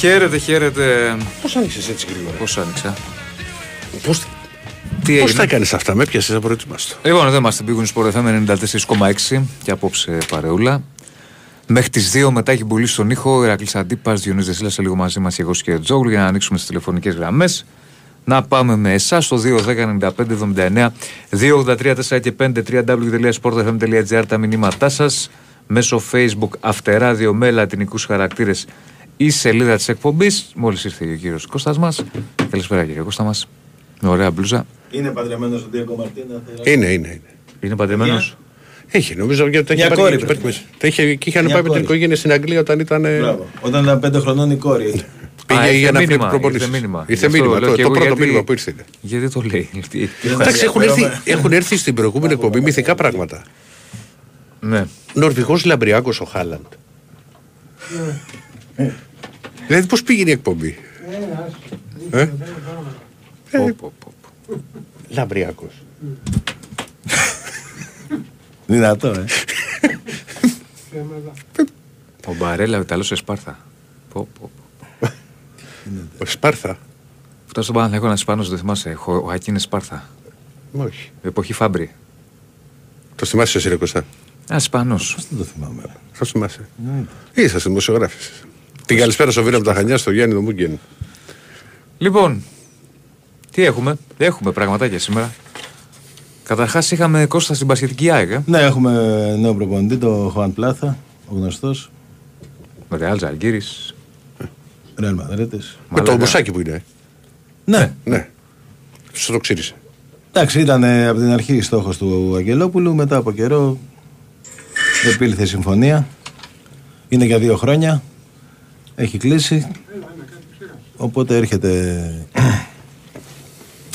Χαίρετε, χαίρετε. Πώς άνοιξες έτσι γρήγορα; Πώς άνοιξα; Πώ Τι πώς έγινε; τα έκανες αυτά, με πιάσες απροετοίμαστο. Λοιπόν, εδώ είμαστε. Πήγουν στο FM 94,6 και απόψε παρεούλα. Μέχρι τις 2 μετά έχει μπουλήσει στον ήχο ο Ηρακλής Αντίπας, Διονύη Δεσίλας, σε λίγο μαζί μας και εγώ και Τζόγλου για να ανοίξουμε τις τηλεφωνικές γραμμές. Να πάμε με εσάς στο 2.10.95.79 2.83.4 και 5 www.sportfm.gr τα μηνύματά σας μέσω Facebook Αυτεράδιο με λατινικούς χαρακτήρες η σελίδα της εκπομπής. Μόλις ήρθε ο κύριος Κώστας μας. Καλησπέρα κύριε Κώστα μας. Με ωραία μπλούζα. Είναι παντρεμένος ο Ντίγκο Μαρτίνα. Είναι, είναι. είναι. Είναι παντρεμένος; Μια. Έχει, νομίζω γιατί τα Μια είχε κόρη πάρει. πρέπει. υπάρχει μέσα. Τα είχε, και είχαν Μια πάει με την κόρη. οικογένεια στην Αγγλία όταν ήταν. ε, Μπράβο. Όταν ήταν πέντε χρονών η κόρη. Πήγε Α, ήρθε για να μήνυμα, βλέπει προπονήσεις. ήρθε μήνυμα. Ήρθε Γι' αυτό μήνυμα. λέω Το, και το εγώ πρώτο γιατί- μήνυμα που ήρθε. Γιατί το λέει. Εντάξει, έχουν έρθει, Ενδιαφέρομαι. έχουν έρθει στην προηγούμενη εκπομπή μυθικά πράγματα. ναι. Νορβηγός λαμπριάκος ο Χάλαντ. Δηλαδή πώς πήγαινε η εκπομπή; Ε; Πω, πω, πω, πω. Λαμπριάκο. Δυνατό, ε. Ο Μπαρέλα Ιταλός σε Σπάρθα. Πω, πω, πω. Ο Σπάρθα. Αυτός στον Παναθηναϊκό ένα Ισπανό, δεν θυμάσαι. Ο, ο Ακίνε Σπάρθα. Όχι. Εποχή Φάμπρι. Το θυμάσαι εσύ, ρε Κωστά. Ένα Ισπανό. Δεν το θυμάμαι. Το θυμάσαι. Είσαστε δημοσιογράφοι. Την καλησπέρα στο Βίρα από τα Χανιά, στο Γιάννη το Μούγκεν. Λοιπόν, τι έχουμε; Έχουμε πραγματάκια σήμερα. Καταρχάς είχαμε Κώστα στην Πασχετική ΑΕΚ. Ε. Ναι, έχουμε νέο προπονητή, το Χωάν Πλάθα, ο γνωστός. Με Ρεάλ Ζαλγκύρης. Ρεάλ Μαδρίτης. Με το μπουσάκι που είναι. Ναι, Ναι. Στο το ξύρισε. εντάξει, ήταν ε, από την αρχή στόχος του Αγγελόπουλου. Μετά από καιρό επήλθε η συμφωνία. Είναι για δύο χρόνια. Έχει κλείσει. Οπότε έρχεται.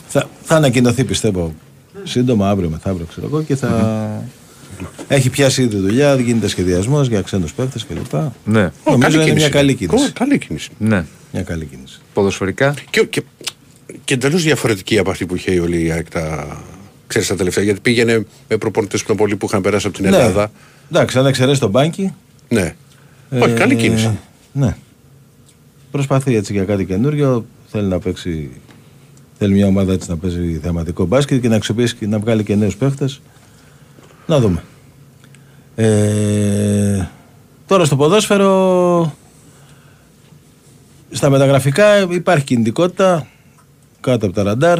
θα, θα ανακοινωθεί πιστεύω σύντομα, αύριο μεθαύριο ξέρω εγώ και θα. Έχει πιάσει ήδη δουλειά, γίνεται σχεδιασμός για ξένους παίχτε κλπ. Ναι, Νομίζω είναι μια καλή κίνηση. Ω, καλή κίνηση. ναι. Μια καλή κίνηση. Ποδοσφαιρικά. Και, και, και εντελώς διαφορετική από αυτή που είχε όλη η ΑΕΚ τα, ξέρεις, τα τελευταία. Γιατί πήγαινε με προπονητές πιο πολύ που είχαν περάσει από την Ελλάδα. Ναι. Εντάξει, αν εξαιρέσεις τον μπάνκι. Ναι. Όχι, καλή ε, κίνηση. Ναι. Προσπαθεί έτσι για κάτι καινούριο. Θέλει να παίξει. Θέλει μια ομάδα έτσι να παίζει θεματικό μπάσκετ και να αξιοποιήσει και να βγάλει και νέους παίχτες. Να δούμε. Ε, τώρα στο ποδόσφαιρο. Στα μεταγραφικά υπάρχει κινητικότητα κάτω από τα ραντάρ.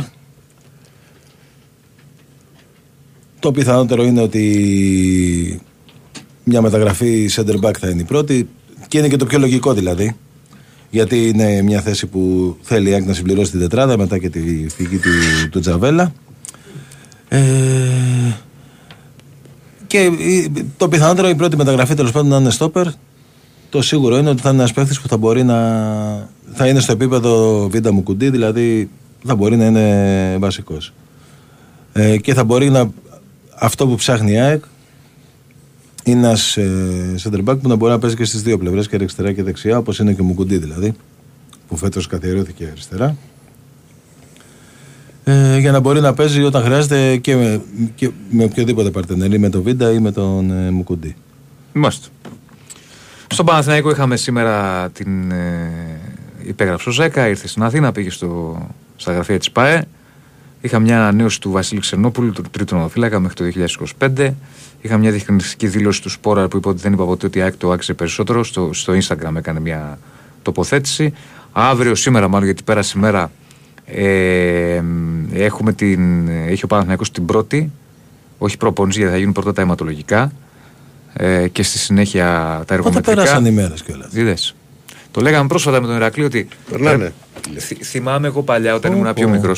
Το πιθανότερο είναι ότι μια μεταγραφή center back θα είναι η πρώτη και είναι και το πιο λογικό δηλαδή. Γιατί είναι μια θέση που θέλει η ΑΕΚ να συμπληρώσει την τετράδα μετά και τη φυγή του, του Τζαβέλα. Ε, και η- το πιθανότερο η πρώτη μεταγραφή τέλος πάντων να είναι στόπερ. Το σίγουρο είναι ότι θα είναι ένας παίχτης που θα μπορεί να. θα είναι στο επίπεδο Βίντα Μουκουντή, δηλαδή θα μπορεί να είναι βασικός. Ε, και θα μπορεί να. αυτό που ψάχνει η ΑΕΚ είναι ένας ε, center back που να μπορεί να παίζει και στις δύο πλευρές, και αριστερά και δεξιά, όπως είναι και ο Μουκουντή δηλαδή, που φέτος καθιερώθηκε αριστερά. Ε, για να μπορεί να παίζει όταν χρειάζεται και με, και με οποιοδήποτε παρτενερή, με τον Βίντα ή με τον ε, Μουκουντή. Είμαστε. Στον Παναθηναϊκό είχαμε σήμερα την ε, υπέγραψε ο Ζέκα, ήρθε στην Αθήνα, πήγε στο, στα γραφεία της ΠΑΕ. Είχα μια ανανέωση του Βασίλη Ξενόπουλου, του τρίτου νοδοφύλακα μέχρι το 2025. Είχα μια διευκρινιστική δήλωση του Σπόρα που είπε ότι δεν είπα ποτέ ότι η ΑΕΚ το άξιζε περισσότερο. Στο, στο Instagram έκανε μια τοποθέτηση. Αύριο, σήμερα μάλλον, γιατί πέρασε η μέρα, ε, έχουμε την, έχει ο Παναθηναϊκός την πρώτη, όχι προπόνηση γιατί θα γίνουν πρώτα τα αιματολογικά ε, και στη συνέχεια τα Πότε εργομετρικά. πέρασαν οι μέρες κιόλας; Είδες. Το λέγαμε πρόσφατα με τον Ηρακλή ότι. Περνάνε. Θυ- θυμάμαι εγώ παλιά όταν Πω, ήμουν πιο πω.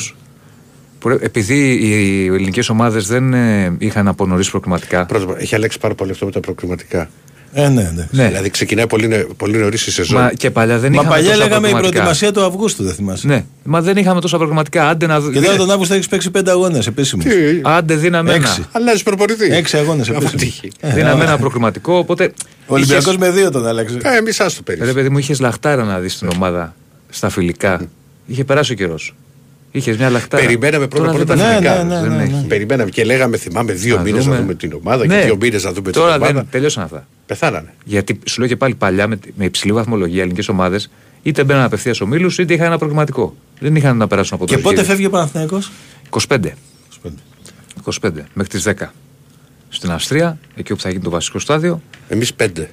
Μικρό. Επειδή οι ελληνικές ομάδες δεν ε, είχαν από νωρίς προκριματικά. Πρώτα, έχει αλλάξει πάρα πολύ αυτό με τα προκριματικά. Ε, ναι, ναι. Ναι. Δηλαδή ξεκινάει πολύ, νε- πολύ νωρίς η σεζόν. Μα και παλιά δεν Μα είχαμε παλιά τόσα λέγαμε η προκριματικά. προετοιμασία του Αυγούστου, δεν θυμάσαι. Ναι, μα δεν είχαμε τόσα προκριματικά. Άντε να δω. Και τώρα τον Αύγουστο έχεις παίξει πέντε αγώνες επίσημου. Τι, Άντε δίναμε ένα. Έξι. Αλλάζει προπονητή. Έξι αγώνες Άμα επίσημου. τύχει. Δίναμε ένα προκριματικό. Οπότε. Ο Ολυμπιακός είχες- με δύο τον άλλαξε. Ε, μισά το Ρε πέρυσι. παιδί μου, είχες λαχτάρα να δεις την ομάδα στα φιλικά. Είχε περάσει ο καιρός. Είχες μια λαχτάρα. Περιμέναμε πρώτα Τώρα πρώτα τα δεν Ναι, φιλικά. ναι, ναι, δεν ναι, έχει. ναι. Περιμέναμε και λέγαμε, θυμάμαι, δύο Να μήνες να δούμε. δούμε την ομάδα Ναι. και δύο μήνες να δούμε την Τώρα ομάδα. δεν τελειώσαν αυτά. Πεθάνανε. Γιατί σου λέω και πάλι παλιά με, με υψηλή βαθμολογία ελληνικές ομάδες είτε μπαίναν απευθείας ο Μήλου είτε είχαν ένα προγραμματικό. Δεν είχαν να περάσουν από το Και πότε γύρο. φεύγει ο Παναθηναϊκός; 25. 25 μέχρι τις 10. Στην Αυστρία, εκεί όπου θα γίνει το βασικό στάδιο. Εμείς πέντε.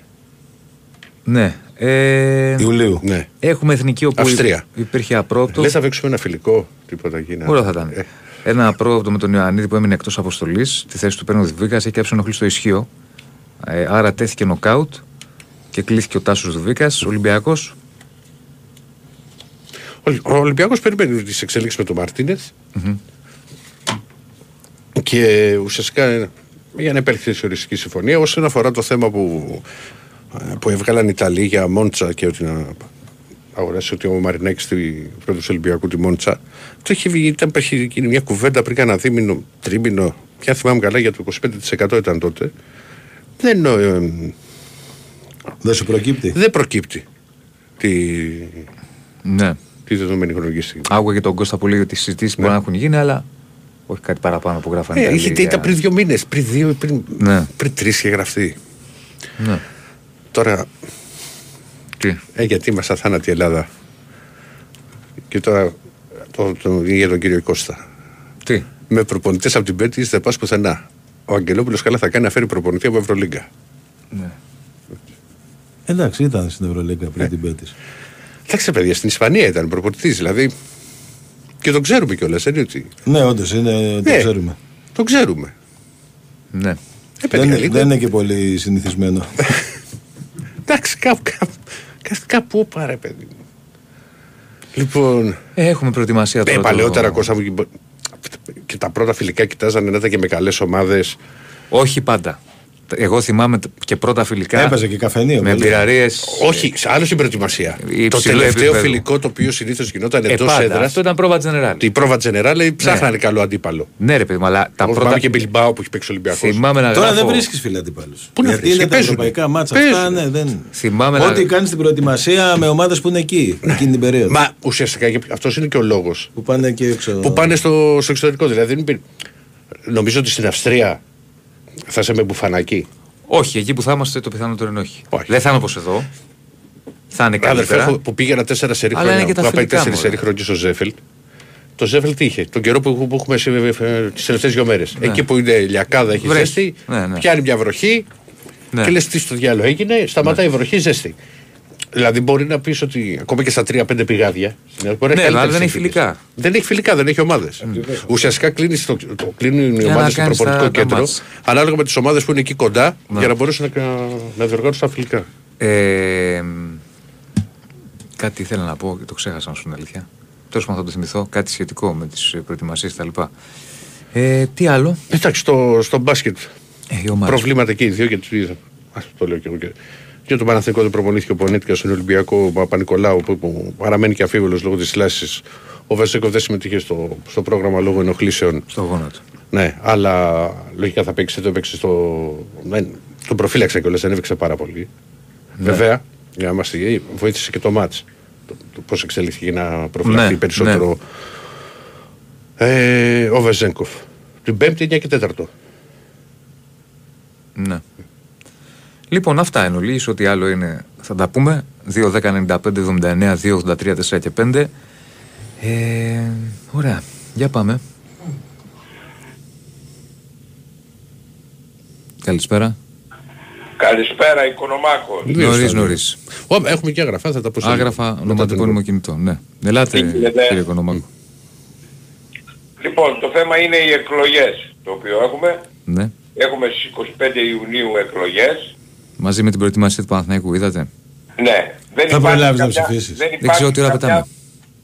Ναι. Ε, Ιουλίου. Ναι. έχουμε εθνική όπου Αυστρία. υπήρχε απρόπτο. Λες θα παίξουμε ένα φιλικό, τίποτα εκεί. να- Ωραίο θα ήταν. Ε, Ένα απρόπτο με τον Ιωαννίδη που έμεινε εκτός αποστολής. Τη θέση του παίρνει ο Δουβίκας. Έχει κάψει ενοχλήσει στο ισχύο. Ε, άρα τέθηκε νοκάουτ και κλείθηκε ο Τάσος Δουβίκας. Ολυμπιακός. Ο- Ο Ολυμπιακός περιμένει τις εξελίξεις με τον μαρτινες και ουσιαστικά ε, για να υπέρξει οριστική συμφωνία όσον αφορά το θέμα που, ε, που έβγαλαν οι Ιταλοί για Μόντσα και ότι να αγοράσει ότι ο Μαρινέκης στη πρώτη του Ολυμπιακού τη Μόντσα το είχε βγει, ήταν, είχε γίνει μια κουβέντα πριν κάνα δίμηνο, τρίμηνο πια θυμάμαι καλά για το 25% ήταν τότε δεν, ε, Δεν σου προκύπτει; δεν προκύπτει τη, Ναι. τη δεδομένη χρονική στιγμή. Άκουγα και τον Κώστα που λέει ότι οι συζητήσεις μπορεί να έχουν γίνει, αλλά όχι κάτι παραπάνω που γράφανε. Ε, οι είχε, άλλοι ήταν για- πριν δύο μήνες, πριν δύο, πριν, Ναι. πριν τρεις είχε γραφτεί. Ναι. Τώρα, Τι; ε, γιατί είμαστε αθάνατη Ελλάδα. Και τώρα το, το, για τον κύριο Κώστα. Τι; Με προπονητές από την Πέτη δεν πας πουθενά. Ο Αγγελόπουλος καλά θα κάνει να φέρει προπονητή από Ευρωλίγκα. Ναι. Εντάξει, ήταν στην Ευρωλίγκα Ε. πριν την Πέτης. Εντάξει, παιδιά, στην Ισπανία ήταν προπονητής, δηλαδή. Και τον ξέρουμε κιόλας, δεν είναι ότι. Ναι, όντως είναι, το Ναι. ξέρουμε. Τον ξέρουμε. Ναι. Ε, παιδιά, Δεν, λίγο- δεν είναι και πολύ συνηθισμένο. Εντάξει, κάπου, κάπου, κάπου, κάπου πάρε, παιδί μου. Λοιπόν, Ε, έχουμε προετοιμασία Ε, τώρα. το- παλαιότερα Κώστα μου και τα πρώτα φιλικά κοιτάζανε να ήταν και με καλές ομάδες. Όχι πάντα. Εγώ θυμάμαι τ- και πρώτα φιλικά. Έπαιζε και καφενείο. Με πολύ. πειραρίε. Όχι, σε άλλο στην προετοιμασία. Υψηλό το τελευταίο επίπεδο. φιλικό το οποίο συνήθως γινόταν Ε, εντός πάντα. έδρας. Αυτό ήταν πρόβα general. Την πρόβα Τζενεράλε ψάχνανε καλό αντίπαλο. Ναι, ρε παιδί μου, αλλά τα Εγώ πρώτα. θυμάμαι και Μπιλμπάο που έχει παίξει Ολυμπιακός. Θυμάμαι να Τώρα γράφω... δεν βρίσκεις φίλε αντίπαλους. Πού να Γιατί βρίσκεις, είναι τα παίζουνε. ευρωπαϊκά μάτσα αυτά. Παίζουνε. Ναι, δεν... Θυμάμαι να- Ό,τι κάνεις στην προετοιμασία με ομάδες που είναι εκεί εκείνη την περίοδο. Μα ουσιαστικά αυτός είναι και ο λόγος Που πάνε και έξω. που πάνε στο, στο εξωτερικό. Δηλαδή, δεν υπήρ- νομίζω ότι στην Αυστρία θα είσαι με μπουφανάκι; Όχι, εκεί που θα είμαστε το πιθανότερο είναι όχι. Όχι. Δεν θα είναι όπως εδώ. Θα είναι Αδερφέ, καλύτερα. έχω- που πήγαινα τέσσερα σερή Αλλά είναι χρόνια. και τα Που είχα πάει φιλικά, τέσσερις μωρέ. σερή χρόνια στο Ζέφελτ. Το Ζέφελτ τι είχε. Τον καιρό που, που έχουμε τις τελευταίες δύο μέρες. Εκεί που είναι λιακάδα, έχει Βρέχει. ζέστη. Ναι, ναι. Πιάνει μια βροχή. Ναι. Και λες τι στο διάλογο έγινε, σταματάει η βροχή, ζέστη. Δηλαδή μπορεί να πεις ότι ακόμα και στα 3-5 πηγάδια. μπορεί να Ναι, έχει αλλά καλύτερες δεν έχει συνθήκες. φιλικά. Δεν έχει φιλικά, δεν έχει ομάδες. Ουσιαστικά κλείνεις το, το, κλείνουν οι Για να ομάδες στο κάνεις προπονητικό τα- τα κέντρο μάτς. ανάλογα με τις ομάδες που είναι εκεί κοντά Ναι. για να μπορέσουν να, να διοργάνωσουν τα φιλικά. Ε, κάτι ήθελα να πω και το ξέχασα να σου είναι αλήθεια. Τέλος πάντων θα το θυμηθώ. Κάτι σχετικό με τις προετοιμασίες κτλ. Ε, τι άλλο; Εντάξει, στο, στο μπάσκετ Ε, οι ομάδες. προβλήματα και οι δύο και του είδα. Α το λέω και εγώ. Και, και το Παναθηνικό δεν προπονήθηκε ο Πονέτικα στον Ολυμπιακό Παπα-Νικολάου που, που παραμένει και αφίβολος λόγω της λάση. Ο Βεσέκο δεν συμμετείχε στο, στο πρόγραμμα λόγω ενοχλήσεων. Στο γόνατο. Ναι, αλλά λογικά θα παίξει, το έπαιξε στο. Δεν, τον προφύλαξε κιόλας, δεν έπαιξε πάρα πολύ. Ναι. Βέβαια, για να είμαστε υγιεί, βοήθησε και το μάτς. Το, το πώς εξελίχθηκε για να προφυλαχθεί Ναι, περισσότερο ε, ο Βεζέγκοφ. Την Πέμπτη, 9 και 4. Ναι. Λοιπόν, αυτά εν ολίγης, ό,τι άλλο είναι θα τα πούμε. 2, 10, 95, 79, 2, 83, 4 και 5. Ε, ωραία, για πάμε. Καλησπέρα. Καλησπέρα, Οικονομάκος. Δύο Νωρίς, στα δύο. νωρίς. Ω, έχουμε και άγραφα, θα τα πω σε λίγο. Άγραφα, Μετά ονοματεπώνυμο τον- κινητό. Ναι. Ελάτε, Τι γίνεται; κύριε Οικονομάκο. Λοιπόν, το θέμα είναι οι εκλογές, το οποίο έχουμε. Ναι. Έχουμε στις 25 Ιουνίου εκλογές. Μαζί με την προετοιμασία του Παναθηναϊκού, είδατε. Ναι. Δεν Θα υπάρχει προλάβεις να καμιά- ψηφίσεις. Δεν, Δεν υπάρχει ξέρω τι ώρα καμιά- πετάμε.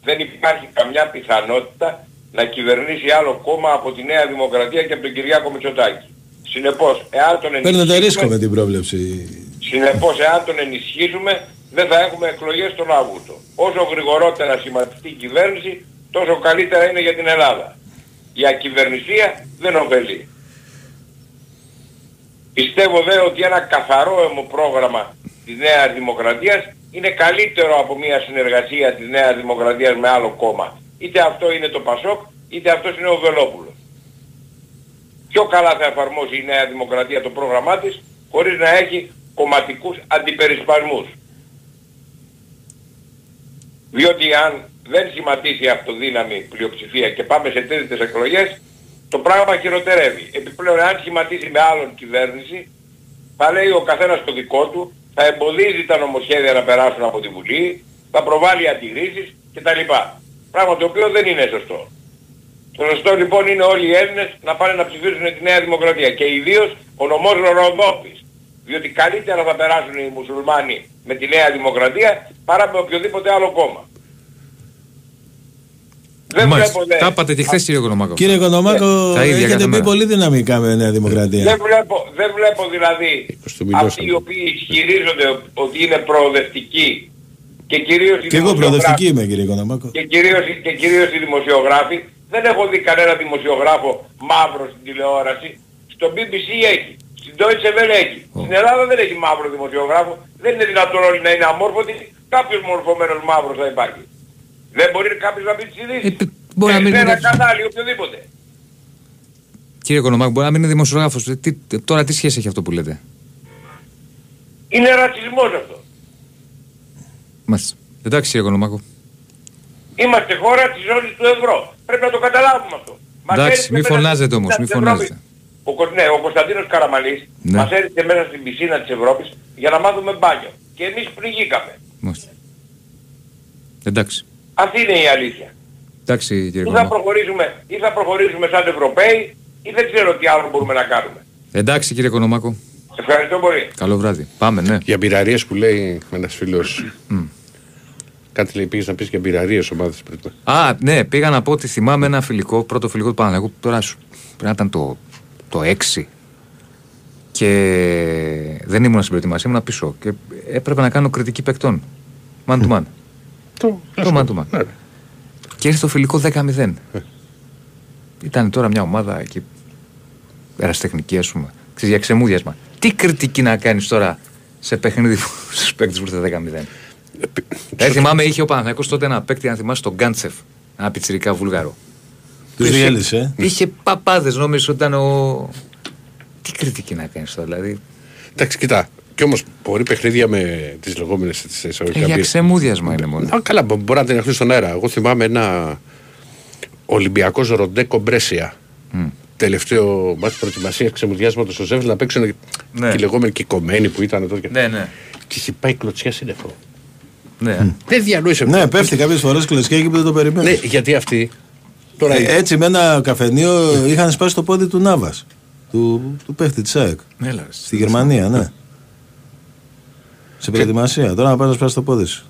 δεν υπάρχει καμιά πιθανότητα να κυβερνήσει άλλο κόμμα από τη Νέα Δημοκρατία και από τον Κυριάκο Μητσοτάκη. Συνεπώς, εάν τον Παίρνετε ενισχύσουμε, ρίσκο με την πρόβλεψη. συνεπώς, εάν τον ενισχύσουμε, δεν θα έχουμε εκλογές τον Αύγουστο. Όσο γρηγορότερα σχηματιστεί η κυβέρνηση, τόσο καλύτερα είναι για την Ελλάδα. Η ακυβερνησία δεν ωφελεί. Πιστεύω δε ότι ένα καθαρό αιμοπρόγραμμα της Νέας Δημοκρατίας είναι καλύτερο από μια συνεργασία της Νέας Δημοκρατίας με άλλο κόμμα. Είτε αυτό είναι το Πασόκ, είτε αυτός είναι ο Βελόπουλος. Πιο καλά θα εφαρμόσει η Νέα Δημοκρατία το πρόγραμμά της, χωρίς να έχει κομματικούς αντιπερισπασμούς. Διότι αν δεν σχηματίσει αυτοδύναμη πλειοψηφία και πάμε σε τρίτες εκλογές, το πράγμα χειροτερεύει. Επιπλέον αν σχηματίσει με άλλον κυβέρνηση, θα λέει ο καθένας το δικό του, θα εμποδίζει τα νομοσχέδια να περάσουν από τη Βουλή, θα προβάλλει αντιρρήσεις κτλ. Πράγμα το οποίο δεν είναι σωστό. Το σωστό λοιπόν είναι όλοι οι Έλληνες να πάνε να ψηφίσουν τη Νέα Δημοκρατία και ιδίως ο νομός Ροδόπης. Διότι καλύτερα θα περάσουν οι μουσουλμάνοι με τη Νέα Δημοκρατία παρά με οποιοδήποτε άλλο κόμμα. Δεν Μάλιστα. βλέπω, Τα είπατε και χθες κύριε Κονομάκο. Κύριε Κονομάκο, ε, έχετε πει πολύ δυναμικά με Νέα Δημοκρατία. Δεν βλέπω, δεν βλέπω δηλαδή αυτοί οι οποίοι ισχυρίζονται ότι είναι προοδευτικοί και κυρίως οι Και εγώ προοδευτική είμαι κύριε Κονομάκο. Και κυρίως, και κυρίως οι δημοσιογράφοι. Δεν έχω δει κανένα δημοσιογράφο μαύρο στην τηλεόραση. Στο BBC έχει. Στην Deutsche Welle έχει. Oh. Στην Ελλάδα δεν έχει μαύρο δημοσιογράφο. Δεν είναι δυνατόν όλοι να είναι αμόρφωτοι. Κάποιος μορφωμένος μαύρος θα υπάρχει. Δεν μπορεί κάποιος να πει τις ειδήσεις. Ε, μπορεί να μην είναι ένα κανάλι, οποιοδήποτε. Κύριε Κονομάκο, μπορεί να μην είναι δημοσιογράφος. Τι, τώρα τι σχέση έχει αυτό που λέτε; Είναι ρατσισμός αυτό. Μάλιστα. Εντάξει κύριε Κονομάκο. Είμαστε χώρα της ζώνης του ευρώ. Πρέπει να το καταλάβουμε αυτό. Εντάξει, μη φωνάζετε όμως, μη φωνάζετε. Ο, ναι, ο Κωνσταντίνος Καραμαλής ναι. μας έριξε μέσα στην πισίνα της Ευρώπης για να μάθουμε μπάνιο. Και εμείς πνιγήκαμε. Μάλιστα. Εντάξει. Αυτή είναι η αλήθεια. Εντάξει κύριε ή θα, προχωρήσουμε, ή θα προχωρήσουμε σαν Ευρωπαίοι ή δεν ξέρω τι άλλο μπορούμε να κάνουμε. Εντάξει κύριε Κονομάκο. Ευχαριστώ πολύ. Καλό βράδυ. Πάμε, ναι. Για πειραρίες που λέει ένας φίλος. Mm. Κάτι λέει πήγες να πεις για μπειραρίες ομάδες πριν. Α, ναι, πήγα να πω ότι θυμάμαι ένα φιλικό, πρώτο φιλικό του Παναγιώτου, τώρα σου, πρέπει να ήταν το, το 6 και δεν ήμουν στην προετοιμασία, ήμουν πίσω και έπρεπε να κάνω κριτική παικτών. Man to man. Το, το man to man. Ναι. Και ήρθε το φιλικό 10-0. Ε. Ήταν τώρα μια ομάδα εκεί, εραστεχνική ας πούμε, για ξεμούδιασμα. Τι κριτική να κάνεις τώρα σε παιχνίδι που στους παίκτες που ήρθε 10-0. Δεν θυμάμαι, είχε ο Παναθηναϊκός τότε ένα παίκτη, αν θυμάσαι, τον Γκάντσεφ. Ένα πιτσιρικά βουλγαρό. Τους διέλυσε. Είχε παπάδες, νόμιζε ότι ήταν ο. Τι κριτική να κάνεις τώρα, δηλαδή. Εντάξει, κοιτά. Κι όμως μπορεί παιχνίδια με τις λεγόμενες τη εισαγωγικά. Για ξεμούδιασμα είναι μόνο. Α, καλά, μπορεί να την έχουν στον αέρα. Εγώ θυμάμαι ένα Ολυμπιακός Ροντέ Κομπρέσια. Mm. Τελευταίο μάτι προετοιμασίας ξεμουδιάσματος στο Ζεύλ να παίξουν ναι. και οι λεγόμενοι κυκωμένοι που ήταν τότε. Ναι, ναι. Και είχε πάει κλωτσιά σύννεφο. Ναι. Δεν διανοείσαι. Ναι, πέφτει κάποιες φορές κλωτσιά και δεν το περιμένεις. Ναι, γιατί αυτοί. Τώρα... Ε, έτσι με ένα καφενείο είχαν σπάσει το πόδι του Νάβα. Του, του παίχτη της ΑΕΚ. Στη Γερμανία, ναι. Σε προετοιμασία. Τώρα να πάει να σπάσει το πόδι σου.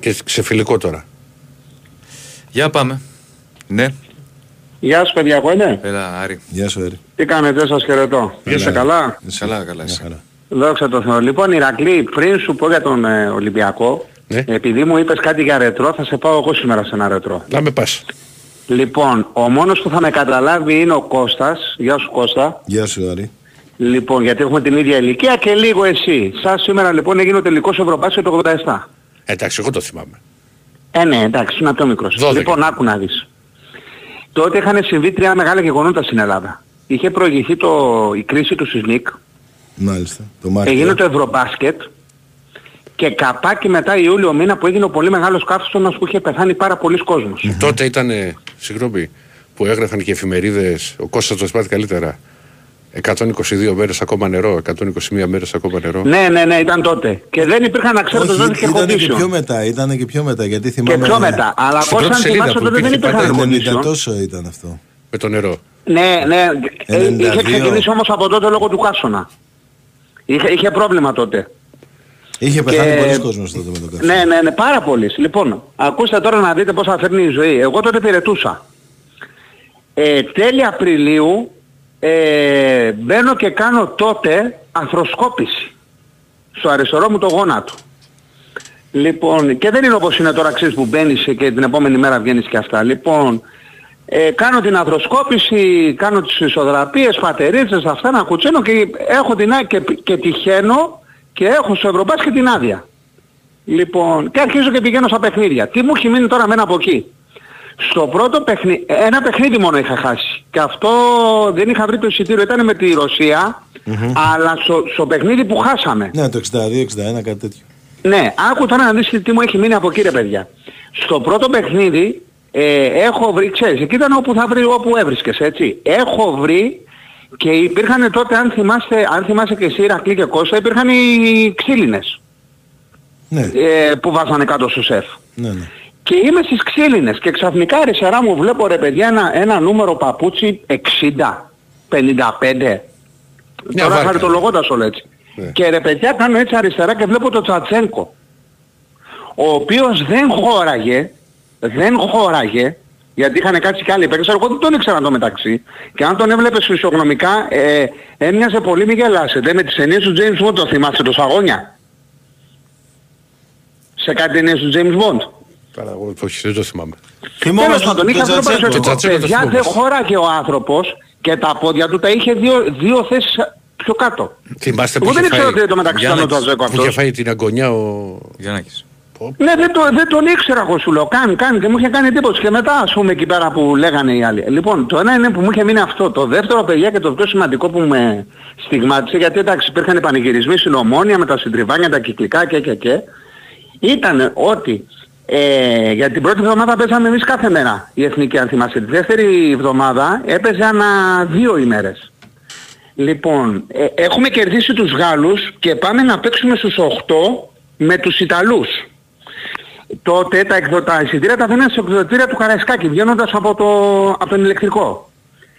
Και σε φιλικό τώρα. Για πάμε. Ναι. Γεια σου παιδιά, εγώ είναι; Έλα, Άρη. Γεια σου, Άρη. Τι κάνετε, σας χαιρετώ. Είσαι καλά. Καλά, καλά. Δόξα τω Θεώ. Λοιπόν, Ηρακλή, πριν σου πω για τον ε, Ολυμπιακό, ναι. επειδή μου είπες κάτι για ρετρό, θα σε πάω εγώ σήμερα σε ένα ρετρό. Να με πας. Λοιπόν, ο μόνος που θα με καταλάβει είναι ο Κώστας. Γεια σου Κώστα. Γεια σου Άρη. Λοιπόν, γιατί έχουμε την ίδια ηλικία και λίγο εσύ. Σας σήμερα λοιπόν έγινε ο τελικός Ευρωπάσιο το 87. Εντάξει, εγώ το θυμάμαι. Ε, ναι, εντάξει, είναι πιο μικρός. Λοιπόν, άκου να δεις. Τότε είχαν συμβεί τρία μεγάλα γεγονότα στην Ελλάδα. Είχε προηγηθεί το, η κρίση του Σισμίκ. Μάλιστα. Το Μάρτιο. Έγινε το Ευρωμπάσκετ. Και καπάκι μετά Ιούλιο μήνα που έγινε ο πολύ μεγάλος καύσωνας που είχε πεθάνει πάρα πολλοί κόσμος. Mm-hmm. Τότε ήταν, συγγνώμη, που έγραφαν και εφημερίδες, ο Κώστας το σπάθει καλύτερα. 122 μέρες ακόμα νερό, 121 μέρες ακόμα νερό. Ναι, ναι, ναι, ήταν τότε. Και δεν υπήρχαν αξιόπτες τότε και Ήταν και πιο μετά, ήταν και πιο μετά, γιατί θυμάμαι... Και πιο μετά, αλλά πώς αν θυμάσαι τότε δεν υπήρχαν κοντήσιο. τόσο ήταν αυτό; Με το νερό. Ναι, ναι, 92. είχε ξεκινήσει όμως από τότε λόγω του κάσονα. Είχε, είχε πρόβλημα τότε. Είχε πεθάνει και... πολλοί κόσμος τότε με το κάσονα. Ναι, ναι, ναι, πάρα πολλοί. Λοιπόν, ακούστε τώρα να δείτε πώς θα φέρνει η ζωή. Εγώ τότε πυρετούσα. Ε, τέλη Απριλίου ε, μπαίνω και κάνω τότε ανθροσκόπηση στο αριστερό μου το γόνατο. Λοιπόν, και δεν είναι όπως είναι τώρα ξέρεις που μπαίνεις και την επόμενη μέρα βγαίνεις και αυτά. Λοιπόν, ε, κάνω την ανθροσκόπηση, κάνω τις ισοδραπίες, πατερίτσες, αυτά να κουτσένω και έχω την και, και τυχαίνω και έχω στο Ευρωπάς και την άδεια. Λοιπόν, και αρχίζω και πηγαίνω στα παιχνίδια. Τι μου έχει μείνει τώρα μένα από εκεί; Στο πρώτο παιχνίδι, ένα παιχνίδι μόνο είχα χάσει. Και αυτό δεν είχα βρει το εισιτήριο, ήταν με τη ρωσια αλλά στο, στο παιχνίδι που χάσαμε. Ναι, το 62-61, κάτι τέτοιο. Ναι, άκου τώρα να δεις τι μου έχει μείνει από εκεί ρε παιδιά. Στο πρώτο παιχνίδι ε, έχω βρει, ξέρεις, εκεί ήταν όπου θα βρει, όπου έβρισκες, έτσι. Έχω βρει και υπήρχαν τότε, αν θυμάστε, αν θυμάσαι και εσύ Ρακλή και Κώστα, υπήρχαν οι ξύλινες Ναι, ε, που βάζανε κάτω στο σεφ. ναι, ναι. Και είμαι στις ξύλινες και ξαφνικά αριστερά μου βλέπω ρε παιδιά ένα, ένα νούμερο παπούτσι 60, 55. Μια Τώρα βάρκα. χαριτολογώντας όλο έτσι. Ναι. Και ρε παιδιά κάνω έτσι αριστερά και βλέπω το Τσατσένκο. Ο οποίος δεν χώραγε, δεν χώραγε, γιατί είχαν κάτσει και άλλοι παίκτες, εγώ δεν τον ήξερα το μεταξύ. Και αν τον έβλεπες φυσιογνωμικά, ε, έμοιαζε πολύ μη γελάσετε με τις ταινίες του James Bond, το θυμάσαι το Σαγόνια; Σε κάτι ταινίες του James Bond; Καλά, εγώ όχι, δεν το θυμάμαι. Τέλος Θυμόμαστε πάντων, είχε τον αυτό το Τζατσέκο. Το παρουσιαστικό. Τζατσέκο το Παιδιά δεν θυμόμαστε. χώραγε ο άνθρωπος και τα πόδια του τα είχε δύο, δύο θέσεις πιο κάτω. Θυμάστε Εγώ που δεν είχε ήξερα φάει, ότι το μεταξύ ήταν ο Γιάννης, Τζαζέκο που είχε αυτός. φάει την αγωνιά ο... Γιαννάκης. Ναι, δεν, το, δεν τον ήξερα εγώ σου λέω. Κάνει, κάνει και μου είχε κάνει εντύπωση. Και μετά ας πούμε εκεί πέρα που λέγανε οι άλλοι. Λοιπόν, το ένα είναι που μου είχε μείνει αυτό. Το δεύτερο παιδιά και το πιο σημαντικό που με στιγμάτισε, γιατί εντάξει υπήρχαν πανηγυρισμοί στην Ομόνια με τα συντριβάνια, τα κυκλικά και και και, ήταν ότι ε, για την πρώτη εβδομάδα παίζαμε εμείς κάθε μέρα η Εθνική αν θυμάσαι. Τη δεύτερη εβδομάδα έπαιζε ανά δύο ημέρες. Λοιπόν, ε, έχουμε κερδίσει τους Γάλλους και πάμε να παίξουμε στους 8 με τους Ιταλούς. Τότε τα, εκδο... τα εισιτήρια τα δίνανε σε εκδοτήρια του Καραϊσκάκη βγαίνοντας από, το... από τον ηλεκτρικό.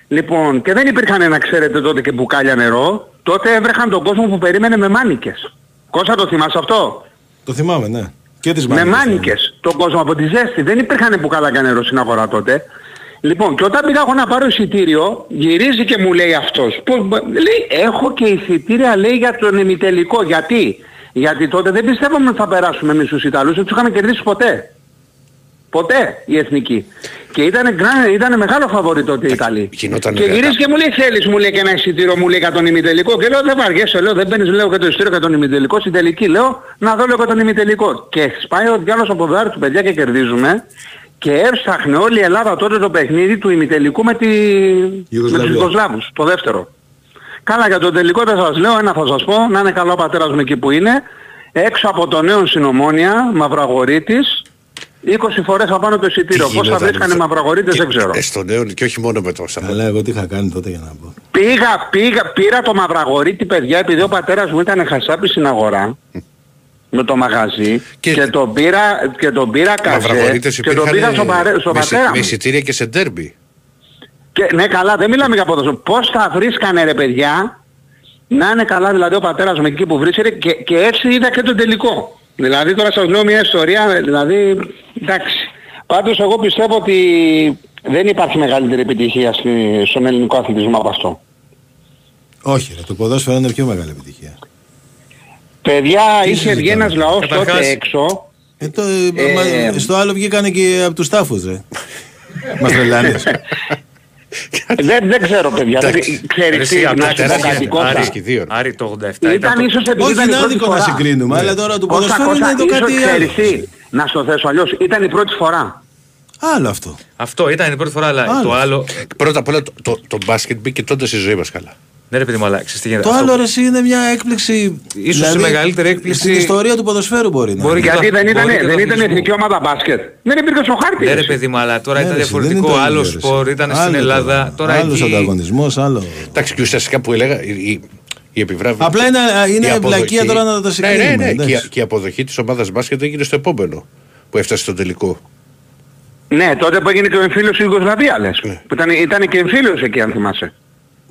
Λοιπόν, και δεν υπήρχαν να ξέρετε τότε και μπουκάλια νερό. Τότε έβρεχαν τον κόσμο που περίμενε με μάνικες. Κώστα το θυμάσαι αυτό; Το θυμάμαι, ναι. Και τις Με μάνικες, ναι. μάνικες. Τον κόσμο από τη ζέστη. Δεν υπήρχαν μπουκάλια νερό στην αγορά τότε. Λοιπόν, και όταν πήγα εγώ να πάρω εισιτήριο, γυρίζει και μου λέει αυτός. Πώς, μπο- λέει, έχω και εισιτήρια λέει για τον ημιτελικό. Γιατί; Γιατί τότε δεν πιστεύαμε ότι θα περάσουμε εμείς τους Ιταλούς, δεν τους είχαμε κερδίσει ποτέ. Ποτέ η εθνική. Και ήταν, γκρα- ήταν μεγάλο φαβορή τότε οι Ιταλοί. γινόταν Και ιδέα. γυρίζει και μου λέει θέλεις μου λέει και ένα εισιτήριο μου λέει για τον ημιτελικό. Και λέω δεν βαριέσαι, λέω δεν παίρνεις λέω και το εισιτήριο για τον ημιτελικό στην τελική. Λέω να δω λέω για τον ημιτελικό. Και σπάει ο διάλογος από δάρι του παιδιά και κερδίζουμε. Και έψαχνε όλη η Ελλάδα τότε το παιχνίδι του ημιτελικού με, τη... με Ιουγκοσλαβία. τους Ιουγκοσλάβους, το δεύτερο. Καλά για το τελικό δεν σας λέω, ένα θα σας πω, να είναι καλό ο πατέρας μου εκεί που είναι. Έξω από το νέο συνομόνια, Μαυραγορείτης, 20 φορές απάνω το εισιτήριο. Τι Πώς θα γινόταν, βρίσκανε οι και- Μαυραγορείτες δεν ξέρω. Ε, στο νέο και όχι μόνο με το Σαββατό. Αλλά εγώ τι είχα κάνει τότε για να πω. Πήγα, πήγα, πήρα το Μαυραγορίτη παιδιά επειδή ο πατέρας μου ήταν χασάπη στην αγορά με το μαγαζί Και- και, τον πήρα, και τον πήρα καφέ Μαυραγορείτες και τον υπήρχαν πήγα στο, παρέ, στο με, εισι- πατέρα με μου. εισιτήρια και σε ντέρμπι. Και, ναι καλά δεν μιλάμε για ποδοσφαίρο. Πώς θα βρίσκανε ρε παιδιά να είναι καλά δηλαδή ο πατέρας μου εκεί που βρίσκεται και, και έτσι είδα και τον τελικό. Δηλαδή τώρα σας λέω μια ιστορία, δηλαδή εντάξει. Πάντως εγώ πιστεύω ότι δεν υπάρχει μεγαλύτερη επιτυχία στη- στον ελληνικό αθλητισμό από αυτό. Όχι, ρε, το ποδόσφαιρο είναι πιο μεγάλη επιτυχία. Παιδιά, Τι είχε βγει συζητάμε. ένας λαός Καταρχάς- τότε έξω. Ε, το, Ε, μα- στο άλλο βγήκανε και από τους τάφους, ρε. Μας τρελάνεις. δεν, δεν ξέρω παιδιά. Δεν, Εντάξει. ξέρεις Εσύ, τι, απ' να τα σου πω τεράστια κάτι είναι. Κώστα. Άρης και δύο. ρε. Άρη το 87 Ήταν το- ίσως επειδή Όχι, ήταν η είναι πρώτη άδικο να φορά. συγκρίνουμε, αλλά τώρα το Κώστα, ποδοσφαίρο Κώστα, είναι το ίσως κάτι ξέρεις άλλο. τι, να στο θέσω αλλιώς, ήταν η πρώτη φορά. Άλλο αυτό. Αυτό ήταν η πρώτη φορά, αλλά Άλλο. το άλλο. Πρώτα απ' όλα το, το, το μπάσκετ μπήκε τότε στη ζωή μας καλά. Ναι, ρε παιδί μου, αλλά ξέρεις τι γίνεται; Το Αυτό άλλο που- ρε εσύ είναι μια έκπληξη. Ίσως η μεγαλύτερη έκπληξη- Στην ιστορία του ποδοσφαίρου μπορεί να Μπορεί είναι. και Γιατί το- δεν ήταν, μπορεί και το δεν ήταν αθλητισμό. εθνική ομάδα μπάσκετ. Δεν υπήρχε στο χάρτη. Ναι, ρε εσύ. παιδί μου, αλλά τώρα Ναι, ήταν ρε, εσύ, δεν διαφορετικό. είναι το Άλλο ίδιο, ρε, σπορ εσύ. ήταν Άλλο στην το- Ελλάδα. Τώρα Άλλος εκεί. ανταγωνισμός, άλλο. Εντάξει, και ουσιαστικά που έλεγα, η, η, η επιβράβευση. Απλά είναι, είναι η αποδοχή- βλακεία τώρα να τα Ναι, συγκρίνουμε. ναι, ναι. Και, εντάξει. η- και η αποδοχή της ομάδας μπάσκετ έγινε στο επόμενο που έφτασε στο τελικό. Ναι, τότε που έγινε και ο εμφύλιος στη Ιουγκοσλαβίας λες. Ναι. Που ήταν, ήταν και εμφύλιος εκεί αν θυμάσαι.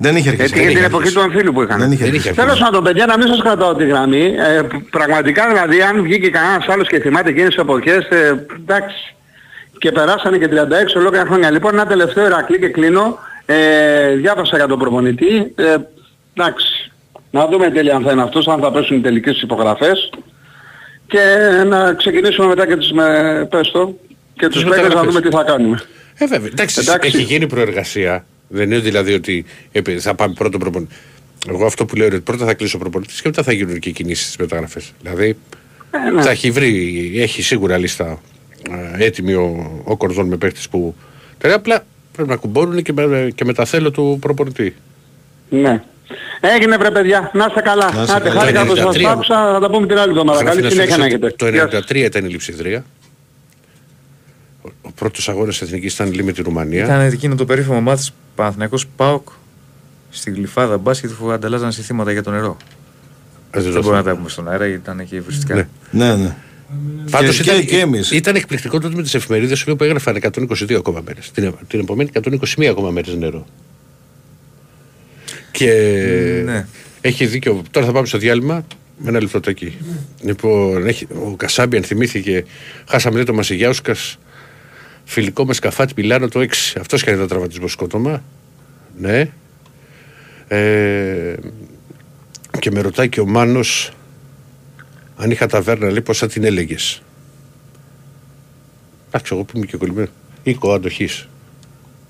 Δεν είχε αρχίσει. Έτσι, δεν για την είχε εποχή αρχίσει. του εμφύλιου που είχαν. Δεν είχε Δεν αρχίσει. είχε Τέλος πάντων, παιδιά, να μην σας κρατάω τη γραμμή. Ε, πραγματικά δηλαδή, αν βγήκε κανένας άλλος και θυμάται εκείνες τις εποχές, ε, εντάξει. Και περάσανε και 36 ολόκληρα χρόνια. Λοιπόν, ένα τελευταίο Ηρακλή και κλείνω. Ε, διάβασα για τον προπονητή. Ε, εντάξει. Να δούμε τέλεια αν θα είναι αυτός, αν θα πέσουν οι τελικές τις υπογραφές. Και να ξεκινήσουμε μετά και τους, με, πες το, και τους παίκτες να μεταγραφές. δούμε τι θα κάνουμε. Ε, βέβαια. Εντάξει, Εντάξει. έχει γίνει προεργασία. Δεν είναι δηλαδή ότι επί- θα πάμε πρώτο προπονητή. Εγώ αυτό που λέω είναι ότι πρώτα θα κλείσω προπονητής και μετά θα γίνουν και οι κινήσεις στις μεταγραφές. Δηλαδή Ε, ναι. θα έχει βρει, έχει σίγουρα λίστα ε, έτοιμη ο, ο Κορδόν με παίχτες που. Τώρα απλά πρέπει να κουμπώνουν και με, και με τα θέλω του προπονητή. Ναι. Έγινε βρε παιδιά, να είστε καλά. Να είστε Να είστε καλά. χάρηκα που σας 93. άκουσα, θα τα πούμε την άλλη εβδομάδα. Γράφει Καλή ένας συνέχεια να φίλος έχετε. ότι Γεια Το σας. 93 ήταν η λειψιδρία. Ο, ο πρώτος αγώνας εθνικής ήταν λίγο με τη Ρουμανία. Ήταν εκείνο το περίφημο μάτι Παναθηναϊκός Πάοκ στη γλυφάδα μπάσκετ που ανταλλάζαν συστήματα για το νερό. Ε, δεν Δεν το μπορούμε να τα θυμάμαι. πούμε στον αέρα γιατί ήταν και βριστικά. Ναι. Ναι, ναι. Πάντως Και- ήταν, και- και εμείς. ήταν εκπληκτικό τότε με τις εφημερίδες σου λέω, που έγραφαν 122 ακόμα μέρες. Την, την επομένη 121 ακόμα μέρες νερό. Και ναι. έχει δίκιο. Τώρα θα πάμε στο διάλειμμα με ένα λεπτοτάκι. Λοιπόν, έχει, ο Κασάμπιαν θυμήθηκε, χάσαμε το Μασιγιάουσκας, φιλικό με σκαφάτι Μιλάνο το 6. Αυτός κάνει το τραυματισμό σκότωμα. Ναι. Ε, και με ρωτάει και ο Μάνος αν είχα ταβέρνα λέει πώς θα την έλεγες. Εντάξει, εγώ που είμαι και κολλημένο. Οίκο αντοχής.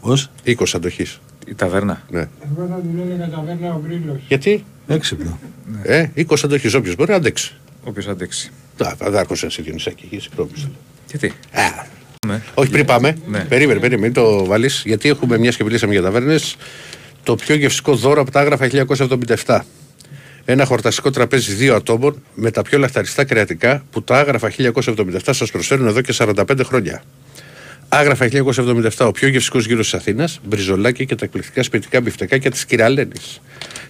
Πώς; Οίκος αντοχής. Η ταβέρνα. Ναι. Εγώ θα την έλεγα ταβέρνα ο Γκρίλος. Γιατί, Έξυπνο. ε, οίκος αντοχής, όποιος μπορεί να αντέξει. Όποιος αντέξει. Τα, θα δάκωσα εσύ Διονυσάκη, εκεί, συγγνώμη. σου λέω. Γιατί. Α, Ναι. Όχι, πριν πάμε. Ναι. Περίμενε, περίμενε, μην το βάλεις. Γιατί έχουμε μια και μιλήσαμε για ταβέρνε. Το πιο γευστικό δώρο από τα άγραφα 1977. Ένα χορταστικό τραπέζι δύο ατόμων με τα πιο λαχταριστά κρεατικά που τα άγραφα 1977 σας προσφέρουν εδώ και 45 χρόνια. Άγραφα 1977, ο πιο γευστικός γύρος της Αθήνας, μπριζολάκι και τα εκπληκτικά σπιτικά μπιφτεκάκια της κυρα-Λένης.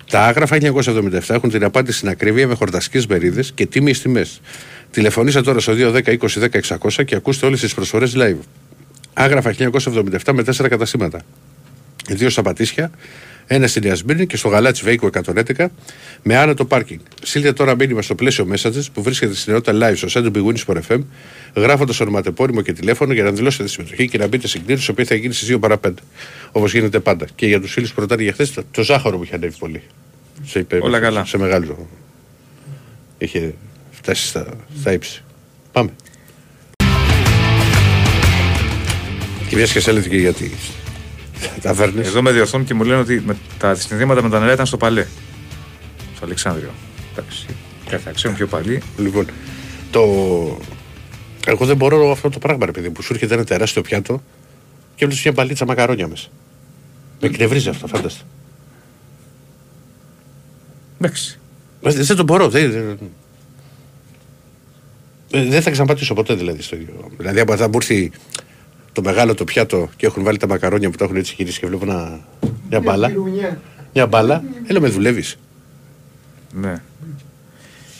Τα Άγραφα 1977 έχουν την απάντηση στην ακρίβεια με χορταστικές μερίδες και τίμιες τιμές. Τηλεφωνήστε τώρα στο 210 20 10 600 και ακούστε όλες τις προσφορές live. Άγραφα 1977 με τέσσερα καταστήματα. Δύο στα Πατήσια, ένα στη Νέα Σμύρνη και στο Γαλάτσι Βέικο 111 με άνετο πάρκινγκ. Στείλτε τώρα μήνυμα στο πλαίσιο Messages που βρίσκεται στην ενότητα live στο site του Big Win Sport FM, γράφοντας ονοματεπώνυμο και τηλέφωνο για να δηλώσετε τη συμμετοχή και να μπείτε στην κλήρωση, η οποία θα γίνει στις 2 παρα 5. Όπως γίνεται πάντα. Και για τους φίλους που ρωτάνε για χθες, το, το ζάχαρο που είχε ανέβει πολύ. Σε, υπέ- Όλα καλά. Σε μεγάλο. Είχε φτάσει στα, στα ύψη. Πάμε. Και μια και σε έλεγε και για τι ταβέρνε. Εδώ με διορθώνουν και μου λένε ότι με τα συνδύματα με τα νερά ήταν στο παλέ. Στο Αλεξάνδριο. Εντάξει. Κάτι θα ξέρουν πιο παλί. Λοιπόν, το... εγώ δεν μπορώ αυτό το πράγμα, ρε παιδί, που σου έρχεται ένα τεράστιο πιάτο και βλέπεις μια μπαλίτσα μακαρόνια μέσα. Με εκνευρίζει αυτό, φάνταστε. Εντάξει. Ε, Δεν το μπορώ. Δεν, δεν... Ε, δεν θα ξαναπατήσω ποτέ δηλαδή στο ίδιο. Δηλαδή, άμα θα μου έρθει το μεγάλο το πιάτο και έχουν βάλει τα μακαρόνια που τα έχουν έτσι γυρίσει και βλέπω ένα... μια μπάλα. Μια μπάλα, έλα με δουλεύεις. Ναι.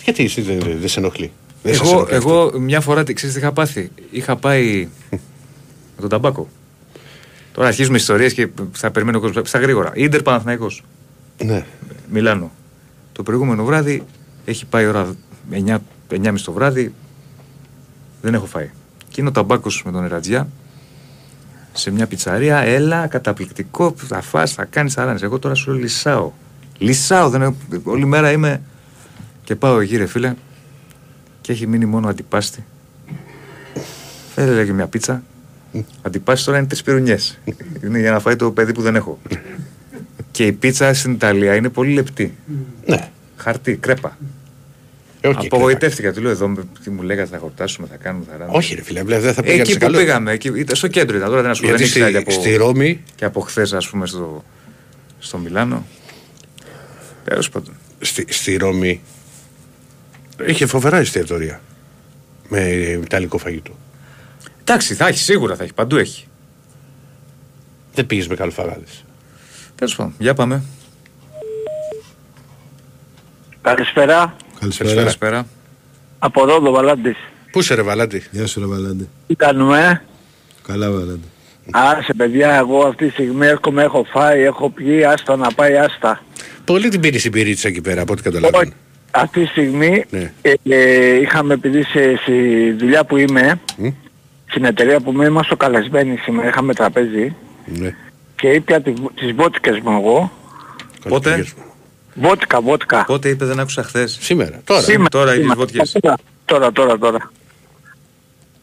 Γιατί εσύ δεν, δεν σε ενοχλεί; Δεν σας Εγώ, ενοχλεί αυτό; εγώ μια φορά τι ξέρεις τι είχα πάθει; Είχα πάει με τον ταμπάκο. Τώρα αρχίζουμε ιστορίες και θα περιμένω ο κόσμος. Στα γρήγορα. Ιντερ Παναθηναϊκός. Ναι. Μιλάνο. Το προηγούμενο βράδυ έχει πάει ώρα 9, 9.30 το βράδυ. Δεν έχω φάει. Και είναι ο ταμπάκος με τον Ερατζιά σε μια πιτσαρία. Έλα, καταπληκτικό. Θα φας, θα κάνεις αράνε. Εγώ τώρα σου λέω λυσάω. Λυσάω. Δεν έχω, όλη μέρα είμαι. Και πάω εκεί, ρε φίλε. Και έχει μείνει μόνο αντιπάστη. Φέρε λέγε μια πίτσα. Αντιπάστη τώρα είναι τρεις πυρουνιές. είναι για να φάει το παιδί που δεν έχω. Και η πίτσα στην Ιταλία είναι πολύ λεπτή. Ναι. Χαρτί, κρέπα. Ε, όχι, Απογοητεύτηκα. Του λέω εδώ τι μου λέγατε, θα χορτάσουμε, θα κάνουμε, θα ράνουμε. Όχι, ρε φίλε, βλέ, δεν θα πήγαινε Εκεί σε που καλό. πήγαμε, εκεί, ήταν στο κέντρο ήταν. Τώρα δεν ασχολούμαι. Γιατί Δεν ήξερα στη, και από, στη Ρώμη, και από χθες, ας πούμε, στο, στο Μιλάνο. Τέλος πάντων. στη, στη Ρώμη είχε φοβερά εστιατορία με ιταλικό φαγητό. Εντάξει, θα έχει, σίγουρα θα έχει, παντού έχει. Δεν πήγες με καλοφαγάδες. Τέλος πάντων, για πάμε. Καλησπέρα. Καλησπέρα. Καλησπέρα. Από εδώ το Βαλάντης. Πού σε ρε Βαλάντη; Γεια σου, ρε Βαλάντη. Τι κάνουμε. Καλά, Βαλάντη. Άσε παιδιά, εγώ αυτή τη στιγμή έρχομαι, έχω φάει, έχω πιει, άστα να πάει άστα. Πολύ την πήρε η πυρίτσα εκεί πέρα από ό,τι καταλαβαίνω. Όχι, αυτή τη στιγμή Ναι. ε, ε, είχαμε επειδή σε, στη δουλειά που είμαι, Μμ. στην εταιρεία που είμαι, είμαστε καλεσμένοι σήμερα, είχαμε τραπέζι Ναι. και ήπια τη, τις βότικες μου εγώ. Πότε; Καλησπέρα. Βότικα, βότικα. Πότε είπε δεν άκουσα χθες. Σήμερα, τώρα. Σήμερα, τώρα σήμερα. οι βότικες. Τώρα, τώρα, τώρα. τώρα.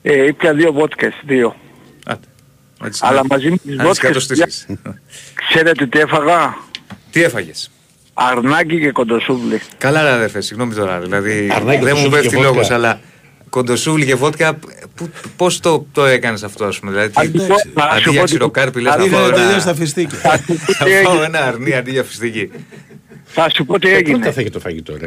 Ε, ήπια δύο βότικες, δύο. Αλλά μαζί με τις βότικες, ξέρετε τι έφαγα; Τι έφαγες; Αρνάκι και κοντοσούβλι. Καλά ρε αδερφέ, συγγνώμη τώρα. Δηλαδή Αρνάκι, δεν μου κοντοσούβλι πέφτει και βότκα. λόγος, αλλά κοντοσούβλι και βότκα, πού- πώς το, το έκανες αυτό ας πούμε. Δηλαδή, τι- Αντί- να σου αντί πω για τι- ξηροκάρπι λες θα αντί- φάω Πήγαινε τελείως ένα, στα φιστίκια. Θα σου πω θα τι φάω έγινε. ένα αρνί αντί για φιστική. Θα σου πω τι Ε, Πρώτα έγινε. θα έχει το φαγητό, ρε.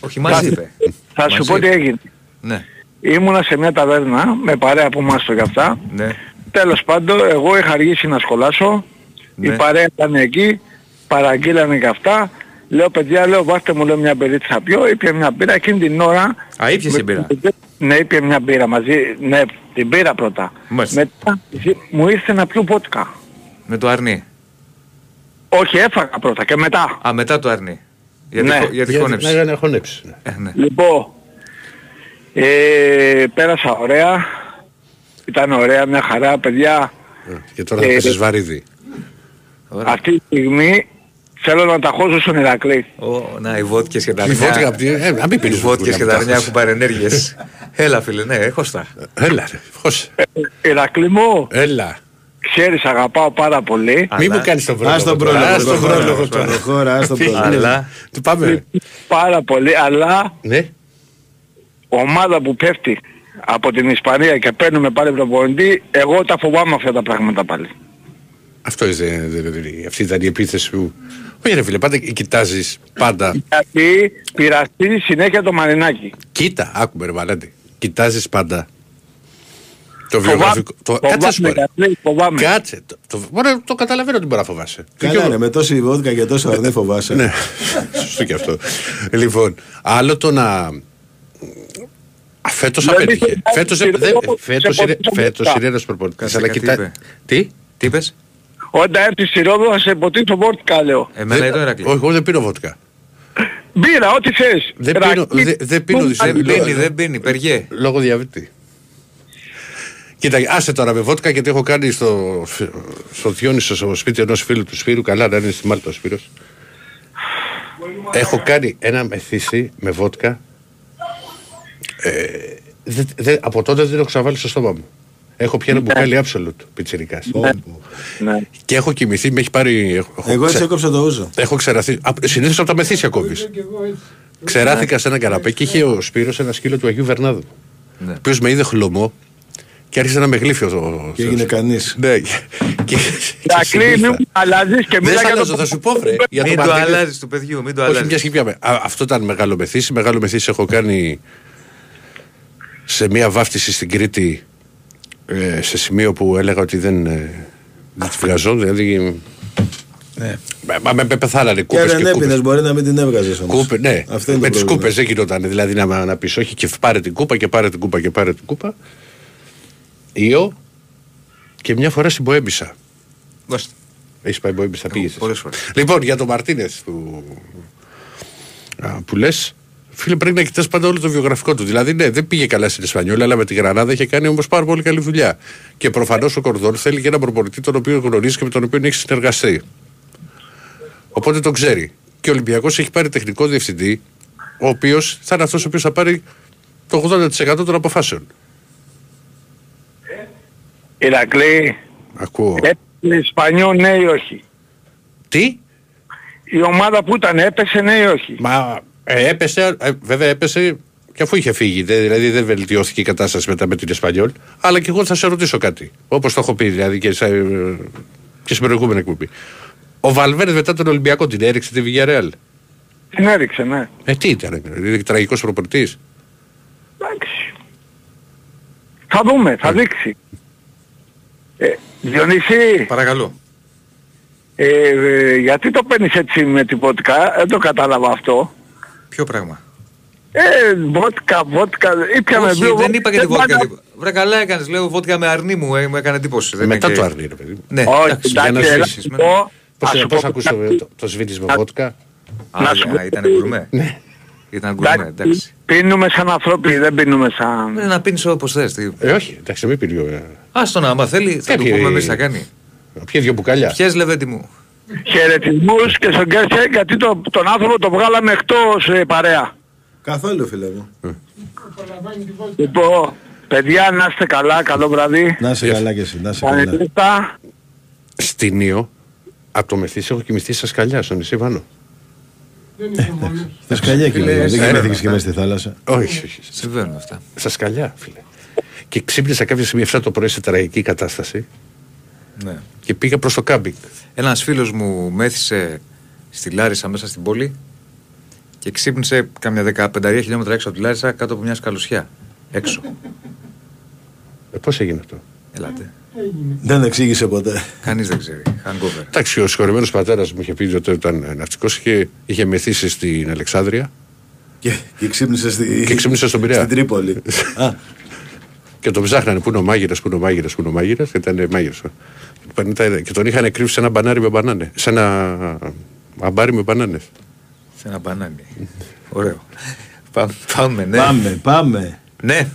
Όχι, μαζί είπε. Θα σου Μαζί. πω τι έγινε. Ναι, Ήμουνα σε μια ταβέρνα με παρέα που μάστο και αυτά. ναι. Τέλος πάντων, εγώ είχα αργήσει να σχολάσω. Ναι. Η παρέα ήταν εκεί, παραγγείλανε και αυτά. Λέω παιδιά, λέω βάστε μου λέω μια μπυρίτσα θα πιω. Ήπια μια μπύρα εκείνη την ώρα. Α, ήπιες την μπύρα. Ναι, ήπια μια μπύρα μαζί. Ναι, την μπύρα πρώτα. Μάλιστα. Μετά ζη- μου ήρθε να πιω βότκα. Με το αρνί. Όχι, έφαγα πρώτα και μετά. Α, μετά το αρνί. Για τη, Ναι. χω- για τη Για χώνευση. να- να χωνέψει. ναι. Ε, ναι. Λοιπόν, ε, πέρασα ωραία. Ήταν ωραία, μια χαρά, παιδιά. Ε, Και τώρα θα Ε, πέσεις βαρύδι. Ωραία. Αυτή τη στιγμή θέλω να τα χώσω στον Ηρακλή. Ω, να, οι βότκες και τα Η βότκα αρνιά. απ' τη- ε, να μην Οι πίνεις βότκες βότκα και να τα μην αρνιά τα έχουν παρενέργειες. Έλα φίλε, ναι, έχω στα. Έλα ρε, χώσε. Ε, Ηρακλή μου, Έλα. Ξέρεις αγαπάω πάρα πολύ. Αλλά- Μην μου κάνεις τον πρόλογο. Ας τον τώρα. πρόλογο, Ας τον προχώρα, πρόλογο τώρα. προχώρα, ας τον Τι πρόλογο. είναι, Αλλά- Τι πάμε. Πάρα πολύ, αλλά Ναι. ομάδα που πέφτει από την Ισπανία και παίρνουμε πάλι προπονητή, εγώ τα φοβάμαι αυτά τα πράγματα πάλι. Αυτό είναι, δε- δε- δε- αυτή ήταν η επίθεση που... Όχι ρε φίλε, πάντα κοιτάζεις, πάντα. Γιατί πειραστεί συνέχεια το Μαρινάκι. Κοίτα, άκουμε ρε Βαλέντη. Κοιτάζεις πάντα το Φοβάμαι, βιογραφικό. Το... φοβάμαι, Κάτσε να σου πω, ρε. Ηρακλή, φοβάμαι. Κάτσε. Το, το, μπορεί, το καταλαβαίνω ότι μπορεί να φοβάσαι. Καλά είναι, με τόση βόδκα και τόσο αρνί φοβάσαι. Ναι, σωστό και αυτό. Λοιπόν, άλλο το να... Α, Φέτος Δηλαδή, απέτυχε. σε- Φέτος, σε- δεν- σε- φέτος σε- είναι, σε- φέτος σε- είναι ένας προπονητής. Κάτσε, Αλλά κάτι κοιτά... είπε. Τι; Τι είπες; Όταν έρθει στη Ρόδο θα σε ποτίσω βόρτικα λέω. Εμένα λέει το Ερακλή. Όχι, εγώ δεν πίνω βότκα. Μπήρα, ό,τι θες. Δεν Ρακί, πίνω- δεν- δεν πίνω μου, δυσέ- Δεν λέω- πίνει, δεν πίνει, περιέ. Λόγω διαβήτη. Κοίτα, άσε τώρα με βότκα γιατί έχω κάνει στο, στο Διόνυσο στο σπίτι ενός φίλου του Σπύρου, καλά να είναι στη Μάλτα ο Σπύρος. Έχω κάνει ένα μεθύσι με βότκα. Ε, δε- δε- από τότε δεν έχω ξαναβάλει στο στόμα μου. Έχω πια ένα μπουκάλι absolute πιτσιρικάς. Ναι. Και έχω κοιμηθεί, με έχει πάρει... Έχω, Εγώ έτσι ξε- έκοψα το ούζο. έχω ξεραθεί. Συνήθως από τα μεθύσια κόβεις. Και εγώ έτσι. Ξεράθηκα σε ένα καναπέ και είχε ο Σπύρος ένα σκύλο του Αγίου Βερνάδου. Ναι. Ο οποίος με είδε χλωμό και άρχισε να με γλύφει ο. Και έγινε κανείς. Ναι, και. και- Ηρακλή, συνήθω- μην αλλάζεις και Δεν μιλά σ' για αλλάζω, το θα σου πω, βρε. Για Μην το το Μαρτίνε- αλλάζεις του παιδιού, μην το Όχι, μια αλλάζεις. και πιάμε. Α, Αυτό ήταν μεγάλο μεθύσι. Μεγάλο μεθύσι έχω κάνει σε μια βάφτιση στην Κρήτη ε, σε σημείο που έλεγα ότι δεν, ε, δεν τη βγαζώ. Δηλαδή. Ναι. Μα με, με πεθάνανε Και κούπες δεν και κούπες. έπινε, μπορεί να μην την έβγαζες όμως. Κούπε, ναι. Αυτό είναι με το τις πρόβλημα. κούπες δεν γινόταν. Δηλαδή να, να πεις όχι και πάρε την κούπα και πάρε την κούπα και πάρε την κούπα. Ιω και μια φορά στην Ποέμπισα. Δώστε. Έχεις πάει Ποέμπισα, πήγες. πολλές φορές. Λοιπόν, για τον Μαρτίνες που, α, που λες, φίλε, πρέπει να κοιτάς πάντα όλο το βιογραφικό του. Δηλαδή, ναι, δεν πήγε καλά στην Ισπανιόλα, αλλά με τη Γρανάδα είχε κάνει όμως πάρα πολύ καλή δουλειά. Και προφανώς ο Κορδόν θέλει και έναν προπονητή τον οποίο γνωρίζει και με τον οποίο έχει συνεργαστεί. Οπότε τον ξέρει. Και ο Ολυμπιακός έχει πάρει τεχνικό διευθυντή, ο οποίος θα είναι αυτός ο οποίος θα πάρει το 80% των αποφάσεων. Ηρακλή, Ακούω. έπεσε Ισπανιό ναι ή όχι; Τι; Η ομάδα που ήταν έπεσε ναι ή όχι; Μα ε, έπεσε, ε, βέβαια έπεσε και αφού είχε φύγει. δε- δηλαδή δεν βελτιώθηκε η κατάσταση μετά με την Εσπανιόλ. Αλλά και εγώ θα σε ρωτήσω κάτι. Όπως το έχω πει δηλαδή και, σε, ε, και στην προηγούμενη εκπομπή. Ο Βαλβέρε μετά τον Ολυμπιακό την έριξε τη Villarreal. Την έριξε, ναι. Ε, τι ήταν, δηλαδή τραγικός προπορτή. Εντάξει. Θα δούμε, θα δείξει. Ε, Διονύση, Παρακαλώ. ε, ε, γιατί το παίρνεις έτσι με την βότκα, δεν το κατάλαβα αυτό. Ποιο πράγμα; Ε, βότκα, βότκα, ήπιαμε Όχι, δύο δεν είπα και τη δεν βότκα. πάνε- τίποτα. Βρε καλά έκανες, λέω βότκα με αρνί μου, ε, μου έκανε εντύπωση. Δεν Μετά είναι και- το αρνί, ρε παιδί μου. Ναι, Όχι, εντάξει, για να εντάξει, έλα, σβήσεις, σου με- πω, Πώς, ας σου πώς πω ακούσε κάτι. το, το σβήνεις με βότκα; Α, να σου πω- α, ήταν γκουρμέ. Ήταν γκουρμέ, Εντάξει, εντάξει. Πίνουμε σαν ανθρώποι, δεν πίνουμε σαν... Ε, Να πίνεις όπως θες. τι- Ε, όχι, εντάξει, μην πίνει. ε, Άστο να, άμα θέλει, θα του Κάποιοι- πούμε εμείς θα κάνει. Πιέ δυο μπουκάλια. Πιες λεβέντι μου. Χαιρετισμούς και στον Κέρσε γιατί το, τον άνθρωπο το βγάλαμε εκτός ε, παρέα. Καθόλου, φίλε μου. Απολαμβάνει τη βόλτα. Λοιπόν, παιδιά να είστε καλά, καλό βράδυ. Να είσαι Yes. καλά κι εσύ, να είσαι καλά. Πανεπίστα. Στην Ήο, από το μεθύσι έχω κοιμηθεί στα σκαλιά, στον νησί Βάνο. Δεν είσαι μόνος. Τα σκαλιά και Φίλε, δεν σε- κοιμήθηκες και μέσα στη θάλασσα. Όχι, όχι. Συμβαίνουν αυτά. Στα σκαλιά, φίλε. Και ξύπνησα κάποια στιγμή 7 το πρωί σε τραγική κατάσταση Ναι. και πήγα προς το κάμπινγκ. Ένας φίλος μου μέθησε στη Λάρισα μέσα στην πόλη και ξύπνησε κάμια 15 χιλιόμετρα έξω από τη Λάρισα κάτω από μια σκαλουσιά. Έξω. Ε, Πώς έγινε αυτό; Ελάτε. Δεν εξήγησε ποτέ. Κανείς δεν ξέρει. Hangover. Εντάξει, ο συγχωρεμένο πατέρας μου είχε πει ότι ήταν ναυτικός είχε, είχε μεθύσει στην Αλεξάνδρεια Και, και ξύπνησε στη, και ξύπνησε στον Πειραιά. στην Τρίπολη. Α, Και τον ψάχνανε πού είναι ο μάγειρας, πού είναι ο μάγειρας, πού είναι ο μάγειρας. Και ήταν μάγειρα. Και τον είχαν κρύψει σε ένα μπανάρι με μπανάνε. Σε ένα αμπάρι με μπανάνες. Σε ένα μπανάνι. Ωραίο. Πάμε, πάμε, ναι. Πάμε, πάμε. Ναι.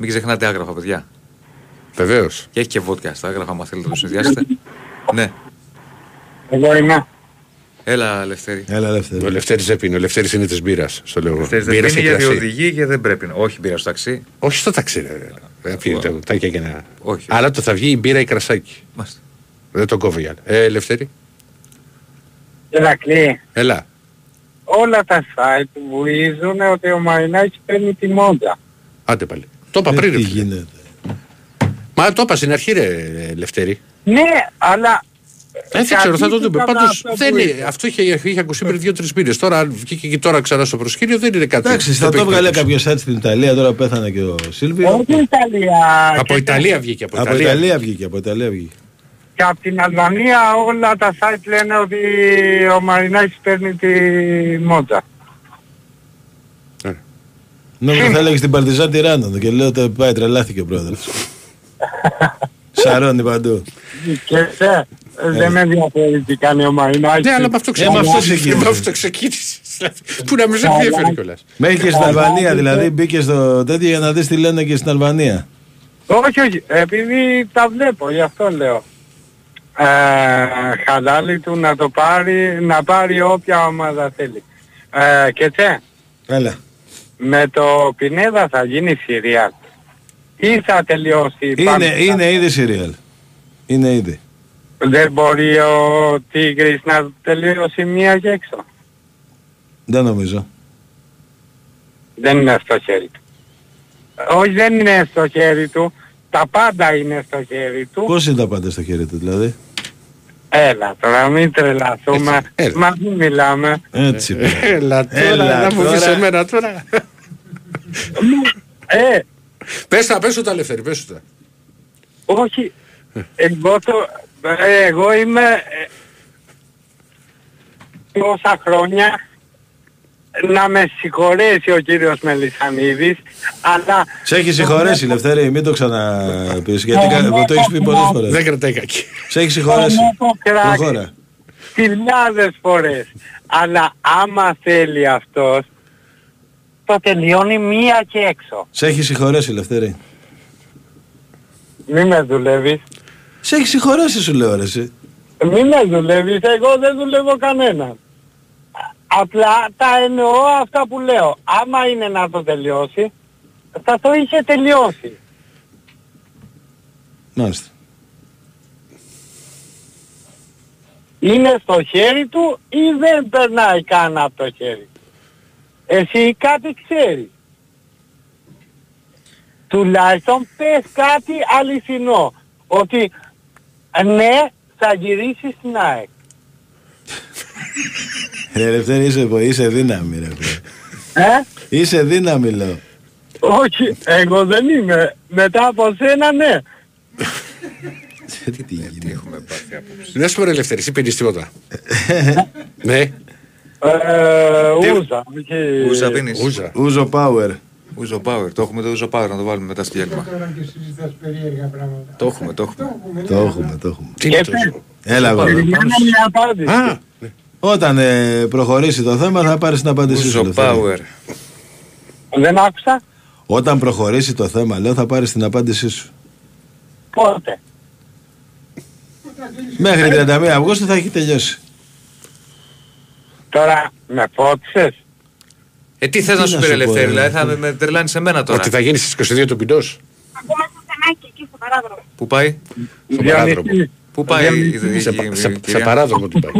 Μην ξεχνάτε άγραφα, παιδιά. Βεβαίως. Και έχει και βότκα στα άγραφα, αν θέλετε να το συνδυάσετε. ναι. Εγώ είμαι. Έλα, Λευτέρη. Έλα, Ο ελεύθερη. Λευτέρης δεν πίνει. Ο Λευτέρης είναι της μπύρας. Στο λέω. εγώ. Λευτέρης δεν Μπύρας πίνει και γιατί κρασί. οδηγεί και δεν πρέπει. να- Όχι μπύρα στο ταξί. Όχι στο ταξί, ρε. Δεν πίνει τα κουτάκια και να. Όχι. Αλλά το θα βγει η μπύρα ή κρασάκι. Μάλιστα. Δεν τον κόβει άλλο. Ε, Λευτέρη. Ερακλή, Έλα. όλα τα site βουίζουν ότι ο Μαρινάκης παίρνει τη μόντζα. Άντε πάλι. Το είπα Ε, πριν. Τι ρε φίλε. γίνεται. Μα το είπα στην αρχή, ρε Λευτέρη. Ναι, αλλά... Ε, δεν ξέρω, θα το δούμε. κατά Πάντως αυτό δεν που είναι. είπες. Αυτό είχε, είχε ακουστεί πριν δύο-τρεις μήνες. Τώρα, αν βγήκε και τώρα ξανά στο προσκήνιο, δεν είναι κάτι. Εντάξει, θα δεν το έχει έβγαλε περίπτωση. κάποιο site στην Ιταλία, τώρα πέθανε και ο Σίλβιο. Όχι Ιταλία. Από και- Ιταλία βγήκε. Από, Από Ιταλία βγήκε, από Ιταλία βγήκε. Και από την Αλβανία όλα τα site λένε ότι ο Μαρινάκης παίρνει τη μόντζα. Νόμιζα θα έλεγες στην Παρτιζάν Τυράννο και λέω ότι πάει τρελάθηκε ο πρόεδρος. Σαρώνει παντού. Και σε, δεν με ενδιαφέρει τι κάνει ο Μαρινάκης. Ναι, αλλά με αυτό Ε, με αυτό ξεκίνησε. ξεκίνησε. Με αυτό ξεκίνησε. Πού να μην σε ενδιαφέρει κιόλας. Μέχρι και στην Αλβανία δηλαδή μπήκε στο τέτοιο για να δεις τι λένε και στην Αλβανία. Όχι, όχι. Επειδή τα βλέπω, γι' αυτό λέω. Ε, χαλάλη του να το πάρει, να πάρει όποια ομάδα θέλει. Ε, και τσε, Έλα. Με το Πινέδα θα γίνει Σιριάλ. Ή θα τελειώσει Είναι, πάμε είναι ήδη σιριαλ. Είναι ήδη. Δεν μπορεί ο Τίγρης να τελειώσει μία και έξω. Δεν νομίζω. Δεν είναι στο χέρι του. Όχι δεν είναι στο χέρι του. Τα πάντα είναι στο χέρι του. Πώς είναι τα πάντα στο χέρι του δηλαδή; Έλα τώρα μην τρελαθούμε. Έτσι, έλα. Μα μην μιλάμε. Έτσι. πει. Έλα τώρα, Έλα να μου πεις τώρα. εμένα τώρα. Ε, Πες τα, πες σου τα ελεύθερη, πες σου τα. όχι. Εγώ το... ε, εγώ είμαι... ε, τόσα χρόνια να με συγχωρέσει ο κύριος Μελισανίδης, αλλά... Σε έχει συγχωρέσει, Λευτέρη, μην το ξαναπείς, γιατί κα- το έχεις πει πολλές φορές. Δεν κρατάει κακή. Σε έχει συγχωρέσει. Τον έχω κράξει Προχώρα. χιλιάδες φορές. Αλλά άμα θέλει αυτός, το τελειώνει μία και έξω. Σε έχει συγχωρέσει, Λευτέρη. Μη με δουλεύεις. Σε έχει συγχωρέσει, σου λέω, ρε, εσύ. Μη με δουλεύεις, εγώ δεν δουλεύω κανέναν. Απλά τα εννοώ αυτά που λέω. Άμα είναι να το τελειώσει, θα το είχε τελειώσει. Μάλιστα. Είναι στο χέρι του ή δεν περνάει καν από το χέρι. Εσύ κάτι ξέρεις. Τουλάχιστον πες κάτι αληθινό. Ότι ναι θα γυρίσεις στην ΑΕΚ. Ρε, Λευτέρη, είσαι, είσαι δύναμη, ρε. φίλε. Ε? Είσαι δύναμη, λέω. Όχι, εγώ δεν είμαι. Μετά από σένα ναι. Τι γίνεται. Έχουμε πάθει απόψε. Να σου πω ρε ελεύθερη, εσύ πίνεις τίποτα. Ναι, Ε, ούζα. όχι- Ούζα πίνεις. ούζα. Ούζο Power. Ούζο Power. Το έχουμε το Ούζο Power να το βάλουμε μετά στο διάλειμμα. Τώρα και συζητάς περίεργα πράγματα. Το έχουμε, το έχουμε. έχουμε, Το ναι. έχουμε, το έχουμε. Τι είναι Και το πες, ζώο. Έλα, εγώ. Όταν ε, προχωρήσει το θέμα θα πάρεις την απάντησή σου. Ούζο Λευτέρη. Power. Δεν άκουσα. Όταν προχωρήσει το θέμα, λέω, θα πάρεις την απάντησή σου. Πότε. Μέχρι 31 Αυγούστου θα έχει τελειώσει. Τώρα με φώτισες. Ε, τι θες να Τι σου να πει σου ρε πω, Ελευθέρη, ρε. δηλαδή θα με, με τρελάνεις εμένα τώρα. Ότι θα γίνει στις 22 του πυντός. Ακόμα στο στενάκι εκεί στο παράδρομο. Πού πάει, Στον παράδρομο. Διονύση. πού πάει η, η, η, Σε, η- η- σε, η σε κυρία? παράδρομο του πάει.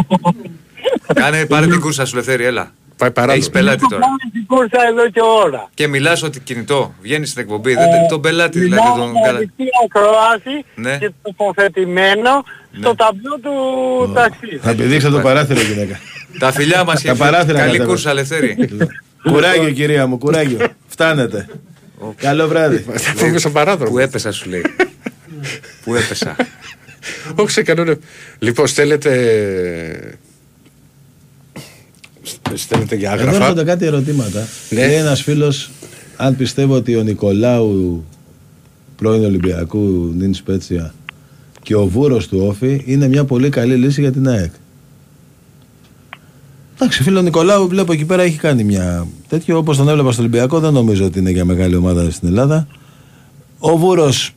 Κάνε, πάρε την κούρσα σου Ελευθέρη, έλα. Πάει παράδοση. Έχεις πελάτη τώρα. Πάμε στην κούρσα εδώ και ώρα. Και μιλάς ότι κινητό. Βγαίνεις στην εκπομπή. Δεν τον πελάτη δηλαδή. Μιλάω Τον με καλά. ανοιχτή ακρόαση Ναι. και τοποθετημένο στο ταμπλό του ταξί. Θα πηδήξω το παράθυρο γυναίκα. Τα φιλιά μας και Τα παράθυρα καλή κατέβα. κούρσα Ελευθέρη. κουράγιο κυρία μου, κουράγιο. Φτάνετε. Καλό βράδυ. Θα πούμε στον παράδρομο. Που έπεσα σου λέει. Που έπεσα. Όχι σε κανόνα. Λοιπόν, στέλνετε. Στέλνετε για Εδώ άγραφα. έρχονται κάτι ερωτήματα. Ναι. Λέει ένας φίλος, αν πιστεύω ότι ο Νικολάου πρώην Ολυμπιακού Νιν Σπέτσια και ο Βούρος του Όφη είναι μια πολύ καλή λύση για την ΑΕΚ. Εντάξει, φίλο Νικολάου, βλέπω εκεί πέρα έχει κάνει μια τέτοιο. Όπως τον έβλεπα στο Ολυμπιακό, δεν νομίζω ότι είναι για μεγάλη ομάδα στην Ελλάδα. Ο Βούρος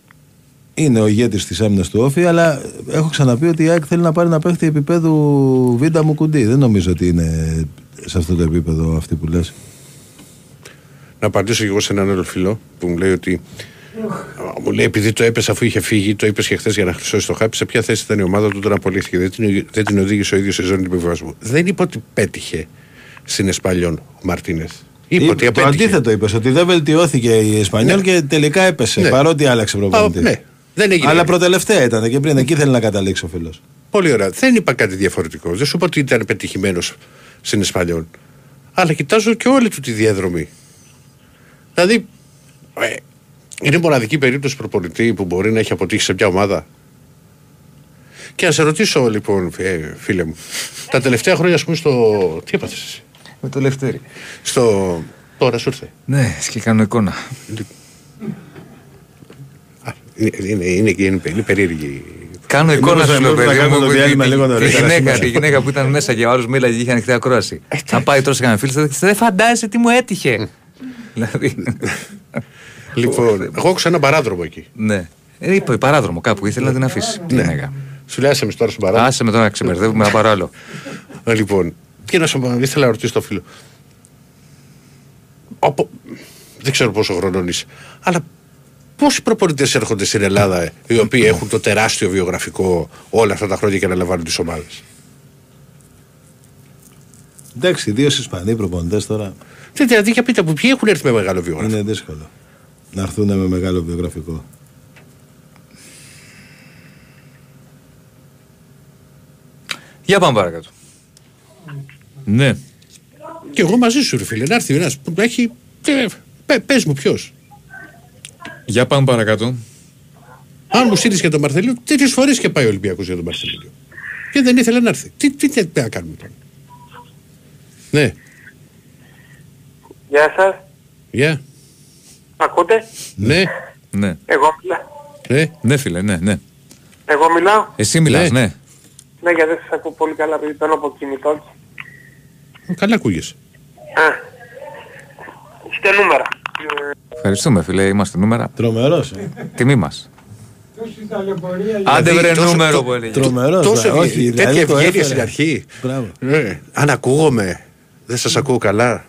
είναι ο ηγέτης της άμυνας του Όφη, αλλά έχω ξαναπεί ότι η ΑΕΚ θέλει να πάρει ένα παίχτη επίπεδου Βίντα μου κουντί. Δεν νομίζω ότι είναι σε αυτό το επίπεδο αυτή που λες. Να απαντήσω και εγώ σε έναν άλλο φίλο που μου λέει ότι. Μου λέει επειδή το έπεσε αφού είχε φύγει, το είπες και χθες για να χρυσώσει το χάπι, σε ποια θέση ήταν η ομάδα του, τον απολύθηκε. Δεν την, δεν την οδήγησε ο ίδιος σε ζώνη του επιβιβασμού. Δεν είπε ότι πέτυχε στην Εσπαλιόν ο Μαρτίνεθ. Είπε ότι το απέτυχε. αντίθετο είπες, ότι δεν βελτιώθηκε η Εσπανιόλ Ναι. και τελικά έπεσε. Ναι. Παρότι άλλαξε Α, προπονητή. ναι, δεν έγινε. Αλλά προτελευταία ήταν και πριν. Εκεί θέλει να καταλήξει ο φίλος. Πολύ ωραία. Δεν είπα κάτι διαφορετικό. Δεν σου είπα ότι ήταν πετυχημένος στην Εσπαλιόν. Αλλά κοιτάζω και όλη του τη διαδρομή. Δηλαδή, ε, είναι μοναδική περίπτωση προπονητή που μπορεί να έχει αποτύχει σε μια ομάδα; Και να σε ρωτήσω λοιπόν, ε, φίλε μου, τα τελευταία χρόνια, ας πούμε, στο. Τι έπαθες εσύ; Με το Ελευθέρη. Στο. Τώρα σου ήρθε. Ναι, και κάνω εικόνα. Α, είναι, είναι, είναι, είναι, είναι περίεργη. Κάνω εικόνα μήπως- σου λέω μήπως θα παιδί κάνουμε μου. το τη- διάλειμμα τη- λίγο Τη νωρίτερα γυναίκα, σήμερα. τη γυναίκα που ήταν μέσα και ο άλλος μίλαγε και είχε ανοιχτή ακρόαση. Θα πάει τώρα σε κανένα φίλο, θα δεν φαντάζεσαι τι μου έτυχε. Δηλαδή. Λοιπόν, εγώ άκουσα ένα παράδρομο εκεί. Ναι. Ε, Είπε παράδρομο κάπου, ήθελε να την αφήσει. τη γυναίκα. Σου λέει, άσε με τώρα στον παράδρομο. Άσε με τώρα να ξεμπερδεύουμε, να πάρω άλλο. Ε, Λοιπόν, και να σου πω, ήθελα να ρωτήσω το φίλο. Οπο... Δεν ξέρω πόσο χρονών είσαι. Αλλά πόσοι προπονητές έρχονται στην Ελλάδα ε, οι οποίοι έχουν το τεράστιο βιογραφικό όλα αυτά τα χρόνια και αναλαμβάνουν τις ομάδες; Εντάξει, δύο Ισπανοί προπονητές τώρα Δηλαδή, για πείτε μου, ποιοι έχουν έρθει με μεγάλο βιογραφικό; είναι δύσκολο να έρθουν με μεγάλο βιογραφικό. Για πάμε παρακάτω. Ναι. Και εγώ μαζί σου, ρε φίλε, να έρθει ένας που έχει. Πε πες μου ποιος. Για πάμε παρακάτω. Αν μου στείλεις για τον Μαρθελίο, τέτοιες φορές και πάει ο Ολυμπιακός για τον Μαρθελίο. Και δεν ήθελε να έρθει. Τι, τι, τι, τι να κάνουμε τώρα. Ναι, Γεια σας. γεια. Ακούτε; Ναι, Ναι. Εγώ μιλάω. ναι. Ναι, φίλε, ναι, ναι. Εγώ μιλάω; Εσύ μιλάς, Ναι. ναι. Ναι, γιατί δεν σας ακούω πολύ καλά επειδή παίρνω από κινητό. Καλά ακούγεσαι. Α. Είστε νούμερα. Ευχαριστούμε, φίλε. Είμαστε νούμερα. Τρομερός. Ε. Τιμή μας. Τόση ταλαιπωρία Άντε Δηλαδή, βρε τόσο- νούμερο το- που έλεγε. Τρομερός. Τόσο όχι, ευγε- δηλαδή τέτοια το ευγένεια έφερε. στην αρχή. Μπράβο. Ναι. Αν ακούγομαι, δεν σας ακούω καλά.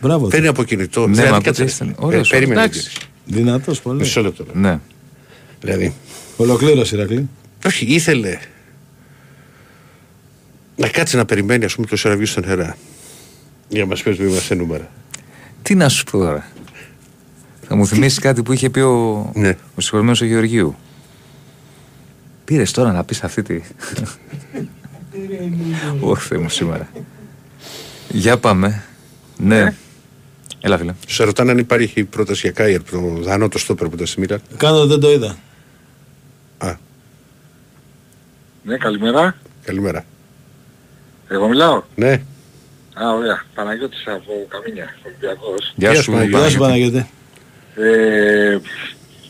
Μπράβο. Παίρνει από κινητό. Ναι, Δηλαδή, μα κάτσε- ακούτε, είστε- Ε, ωραίος, Περίμενε. εντάξει. Δυνατός πολύ. Μισό λεπτό. Ναι. Δηλαδή, Ολοκλήρωση, Ηρακλή. όχι, ήθελε να κάτσει να περιμένει, ας πούμε, ποιος ώρα βγει στον αέρα. Για να μας πει ότι είμαστε νούμερα. Τι να σου πω τώρα. Θα μου θυμίσει κάτι που είχε πει ο, Ναι. ο συγχωρημένος ο Γεωργίου. Πήρες τώρα να πεις αυτή τη... Όχι Θεέ μου σήμερα. Για πάμε. Ναι. Έλα φίλε. Σε ρωτάνε αν υπάρχει πρόταση για Κάιερ, το δανό το στόπερ που ήταν στη Μίλαν. Κάνω δεν το είδα. Α, Ναι, καλημέρα. καλημέρα. Εγώ μιλάω; Ναι, Α, ωραία. Παναγιώτης από Καμίνια, Ολυμπιακός. Γεια Γεια σου σου, Παναγιώτη. Γεια σου Παναγιώτη. Παναγιώτη. Ε,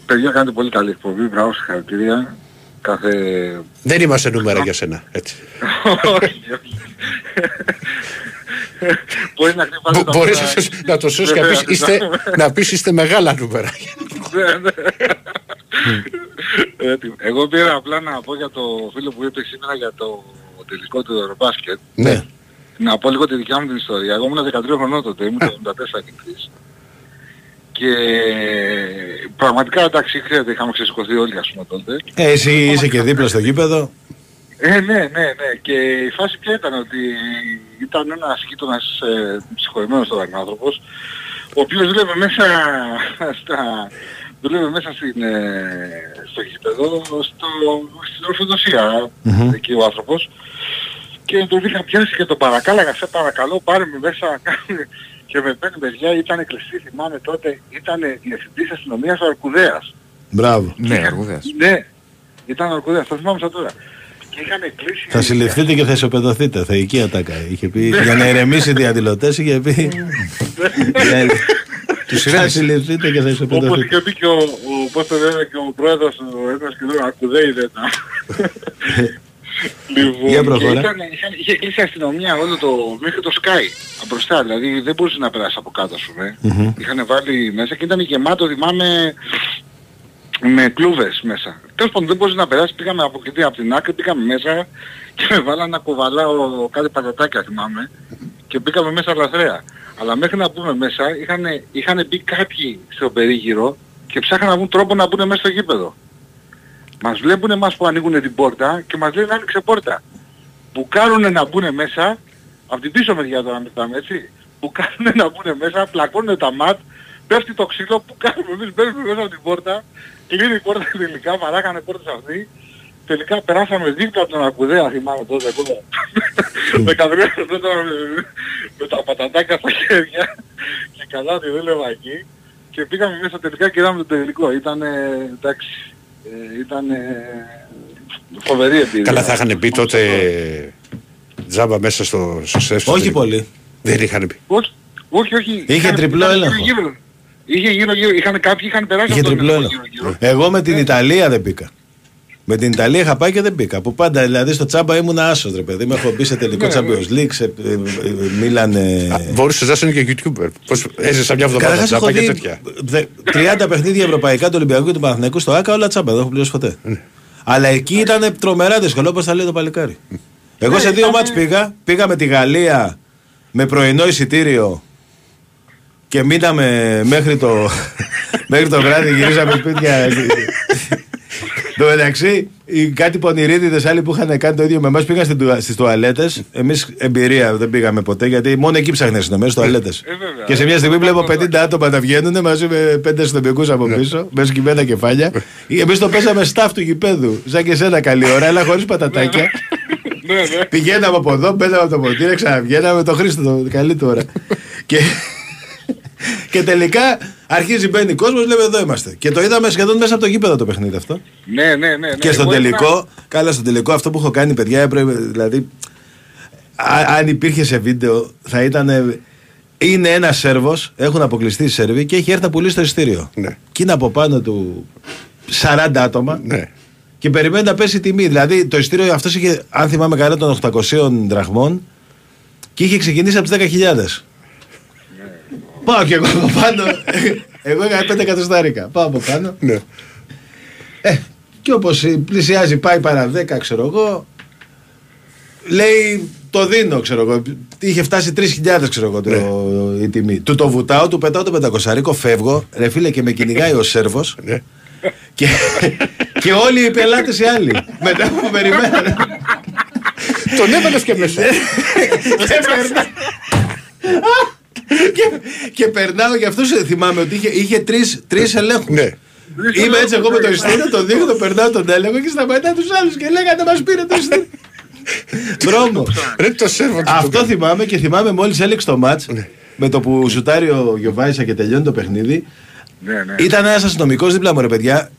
παιδιά, κάνετε πολύ καλή εκπομπή. Μπράβο, συγχαρητήρια. Κάθε... δεν είμαστε νούμερα για σένα. Έτσι. Όχι, όχι. Μπορεί να χτυπάτε Μπο- τα Μπορείς πρώτα- να σ- να το σώσεις και να πεις, Βέβαια, είστε, ναι. να πεις είστε μεγάλα νούμερα. Ναι, ναι. Έτοιμο. Εγώ πήρα απλά να πω για το φίλο που είπε σήμερα για το τελικό του Ευρωμπάσκετ. ναι. Να πω λίγο τη δικιά μου την ιστορία. Εγώ ήμουν 13 χρονών τότε, ήμουν το 74 νικητής. Και πραγματικά εντάξει, ξέρετε, είχαμε ξεσηκωθεί όλοι ας πούμε τότε. Ε, εσύ είσαι και δίπλα στο γήπεδο. Ε, ναι, ναι, ναι. Και η φάση ποια ήταν ότι ήταν ένας γείτονας ε, συγχωρημένος τώρα είναι άνθρωπος, ο οποίος δούλευε μέσα στα, δούλευε μέσα στην, ε, στο γήπεδο, στο, στην ορθοδοσία εκεί ο άνθρωπος και τον είχα πιάσει και τον παρακάλαγα, σε παρακαλώ πάρε με μέσα κάνε». και με πέντε παιδιά ήταν κλειστή, θυμάμαι τότε, ήταν διευθυντής αστυνομίας ο Αρκουδέας. Μπράβο. Ναι, αργούδας. Ναι, ήταν ο Αρκουδέας, το θυμάμαι σαν τώρα. Και είχαν κλείσει... Θα συλληφθείτε και θα ισοπεδωθείτε. Θεϊκή ατάκα. Είχε πει για να ηρεμήσει οι διαδηλωτές είχε πει. Τους Θα ηρέμησε. συλληφθείτε και θα Όπως ισοπεδωθείτε. είχε πει και ο, ο, πώς το λένε και ο πρόεδρος, ο ένας και ο Αρκουδέη δεν ήταν. Λοιπόν, Για προχώρα. και ήταν, είχαν, είχε κλείσει η αστυνομία όλο το, μέχρι το Sky από μπροστά, δηλαδή δεν μπορούσε να περάσει από κάτω ας πούμε. Είχαν βάλει μέσα και ήταν γεμάτο, θυμάμαι, με κλούβες μέσα. Τέλος πάντων δεν μπορούσε να περάσει, πήγαμε από, εκεί, από την άκρη, πήγαμε μέσα και με βάλανε να κουβαλάω κάτι πατατάκια θυμάμαι και μπήκαμε μέσα λαθρέα. Αλλά μέχρι να μπούμε μέσα είχαν, είχαν μπει κάποιοι στο περίγυρο και ψάχναν να βρουν τρόπο να μπουν μέσα στο γήπεδο. Μας βλέπουν εμάς που ανοίγουν την πόρτα και μας λένε άνοιξε πόρτα. Που κάνουνε να μπουν μέσα, από την πίσω μεριά τώρα μιλάμε έτσι, που κάνουνε να μπουν μέσα, πλακώνουν τα ματ, πέφτει το ξύλο που κάνουμε εμείς, μπαίνουμε μέσα από την πόρτα, κλείνει η πόρτα τελικά, παράγανε πόρτες αυτοί, τελικά περάσαμε δίπλα από τον Ακουδέα, θυμάμαι τότε, ακόμα, με καθρέφτες με, με τα πατατάκια στα χέρια και καλά τη δούλευα εκεί και πήγαμε μέσα τελικά και είδαμε το τελικό. Ήταν, εντάξει, ε, ήταν φοβερή εμπειρία. Καλά θα είχαν πει τότε τζάμπα μέσα στο, στο σεφ. Όχι πολύ. Δεν είχαν πει. Όχι, όχι, όχι. Είχε Είχαν- τριπλό ήταν έλεγχο. γύρω-γύρω. Είχε γύρω-γύρω, είχαν κάποιοι είχαν περάσει Είχε από τον τριπλό έλεγχο έλεγχο. γύρω-γύρω. Εγώ με την Ιταλία δεν μπήκα. Με την Ιταλία είχα πάει και δεν μπήκα. Που πάντα δηλαδή στο τσάμπα ήμουν άσος ρε παιδί. Με έχω μπει σε τελικό Champions League, σε ε, ε, Μίλαν. ε, Μπορούσε να είσαι και YouTuber. Πώς έζησα μια εβδομάδα Καταρχάς έχω τζάμπα και δει τέτοια. δε- 30 παιχνίδια ευρωπαϊκά του Ολυμπιακού και του Παναθηναϊκού στο ΑΚΑ όλα τσάμπα, δεν έχω πληρώσει ποτέ. Αλλά εκεί ήταν τρομερά δύσκολο όπως θα λέει το παλικάρι. Εγώ σε δύο μάτς πήγα, πήγα με τη Γαλλία με πρωινό εισιτήριο και μείναμε μέχρι το, μέχρι το βράδυ, γυρίζαμε σπίτια. Το μεταξύ, οι κάτι πονηρίδιδε άλλοι που είχαν κάνει το ίδιο με εμάς πήγαν στις τουαλέτες. Εμείς εμπειρία δεν πήγαμε ποτέ γιατί μόνο εκεί ψάχνες αστυνομίε στις τουαλέτες. βέβαια. και σε μια στιγμή βλέπω 50 άτομα να βγαίνουν μαζί με πέντε αστυνομικού από πίσω, μες σκυμμένα κεφάλια. Εμείς το παίζαμε staff του γηπέδου. Σαν και σένα καλή ώρα, αλλά χωρίς πατατάκια. Ναι, ναι. Πηγαίναμε από εδώ, μπαίναμε από το ποτήρι, ξαναβγαίναμε το Χρήστο το καλή του ώρα. και, και τελικά αρχίζει μπαίνει κόσμος, λέμε εδώ είμαστε. Και το είδαμε σχεδόν μέσα από το γήπεδο το παιχνίδι αυτό. Ναι, ναι, ναι, ναι. και στο Εγώ τελικό, καλά στο τελικό, αυτό που έχω κάνει, παιδιά, έπρεπε, δηλαδή. α- αν υπήρχε σε βίντεο, θα ήταν. Είναι ένα Σέρβος, έχουν αποκλειστεί οι Σέρβοι και έχει έρθει να πουλήσει το ειστήριο. Ναι. Και είναι από πάνω του 40 άτομα Ναι. και περιμένει να πέσει η τιμή. Δηλαδή το ειστήριο αυτός είχε, αν θυμάμαι καλά, των 800 δραχμών και είχε ξεκινήσει από τις 10.000. Πάω και εγώ από πάνω. εγώ είχα 5 εκατοστάρικα. Πάω από πάνω. Ναι. Ε, και όπως πλησιάζει, πάει παρά 10, ξέρω εγώ. Λέει το δίνω, ξέρω εγώ. Είχε φτάσει 3.000, ξέρω εγώ, το, η τιμή. Του το βουτάω, του πετάω το 500 φεύγω. Ρε φίλε, και με κυνηγάει ο Σέρβος. Ναι. και, και όλοι οι πελάτες οι άλλοι. Μετά που περιμένανε. Τον έβαλες και μέσα. Και, περνά... και, και περνάω, γι' αυτό σε θυμάμαι ότι είχε, είχε τρεις, τρεις ελέγχους. Ναι. Είμαι έτσι εγώ με το ειστήριο, το δείχνω, το περνάω τον έλεγχο και σταματάω τους άλλους και λέγανε μας πήρε το ειστήριο. Δρόμο. Ρε το σέρβο του. Αυτό θυμάμαι και θυμάμαι μόλις έλεξε το μάτς με το που σουτάρει ο Γιωβάησα και τελειώνει το παιχνίδι. Ναι, ναι. Ήταν ένας αστυνομικός δίπλα μου, ρε παιδιά.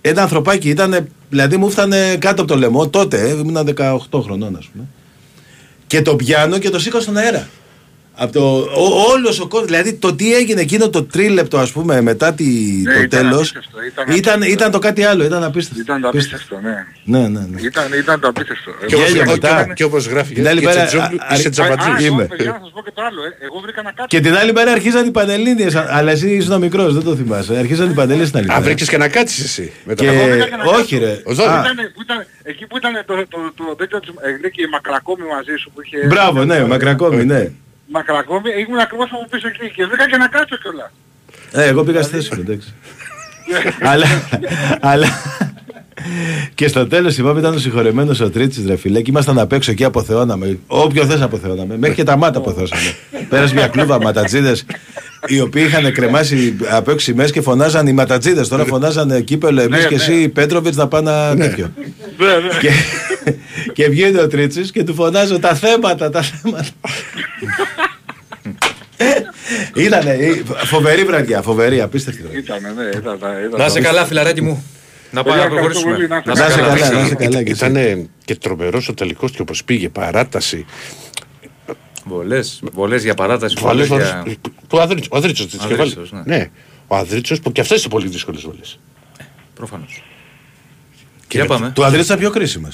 Ένα ανθρωπάκι ήταν, δηλαδή μου φτάνε κάτω από το λαιμό τότε, ε, ήμουν 18 χρονών, ας πούμε. Και το πιάνω και το σήκω στον αέρα. Από το, ο, όλος ο κόσμος, δηλαδή το τι έγινε εκείνο το τρίλεπτο ας πούμε μετά τη, Ναι, το ήταν τέλος απίστευτο, ήταν ήταν, ήταν, απίστευτο. το κάτι άλλο, ήταν απίστευτο. Ήταν το Απίστευτο. απίστευτο, ναι. Ναι, ναι, ναι. Ήταν, ήταν το απίστευτο. Και όπως- Γέλιο και- μετά. Και όπως γράφει Την άλλη και μέρα, Τσετζόγλου, α- είσαι α- τζαμπατζής. είμαι. Είμαι. να σας πω και το άλλο, ε. Εγώ βρήκα να κάτσω. Και την άλλη μέρα αρχίζαν οι πανελλήνιες, α- αλλά εσύ ήσουν μικρός, δεν το θυμάσαι. Αρχίζαν οι πανελλήνιες την άλλη Α, μέρα. βρήκες και να κάτσεις εσύ. με το Και- καφέ. βρήκα να όχι, κάτσω. ρε. Ο Ζόρι. Α, Ήταν, που ήταν, εκεί που ήταν το, το, το, τέτοιο της, ε, λέει και η μακρακόμη μαζί σου που είχε... Μπράβο, ναι, μακρακόμη, ναι. Μακρακόμη, ήμουν ακριβώς από πίσω εκεί και βρήκα και να κάτσω κιόλας. Ε, εγώ πήγα στη θέση μου, εντάξει. αλλά, αλλά, Και στο τέλος θυμάμαι ήταν ο συγχωρεμένος ο Τρίτσι, ρε φιλέ, και ήμασταν απ' έξω και αποθεώναμε. Όποιο θες αποθεώναμε. Μέχρι και τα μάτα αποθεώσαμε. Πέρασε μια κλούβα ματατζίδες οι οποίοι είχαν κρεμάσει απ' έξω σημαίε και φωνάζαν οι ματατζίδες. Τώρα φωνάζαν κύπελο εμείς και εσύ Πέτροβιτ να πάνε ένα τέτοιο. και, και βγαίνει ο Τρίτσι και του φωνάζω τα θέματα, τα θέματα. Ήταν φοβερή βραδιά, φοβερή, απίστευτη βραδιά. Ήτανε, ναι, ήταν. ήταν Να είσαι καλά, φιλαράκι μου. Να πάμε να Παιδιά, ευχαριστώ προχωρήσουμε. πολύ, να Να είστε είσαι Να είσαι καλά. καλά, να είσαι καλά. και εσύ. Ήταν και τρομερός ο τελικός και όπως πήγε, παράταση. Βολές, βολές για παράταση, Βολές, βολές βολές. για... Του Αδρίτσο. Ο Αδρίτσο της είχε βάλει. Αδρίτσος, ναι. Ναι. Ο Αδρίτσο που και αυτές είναι πολύ δύσκολες βολές. Προφανώς. Για πάμε. Του Ανδρέα ήταν πιο κρίσιμες.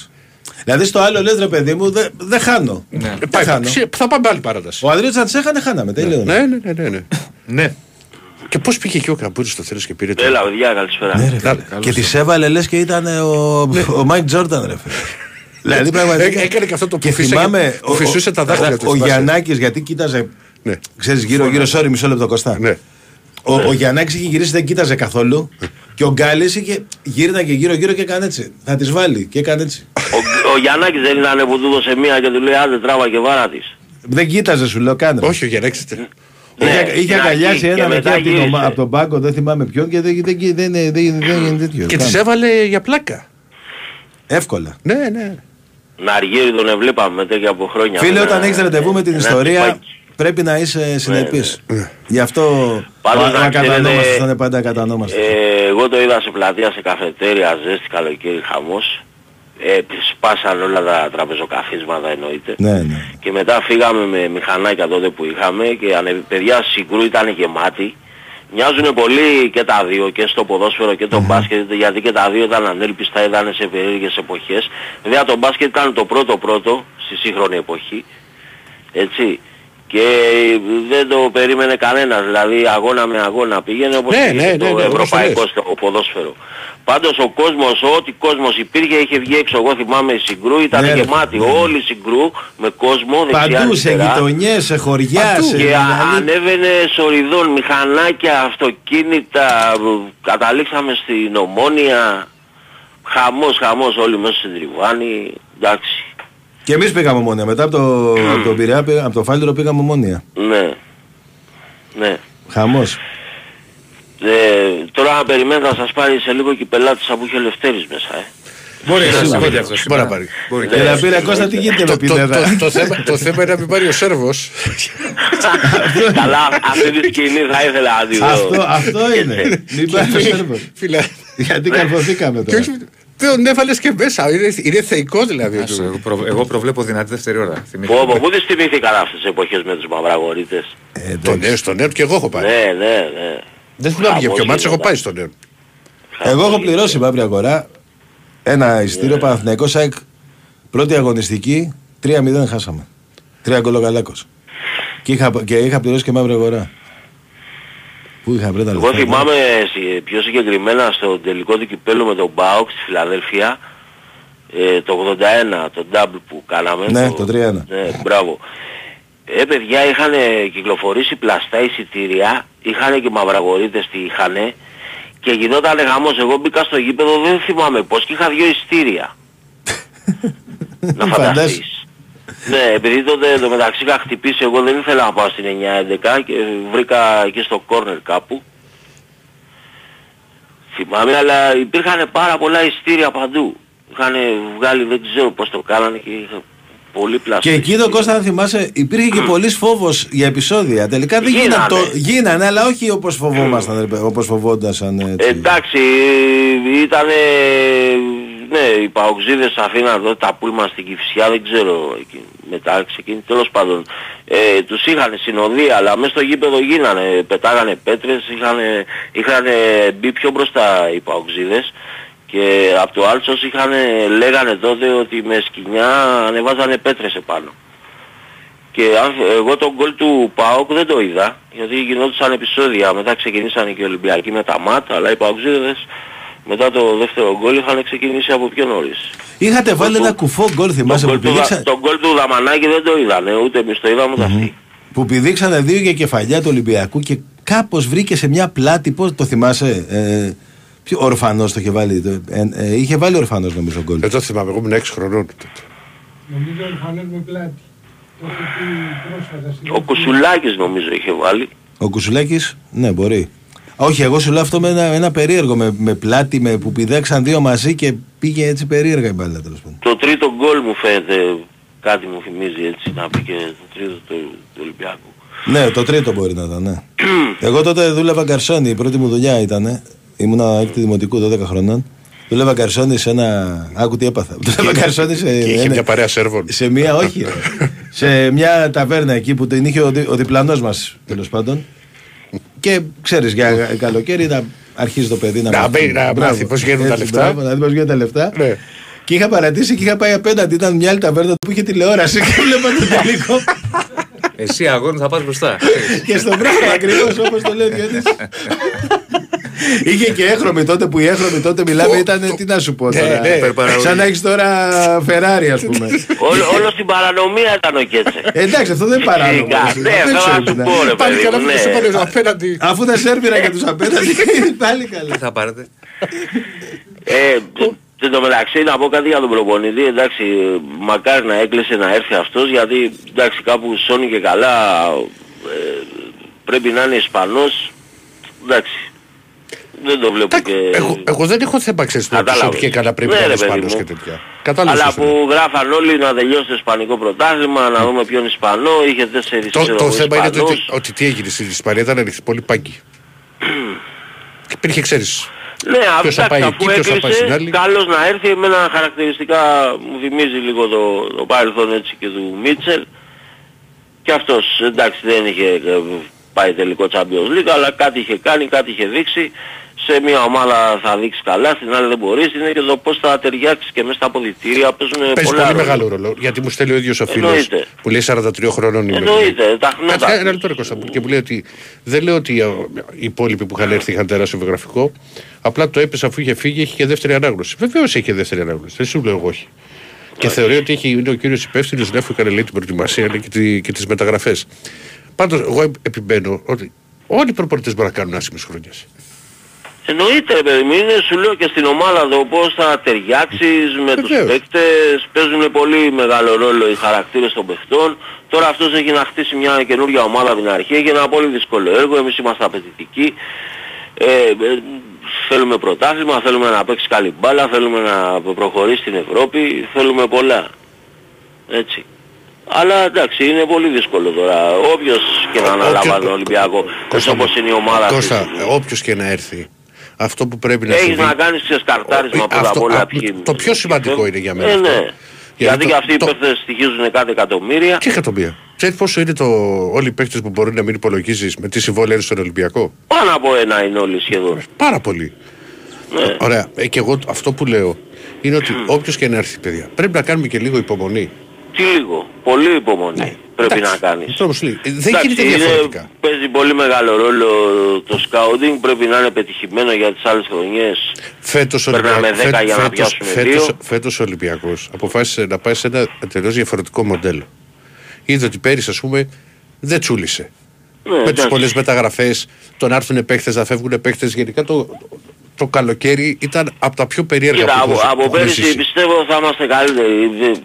Δηλαδή στο άλλο λες ρε παιδί μου, δεν δεν χάνω. Ναι. Δεν χάνω. Θα πάμε άλλη παράταση. Ο Ανδρέας αν τις έχανε, χάναμε. Τελείως. Ναι, ναι, ναι, ναι, ναι. Ναι. Και πώς πήγε και ο Καμπούρης στο τέλος και πήρε το. Έλα, παιδιά, καλησπέρα. Ναι, ρε, φίλε. Καλώς και τη έβαλε λες και ήταν ο, ο Μάικ Τζόρνταν, ρε φίλε. δηλαδή πραγματικά. Έ- έκανε και αυτό το που και φύσαγε- θυμάμαι. που φυσούσε τα δάχτυλα του Ο στη βάση. Γιαννάκης, γιατί κοίταζε. Ναι. Ξέρεις γύρω-γύρω, sorry, μισό λεπτό Κώστα. Ναι. Ο, ο Γιαννάκης είχε γυρίσει, δεν κοίταζε καθόλου. Και ο Γκάλη είχε γύρναγε γύρω-γύρω και έκανε έτσι. Θα τη βάλει και έκανε έτσι. Ο, ο Γιαννάκης δεν ήταν που του έδωσε μία και του λέει άντε τράβα και βάρα της. Δεν κοίταζε, σου λέω, κάνε. Όχι, ο Γιαννάκη. Ναι, Είχε, είχε στην αγκαλιάσει αρχή και έναν εκεί μετά από, την γύρισε. ομα- από τον πάγκο, δεν θυμάμαι ποιον και δεν, δεν, δεν, δεν, δεν, δεν είναι τέτοιο. Και Κάνε. τη έβαλε για πλάκα. Εύκολα. Ναι, ναι. Να αργύρι τον εβλέπαμε μετά και από χρόνια. Φίλε, Με όταν ένα- έχει ραντεβού με την ένα ιστορία, τυπάκι. Πρέπει να είσαι συνεπής. Γι' αυτό Πάντως να, να να ξέρετε, κατανόμαστε, θα είναι πάντα κατανόμαστε. Ε, εγώ το είδα σε πλατεία, σε καφετέρια, ζέστη, καλοκαίρι, χαμός. Ε, σπάσαν όλα τα τραπεζοκαθίσματα εννοείται. ναι, ναι. Και μετά φύγαμε με μηχανάκια τότε που είχαμε και ανε- παιδιά συγκρού ήταν γεμάτοι. Μοιάζουν πολύ και τα δύο, και στο ποδόσφαιρο και το μπάσκετ, γιατί και τα δύο ήταν ανέλπιστα, ήταν σε περίεργες εποχές. Βέβαια το μπάσκετ ήταν το πρώτο πρώτο στη σύγχρονη εποχή, έτσι. Και δεν το περίμενε κανένας, δηλαδή αγώνα με αγώνα πήγαινε όπως Ναι, πήγε ναι, το ναι, ναι, όπως ευρωπαϊκό λες. στο ποδόσφαιρο. Πάντως ο κόσμος, ό,τι κόσμος υπήρχε είχε βγει έξω. Εγώ θυμάμαι η Συγκρού, ήταν Ναι, ρε, γεμάτη. ναι. Όλη η Συγκρού με κόσμο δεξιά Παντού, σε αριστερά. γειτονιές, σε χωριά, Παντού. σε. Και δηλαδή- ανέβαινε σοριδών, μηχανάκια, αυτοκίνητα, καταλήξαμε στην Ομόνια, χαμός, χαμός όλοι μέσα στην Τριβάνη, εντάξει, Και εμείς πήγαμε ομόνια. Μετά από το, από το Πειραιά, πήγα- από το Φάληρο πήγαμε ομόνια. ναι, ναι. Χαμός. Ε, τώρα να περιμένετε να σας πάρει σε λίγο και η πελάτησα που είχε Λευτέρης μέσα, ε. Μπορεί να Σίγουρα. συμβεί αυτό Μπορεί σήμερα. να πάρει. Μπορεί Και και να πήρε Κώστα, τι γίνεται με Το- το- πινέδα. το- το θέμα- Το θέμα είναι να μην πάρει ο Σέρβος. Καλά, αυτή τη σκηνή θα ήθελα να τη δω. Αυτό, αυτό είναι. Μην πάει ο Σέρβος. Φίλε. Γιατί καρφωθήκαμε Και τώρα. Όχι, τον έβαλες και μέσα. Είναι, είναι θεϊκός δηλαδή. Άσε, εγώ προ- Εγώ προβλέπω δυνατή δεύτερη ώρα. Θυμήθηκα. Πω, πω, πού τις θυμήθηκαν αυτές τις εποχές με τους μαυραγορείτες. Ε, Το εντάξει. νέο, στο νέο και εγώ έχω πάει. Ναι, ναι, ναι. Δεν θυμάμαι για ποιο Χαμός μάτσο έχω γινόταν. πάει στο νέο. Εγώ έχω πληρώσει μαύρη αγορά ένα ειστήριο Ναι. Παναθηναϊκό ΣΑΕΚ πρώτη αγωνιστική 3-0 χάσαμε. Τρία γκολοκαλάκος. Και είχα, και είχα πληρώσει και μαύρη αγορά. Πού είχα βρει τα λεφτά. Εγώ θυμάμαι σι- πιο συγκεκριμένα στο τελικό του κυπέλου με τον Μπάουκ στη Φιλαδέλφια ε, το 81, το double που κάναμε. Ναι, το 3-1. Ναι, μπράβο. Ε, παιδιά είχαν κυκλοφορήσει πλαστά εισιτήρια, είχαν και μαυραγορείτες τι είχαν και γινόταν γαμός. Εγώ μπήκα στο γήπεδο, δεν θυμάμαι πώς και είχα δύο εισιτήρια. να Φαντάσου. φανταστείς. Ναι, επειδή τότε το μεταξύ είχα χτυπήσει, εγώ δεν ήθελα να πάω στην 9-11 και βρήκα εκεί στο κόρνερ κάπου. Θυμάμαι, αλλά υπήρχαν πάρα πολλά ειστήρια παντού. Είχαν βγάλει, δεν ξέρω πώς το κάνανε και είχα πολύ πλαστά. Και εκεί το Κώστα, αν θυμάσαι, υπήρχε και πολλής φόβος για επεισόδια. Τελικά δεν γίνανε. Γίνανε. Το, γίνανε, αλλά όχι όπως φοβόμασταν, ρε παιδί, όπως φοβόντασαν έτσι. Εντάξει, ήταν ναι, οι παοξίδες αφήναν εδώ τα πούλμα στην Κηφισιά, δεν ξέρω, εκεί, μετά ξεκίνησε, τέλος πάντων. Ε, τους είχαν συνοδεία, αλλά μέσα στο γήπεδο γίνανε, πετάγανε πέτρες, είχαν, είχαν μπει πιο μπροστά οι παοξίδες και από το Άλτσος είχαν, λέγανε τότε ότι με σκοινιά ανεβάζανε πέτρες επάνω. Και αν, εγώ τον γκολ του ΠΑΟΚ δεν το είδα, γιατί γινόντουσαν επεισόδια. Μετά ξεκινήσαν και οι Ολυμπιακοί με τα ΜΑΤ, αλλά οι ΠΑΟΚζίδες μετά το δεύτερο γκολ είχαν ξεκινήσει από πιο νωρίς. Είχατε βάλει το- ένα κουφό γκολ, Τον θυμάσαι, που γκολ, του, πηδήξα, Δα- τον γκολ του Δαμανάκη δεν το είδανε, ούτε εμείς το είδαμε ούτε αυτοί. που πηδήξανε δύο για κεφαλιά του Ολυμπιακού και κάπως βρήκε σε μια πλάτη, πώς το θυμάσαι, ε, Ποιο ορφανός το είχε βάλει. το- ε, ε, είχε βάλει ορφανός νομίζω γκολ. Δεν το θυμάμαι, εγώ ήμουν 6 χρονών. τότε. Νομίζω ορφανός με πλάτη. Το έχω πει πρόσφατα. στην Ο Κουσουλάκης νομίζω είχε βάλει. Ο Κουσουλάκης, ναι, μπορεί. Όχι, εγώ σου λέω αυτό με ένα, ένα περίεργο. Με, με πλάτη με, που πηδέξαν δύο μαζί και πήγε έτσι περίεργα η μπάλα τέλος πάντων. Το τρίτο γκολ μου φαίνεται κάτι μου θυμίζει έτσι να πει και το τρίτο του, του Ολυμπιακού. Ναι, το τρίτο μπορεί να ήταν, ναι. Εγώ τότε δούλευα γκαρσόνι, η πρώτη μου δουλειά ήταν. Ήμουνα έκτη δημοτικού 12 χρονών. Δούλευα γκαρσόνι σε ένα. Άκου τι έπαθα. Δούλευα γκαρσόνι σε. Και είχε ένα- μια παρέα Σέρβων. σε μια, όχι. ρε. σε μια ταβέρνα εκεί που την είχε ο, δι, ο διπλανός μας τέλος πάντων. Και ξέρεις για καλοκαίρι να αρχίζει το παιδί να, Να μάθει. μπει, να Μπράβο. μάθει πώς γίνουν τα Έτσι, λεφτά. μπράβο, να δει πώς γίνονται τα λεφτά. Ναι. Και είχα παρατήσει και είχα πάει απέναντι. Ήταν μια άλλη ταβέρνα που είχε τηλεόραση και βλέπα το τελικό. Εσύ αγόρι θα πας μπροστά. και στον πράγμα ακριβώς όπως το λέει ο Διονύσης. Είχε και έχρωμη τότε που η έχρωμη τότε μιλάμε ήταν. Τι να σου πω Ναι, τώρα; ναι, υπερπαραγωγή. Σαν να έχεις τώρα Φεράρι, ας πούμε. όλο, όλο στην παρανομία ήταν ο Κέτσε. Ε, Εντάξει, αυτό δεν είναι παράνομο. Σιγά, Αυτό ναι, δεν θέλω ξέρω να τι σου να- πω ρε Πάλι παιδί καλά μου, που ναι. σε πάνε απέναντι. Αφού τα σέρβιρα και τους απέναντι, πάλι καλά. Τι θα πάρετε; Ε, εν τω μεταξύ να πω κάτι για τον προπονητή, εντάξει, μακάρι να έκλεισε να έρθει αυτός γιατί εντάξει κάπου σώνει και καλά ε, πρέπει να είναι Ισπανός, εντάξει, δεν το βλέπω και... Εγώ, εγώ δεν έχω θέμα ξέρεις να τους Κατάλαβες. ότι και καλά πρέπει Ναι, να είναι ρε, παιδί Ισπανός μου. και τέτοια. Κατάλαβες Αλλά τι σου λέω. που γράφαν όλοι να τελειώσει το Ισπανικό πρωτάθλημα, να δούμε ποιον Ισπανό, είχε τέσσερις Το, ξέρω το εγώ, θέμα είναι το Ισπανούς. ότι, ότι τι έγινε στην Ισπανία ήταν ανοιχτή πολύ πάγκη. Και υπήρχε, ξέρεις, Ναι, Ποιος θα αυτά πάει αφού εκεί, ποιος θα πάει στην άλλη. έκλεισε, καλώς να έρθει, εμένα χαρακτηριστικά μου θυμίζει λίγο το, το παρελθόν έτσι και του Μίτσελ. Και αυτός εντάξει δεν είχε ε, πάει τελικό Champions League, αλλά κάτι είχε κάνει, κάτι είχε δείξει. Σε μια ομάδα θα δείξει καλά, στην άλλη δεν μπορείς. Είναι και το πώς θα ταιριάξεις και μέσα στα αποδητήρια παίζουν παίζει πολλά πολύ ρόλο. μεγάλο ρόλο. Γιατί μου στέλνει ο ίδιος ο φίλος Εννοείται. που λέει 43 χρόνων είμαι. Εννοείται, τα χνότα. Κάτσε ένα λεπτό ρε Κώστα μου, και μου λέει ότι δεν λέω ότι ε, οι υπόλοιποι που είχαν έρθει είχαν τεράστιο βιογραφικό. Απλά το έπεσε αφού είχε φύγει, έχει και δεύτερη ανάγνωση. Βεβαίως έχει και δεύτερη ανάγνωση. Δεν σου λέω εγώ όχι. Και θεωρεί ότι έχει, είναι ο κύριος υπεύθυνος, δεν αφού έκανε λέει την προετοιμασία λέει, και, τη, και τις μεταγραφές. Πάντως, εγώ επιμένω ότι όλοι οι προπονητές μπορούν να κάνουν άσχημες χρονιές. Εννοείται ρε παιδί μου, είναι σου λέω και στην ομάδα εδώ πώς θα ταιριάξεις με τους Βεβαίως. παίκτες, παίζουν πολύ μεγάλο ρόλο οι χαρακτήρες των παιχτών. Τώρα αυτός έχει να χτίσει μια καινούργια ομάδα από την αρχή, έχει ένα πολύ δύσκολο έργο, εμείς είμαστε απαιτητικοί. Ε, ε, θέλουμε πρωτάθλημα, θέλουμε να παίξει καλή μπάλα, θέλουμε να προχωρήσει στην Ευρώπη, θέλουμε πολλά. Έτσι. Αλλά εντάξει, είναι πολύ δύσκολο τώρα. Όποιος και να Όποιος- αναλάβει τον Ολυμπιακό, Κώστα όπως μου, είναι η ομάδα αυτή τη Κώστα, στιγμή. όποιος και να έρθει, αυτό που πρέπει να Έχεις συμβεί. να κάνεις ξεσκαρτάρισμα πρώτα Αυτό- απ' όλα α, ποιοι το πιο σημαντικό είναι για μένα Ε, αυτό. ναι. Γιατί Γιατί το- και αυτοί οι το- παίκτες στοιχίζουν κάτι εκατομμύρια. Τι εκατομμύρια; Ξέρεις πόσο είναι το, όλοι οι παίκτες που μπορεί να μην υπολογίζεις με τι συμβόλαια είναι στον Ολυμπιακό; Πάνω από ένα είναι όλοι σχεδόν. Πάρα πολύ. Ναι. Ωραία. Ε, και εγώ αυτό που λέω είναι ότι όποιος και να έρθει, παιδιά, πρέπει να κάνουμε και λίγο υπομονή. Τι λίγο. Πολύ υπομονή πρέπει Ναι. Εντάξει, να κάνεις. αυτό όμως λέει. Ε, Δεν Εντάξει, γίνεται είναι- διαφορετικά. Παίζει πολύ μεγάλο ρόλο το scouting, πρέπει να είναι πετυχημένο για τις άλλες χρονιές. Φέτος ο Περνάμε Ολυμπιακός, δέκα για να πιάσουμε φέτος, δύο. φέτος ο Ολυμπιακός αποφάσισε να πάει σε ένα τελείως διαφορετικό μοντέλο. Είδε ότι πέρυσι ας πούμε δεν τσούλησε. Ναι, με τις εντάξει. πολλές μεταγραφές, το να έρθουν παίχτες, να φεύγουν παίχτες. Γενικά το, το καλοκαίρι ήταν από τα πιο περίεργα Κοίτα, που από, έχω- που από έχω πέρυσι ζήσει. πιστεύω θα είμαστε καλύτεροι. Δεν,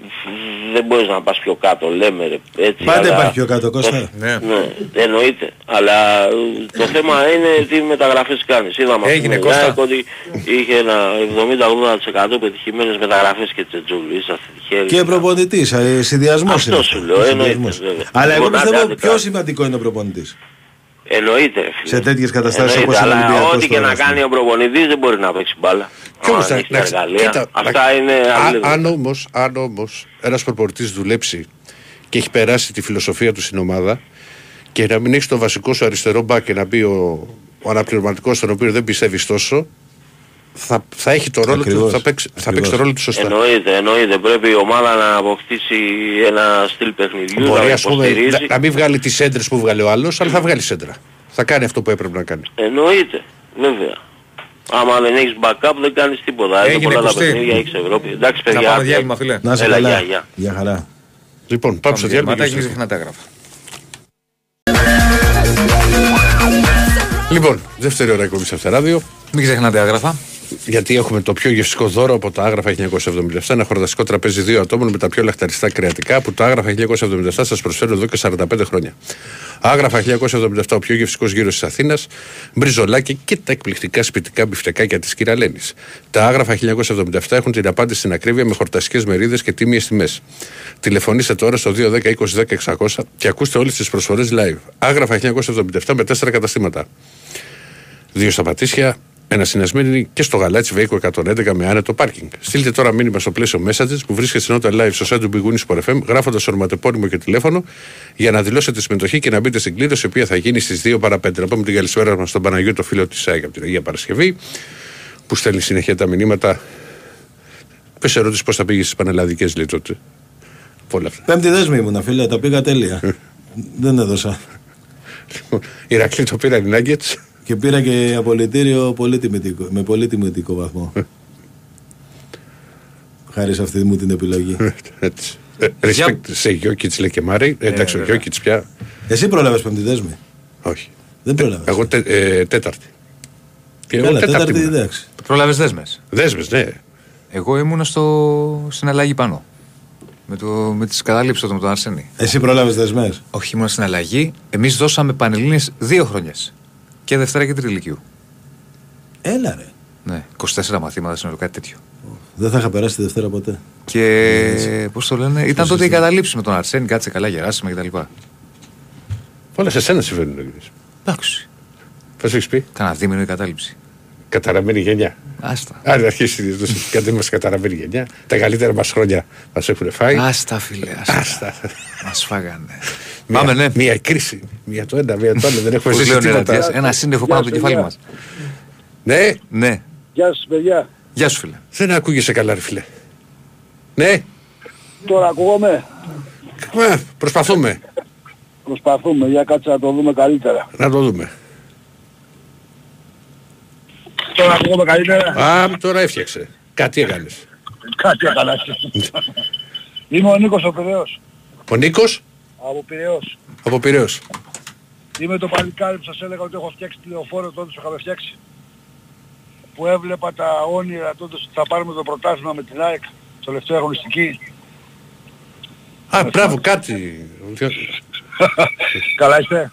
δεν μπορείς να πας πιο κάτω, λέμε ρε. Έτσι, Πάντα αλλά- υπάρχει πιο κάτω, Κώστα. Ναι. Ναι, εννοείται. Αλλά ε, το θέμα είναι τι μεταγραφές κάνεις. Είδαμε Έγινε, αυτή την Κώστα. ΑΕΚ ότι είχε ένα 70-80% πετυχημένες μεταγραφές και Τζετζούλη. Είσαστε τυχαίροι. Και προπονητής, συνδυασμός. Αυτό σου λέω, εννοείται, βέβαια. Αλλά εγώ Λοιπόν, άντε, πιστεύω άντε, πιο κάτω. σημαντικό είναι ο προπονητής. Εννοείται, ρε φίλε. Σε τέτοιες καταστάσεις Εννοείται, όπως είναι ο αλλά Ολυμπιακός ό,τι και τώρα, να ας πούμε. κάνει ο προπονητής δεν μπορεί να παίξει μπάλα. Κι όμως, Αν έχει τα εντάξει, εργαλεία. κοίτα, Αυτά είναι Α- αλληλεγγύη. αν όμως, αν όμως ένας προπορτής δουλέψει και έχει περάσει τη φιλοσοφία του στην ομάδα και να μην έχει το βασικό σου αριστερό μπακ και να μπει ο, ο αναπληρωματικός στον οποίο δεν πιστεύεις τόσο θα, θα έχει το ρόλο του, Ακριβώς, θα παίξει, θα ακριβώς. παίξει το ρόλο του σωστά. Εννοείται, εννοείται. Πρέπει η ομάδα να αποκτήσει ένα στυλ παιχνιδιού, Μπορεί να ας πούμε, υποστηρίζει. να, να μην βγάλει τις έντρες που βγάλει ο άλλος, αλλά θα βγάλει σέντρα. Θα κάνει αυτό που έπρεπε να κάνει. Εννοείται, βέβαια. Άμα δεν έχεις backup δεν κάνεις τίποτα. Είναι Έγινε, πολλά τα Κωστή. παιχνίδια, έχεις Ευρώπη. Εντάξει Να παιδιά. πάμε διάλειμμα, φίλε. Να σε Έλα, καλά. γεια, γεια. Γεια χαρά. Λοιπόν, πάμε στο διάλειμμα. Ματάκι και συχνά τα Άγραφα. Λοιπόν, δεύτερη ώρα εκπομπής σε After Ράδιο. Μην ξεχνάτε Άγραφα. Γιατί έχουμε το πιο γευστικό δώρο από τα Άγραφα 1977. Ένα χορταστικό τραπέζι δύο ατόμων με τα πιο λαχταριστά κρεατικά που τα Άγραφα 1977 σας προσφέρουν εδώ και 45 χρόνια. Άγραφα 1977, ο πιο γευστικός γύρος της Αθήνας, μπριζολάκι και τα εκπληκτικά σπιτικά μπιφτεκάκια της κυρα-Λένης. Τα άγραφα 1977 έχουν την απάντηση στην ακρίβεια με χορταστικέ μερίδες και τίμιες τιμές. Τηλεφωνήστε τώρα στο 210 20 10 600 και ακούστε όλες τις προσφορές live. Άγραφα 1977 με 4 καταστήματα. Δύο στα Πατήσια, ένα συνασμένη και στο γαλάτσι Βέικο 111 με άνετο πάρκινγκ. Στείλτε τώρα μήνυμα στο πλαίσιο messages που βρίσκεται στην live στο site του Big Sport FM γράφοντας ονοματεπώνυμο και τηλέφωνο για να δηλώσετε συμμετοχή και να μπείτε στην κλήρωση η οποία θα γίνει στις 2 παρα 5. Να πούμε την καλησπέρα μας στον Παναγιώτο, το φίλο της ΣΑΕΚ από την Αγία Παρασκευή που στέλνει συνεχεία τα μηνύματα. Πες ερώτηση πώς θα πήγες στις πανελλαδικές λίτωτε. Πολλά αυτά. Πέμπτη δέσμη ήμουνα, φίλε, τα πήγα τέλεια. Δεν έδωσα. Λοιπόν, Ηρακλή το πήραν οι Nuggets. Και πήρα και απολυτήριο πολύ τιμητικό, με πολύ τιμητικό βαθμό. Χάρη σε αυτή μου την επιλογή. Έτσι. Ε, Respect σε Γιώκητς λέει και Μάρη. Ε, Εντάξει, ο βέβαια. Γιώκητς πια. Εσύ πρόλαβες πέμπτη δέσμη. Όχι. Δεν πρόλαβες. Εγώ τε, ε, τέταρτη. Και εγώ Καλά, τέταρτη. τέταρτη ήμουνα. εντάξει. Πρόλαβες δέσμες; Δέσμες, ναι. Εγώ ήμουνα στο... στην αλλαγή πάνω. Με, το... με τις καταλήψεις τότε με τον Αρσένη. Εσύ πρόλαβες δεσμές. Όχι, ήμουν στην αλλαγή. Εμείς δώσαμε πανελλήνε δύο χρόνια. Και Δευτέρα και Τρίτη Λυκειού. Έλα ρε. Ναι, 24 μαθήματα συνολικά κάτι τέτοιο. Δεν θα είχα περάσει τη Δευτέρα ποτέ. Και πώς το λένε, ήταν τότε η καταλήψη με τον Αρσένη, κάτσε καλά, γεράσιμα κτλ. Όλα σε σένα συμβαίνουν. Γιώργης. Εντάξει. Θα σου έχεις πει; Κάνα δίμηνο η κατάληψη. Καταραμένη γενιά. Άστα. Αν αρχίσει κάτι είμαστε καταραμένη γενιά, τα καλύτερα μας χρόνια μας έχουν φάει. Άστα, φίλε. Άστα. Άστα. Μας φάγανε. Μια- Πάμε, ναι. Μια κρίση. Μια το ένα, μια το άλλο. Δεν έχουμε Πώς ζήσει λέει ο τίποτα. Νερατιάς, Ένα σύννεφο πάνω από το κεφάλι μας. Ναι, Ναι. Γεια σας παιδιά. Γεια σου, φίλε. δεν ακούγεσαι καλά, ρε φίλε. Ναι, Τώρα ακούγομαι; ε, προσπαθούμε Προσπαθούμε για κάτσε να το δούμε καλύτερα. να το δούμε. Τώρα ακούγομαι καλύτερα; Α, τώρα έφτιαξε. Κάτι έκανες. Κάτι έκανα. Είμαι ο Νίκος ο Πειραιός. Ο Νίκος; Από Πειραιός. από Πειραιός. Είμαι το παλικάρι που σας έλεγα ότι έχω φτιάξει τηλεοφόρο τότε που είχαμε φτιάξει. Που έβλεπα τα όνειρα τότε ότι θα πάρουμε το πρωτάθλημα με την ΑΕΚ στο τελευταίο αγωνιστική. Α, μπράβο, κάτι. Καλά είστε.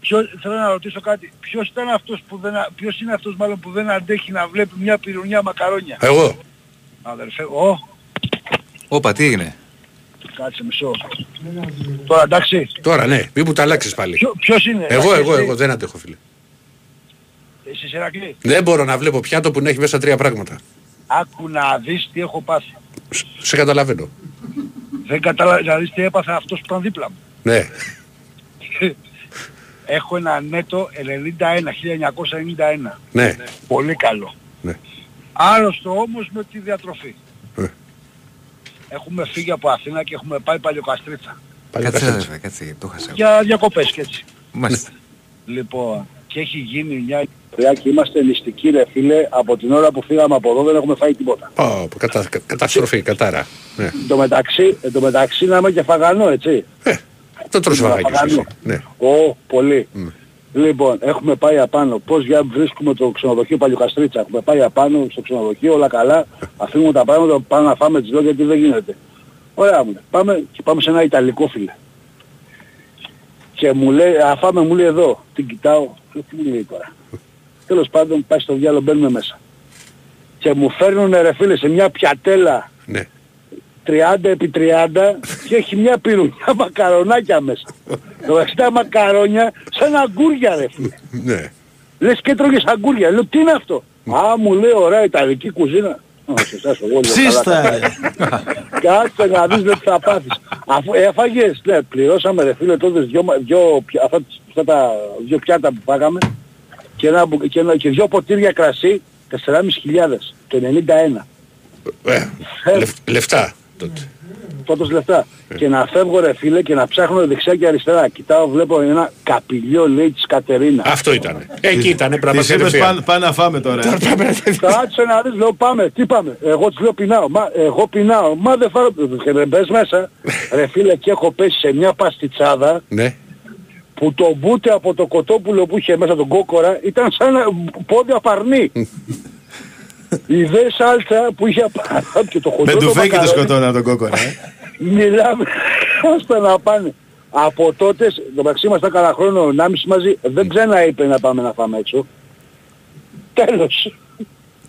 Ποιος, θέλω να ρωτήσω κάτι. Ποιος ήταν αυτός που δεν, α- ποιος είναι αυτός μάλλον που δεν αντέχει να βλέπει μια πυρουνιά μακαρόνια; Εγώ. Αδερφέ, ο, Όπα, τι έγινε; Κάτσε μισό. Τώρα εντάξει. Τώρα ναι, μη μου τα αλλάξεις πάλι. Ποιο, ποιος είναι. Εγώ, εντάξει, εγώ, εσύ. εγώ δεν αντέχω φίλε. Εσείς Ηρακλή. Δεν μπορώ να βλέπω πιάτο που να έχει μέσα τρία πράγματα. Άκου να δεις τι έχω πάθει. Σ- Σε καταλαβαίνω. Δεν καταλαβαίνεις να δεις τι έπαθε αυτός που ήταν δίπλα μου. Ναι. Έχω ένα νέτο 91, 1991. Ναι. Πολύ καλό. Ναι. Άρρωστο όμως με τη διατροφή. Ε. Έχουμε φύγει από Αθήνα και έχουμε πάει παλιοκαστρίτσα. Πάλι Κάτσε, καθένας. ρε, κάτσε, το χάσα. Για διακοπές και έτσι. Μάλιστα. Λοιπόν, και έχει γίνει μια ιστορία και είμαστε νηστικοί ρε φίλε, από την ώρα που φύγαμε από εδώ δεν έχουμε φάει τίποτα. Ω, κατα, κα- καταστροφή, κατάρα. Ναι. Εν τω μεταξύ, εν τω μεταξύ να είμαι και φαγανό, έτσι. Ε, το τρως Ήμουν βαγάκι σου φαγανό. εσύ. Ναι. Ω, πολύ. Λοιπόν, έχουμε πάει απάνω. Πώς για βρίσκουμε το ξενοδοχείο Παλιοκαστρίτσα. Έχουμε πάει απάνω στο ξενοδοχείο, όλα καλά. Αφήνουμε τα πράγματα, πάμε να φάμε τις λέω γιατί δεν γίνεται. Ωραία μου λέει. Πάμε και πάμε σε ένα Ιταλικό φίλε. Και μου λέει, αφάμε μου λέει εδώ. Την κοιτάω. Λέω, Τι μου λέει τώρα. Τέλος πάντων πάει στο διάλογο, μπαίνουμε μέσα. Και μου φέρνουν ρε φίλε σε μια πιατέλα Ναι. 30 επί 30 και έχει μια πυρουνιά μακαρονάκια μέσα. Το μεταξύ τα μακαρόνια σαν αγκούρια ρε φίλε. Ναι. Λες και τρώγες αγκούρια. Λέω τι είναι αυτό; Α μου λέει ωραία Ιταλική κουζίνα. Α, σε εσάς εγώ λέω, Ψίστα, καλά, ρε. Κάτσε να δεις λέει, τι θα πάθεις. Αφού έφαγες, ναι, πληρώσαμε ρε φίλε τότε δυο, μα- δυο, πια- αυτά, τις- αυτά τα δυο πιάτα που φάγαμε και, ένα, μπου- και, ένα, και δυο ποτήρια κρασί 4.500 το 91. Ε, λεφ- λεφτά τότε. τότε λεφτά. Και να φεύγω ρε φίλε και να ψάχνω δεξιά και αριστερά. Κοιτάω, βλέπω ένα καπηλιό λέει της Κατερίνα. Αυτό ήταν. Εκεί ήταν Της πράγμα είπες τελευταία. πάμε, πάμε να φάμε τώρα. Κάτσε να δεις, λέω πάμε, τι πάμε; Εγώ της λέω πεινάω, μα εγώ πεινάω, μα δεν φάω, και δεν μπες μέσα. Ρε φίλε και έχω πέσει σε μια παστιτσάδα Ναι. που το μπούτε από το κοτόπουλο που είχε μέσα τον κόκορα ήταν σαν ένα πόδι απαρνί. Η δε σάλτσα που είχε απάνω και το χοντρό Με το του φέκι το μακαρόνι, σκοτώνα τον κόκορα. ε. Μιλάμε, ώστε να πάνε. Από τότε, το μεταξύ ήμασταν καλά χρόνο, 1,5 μαζί, δεν ξένα είπε να πάμε να φάμε έξω. Τέλος.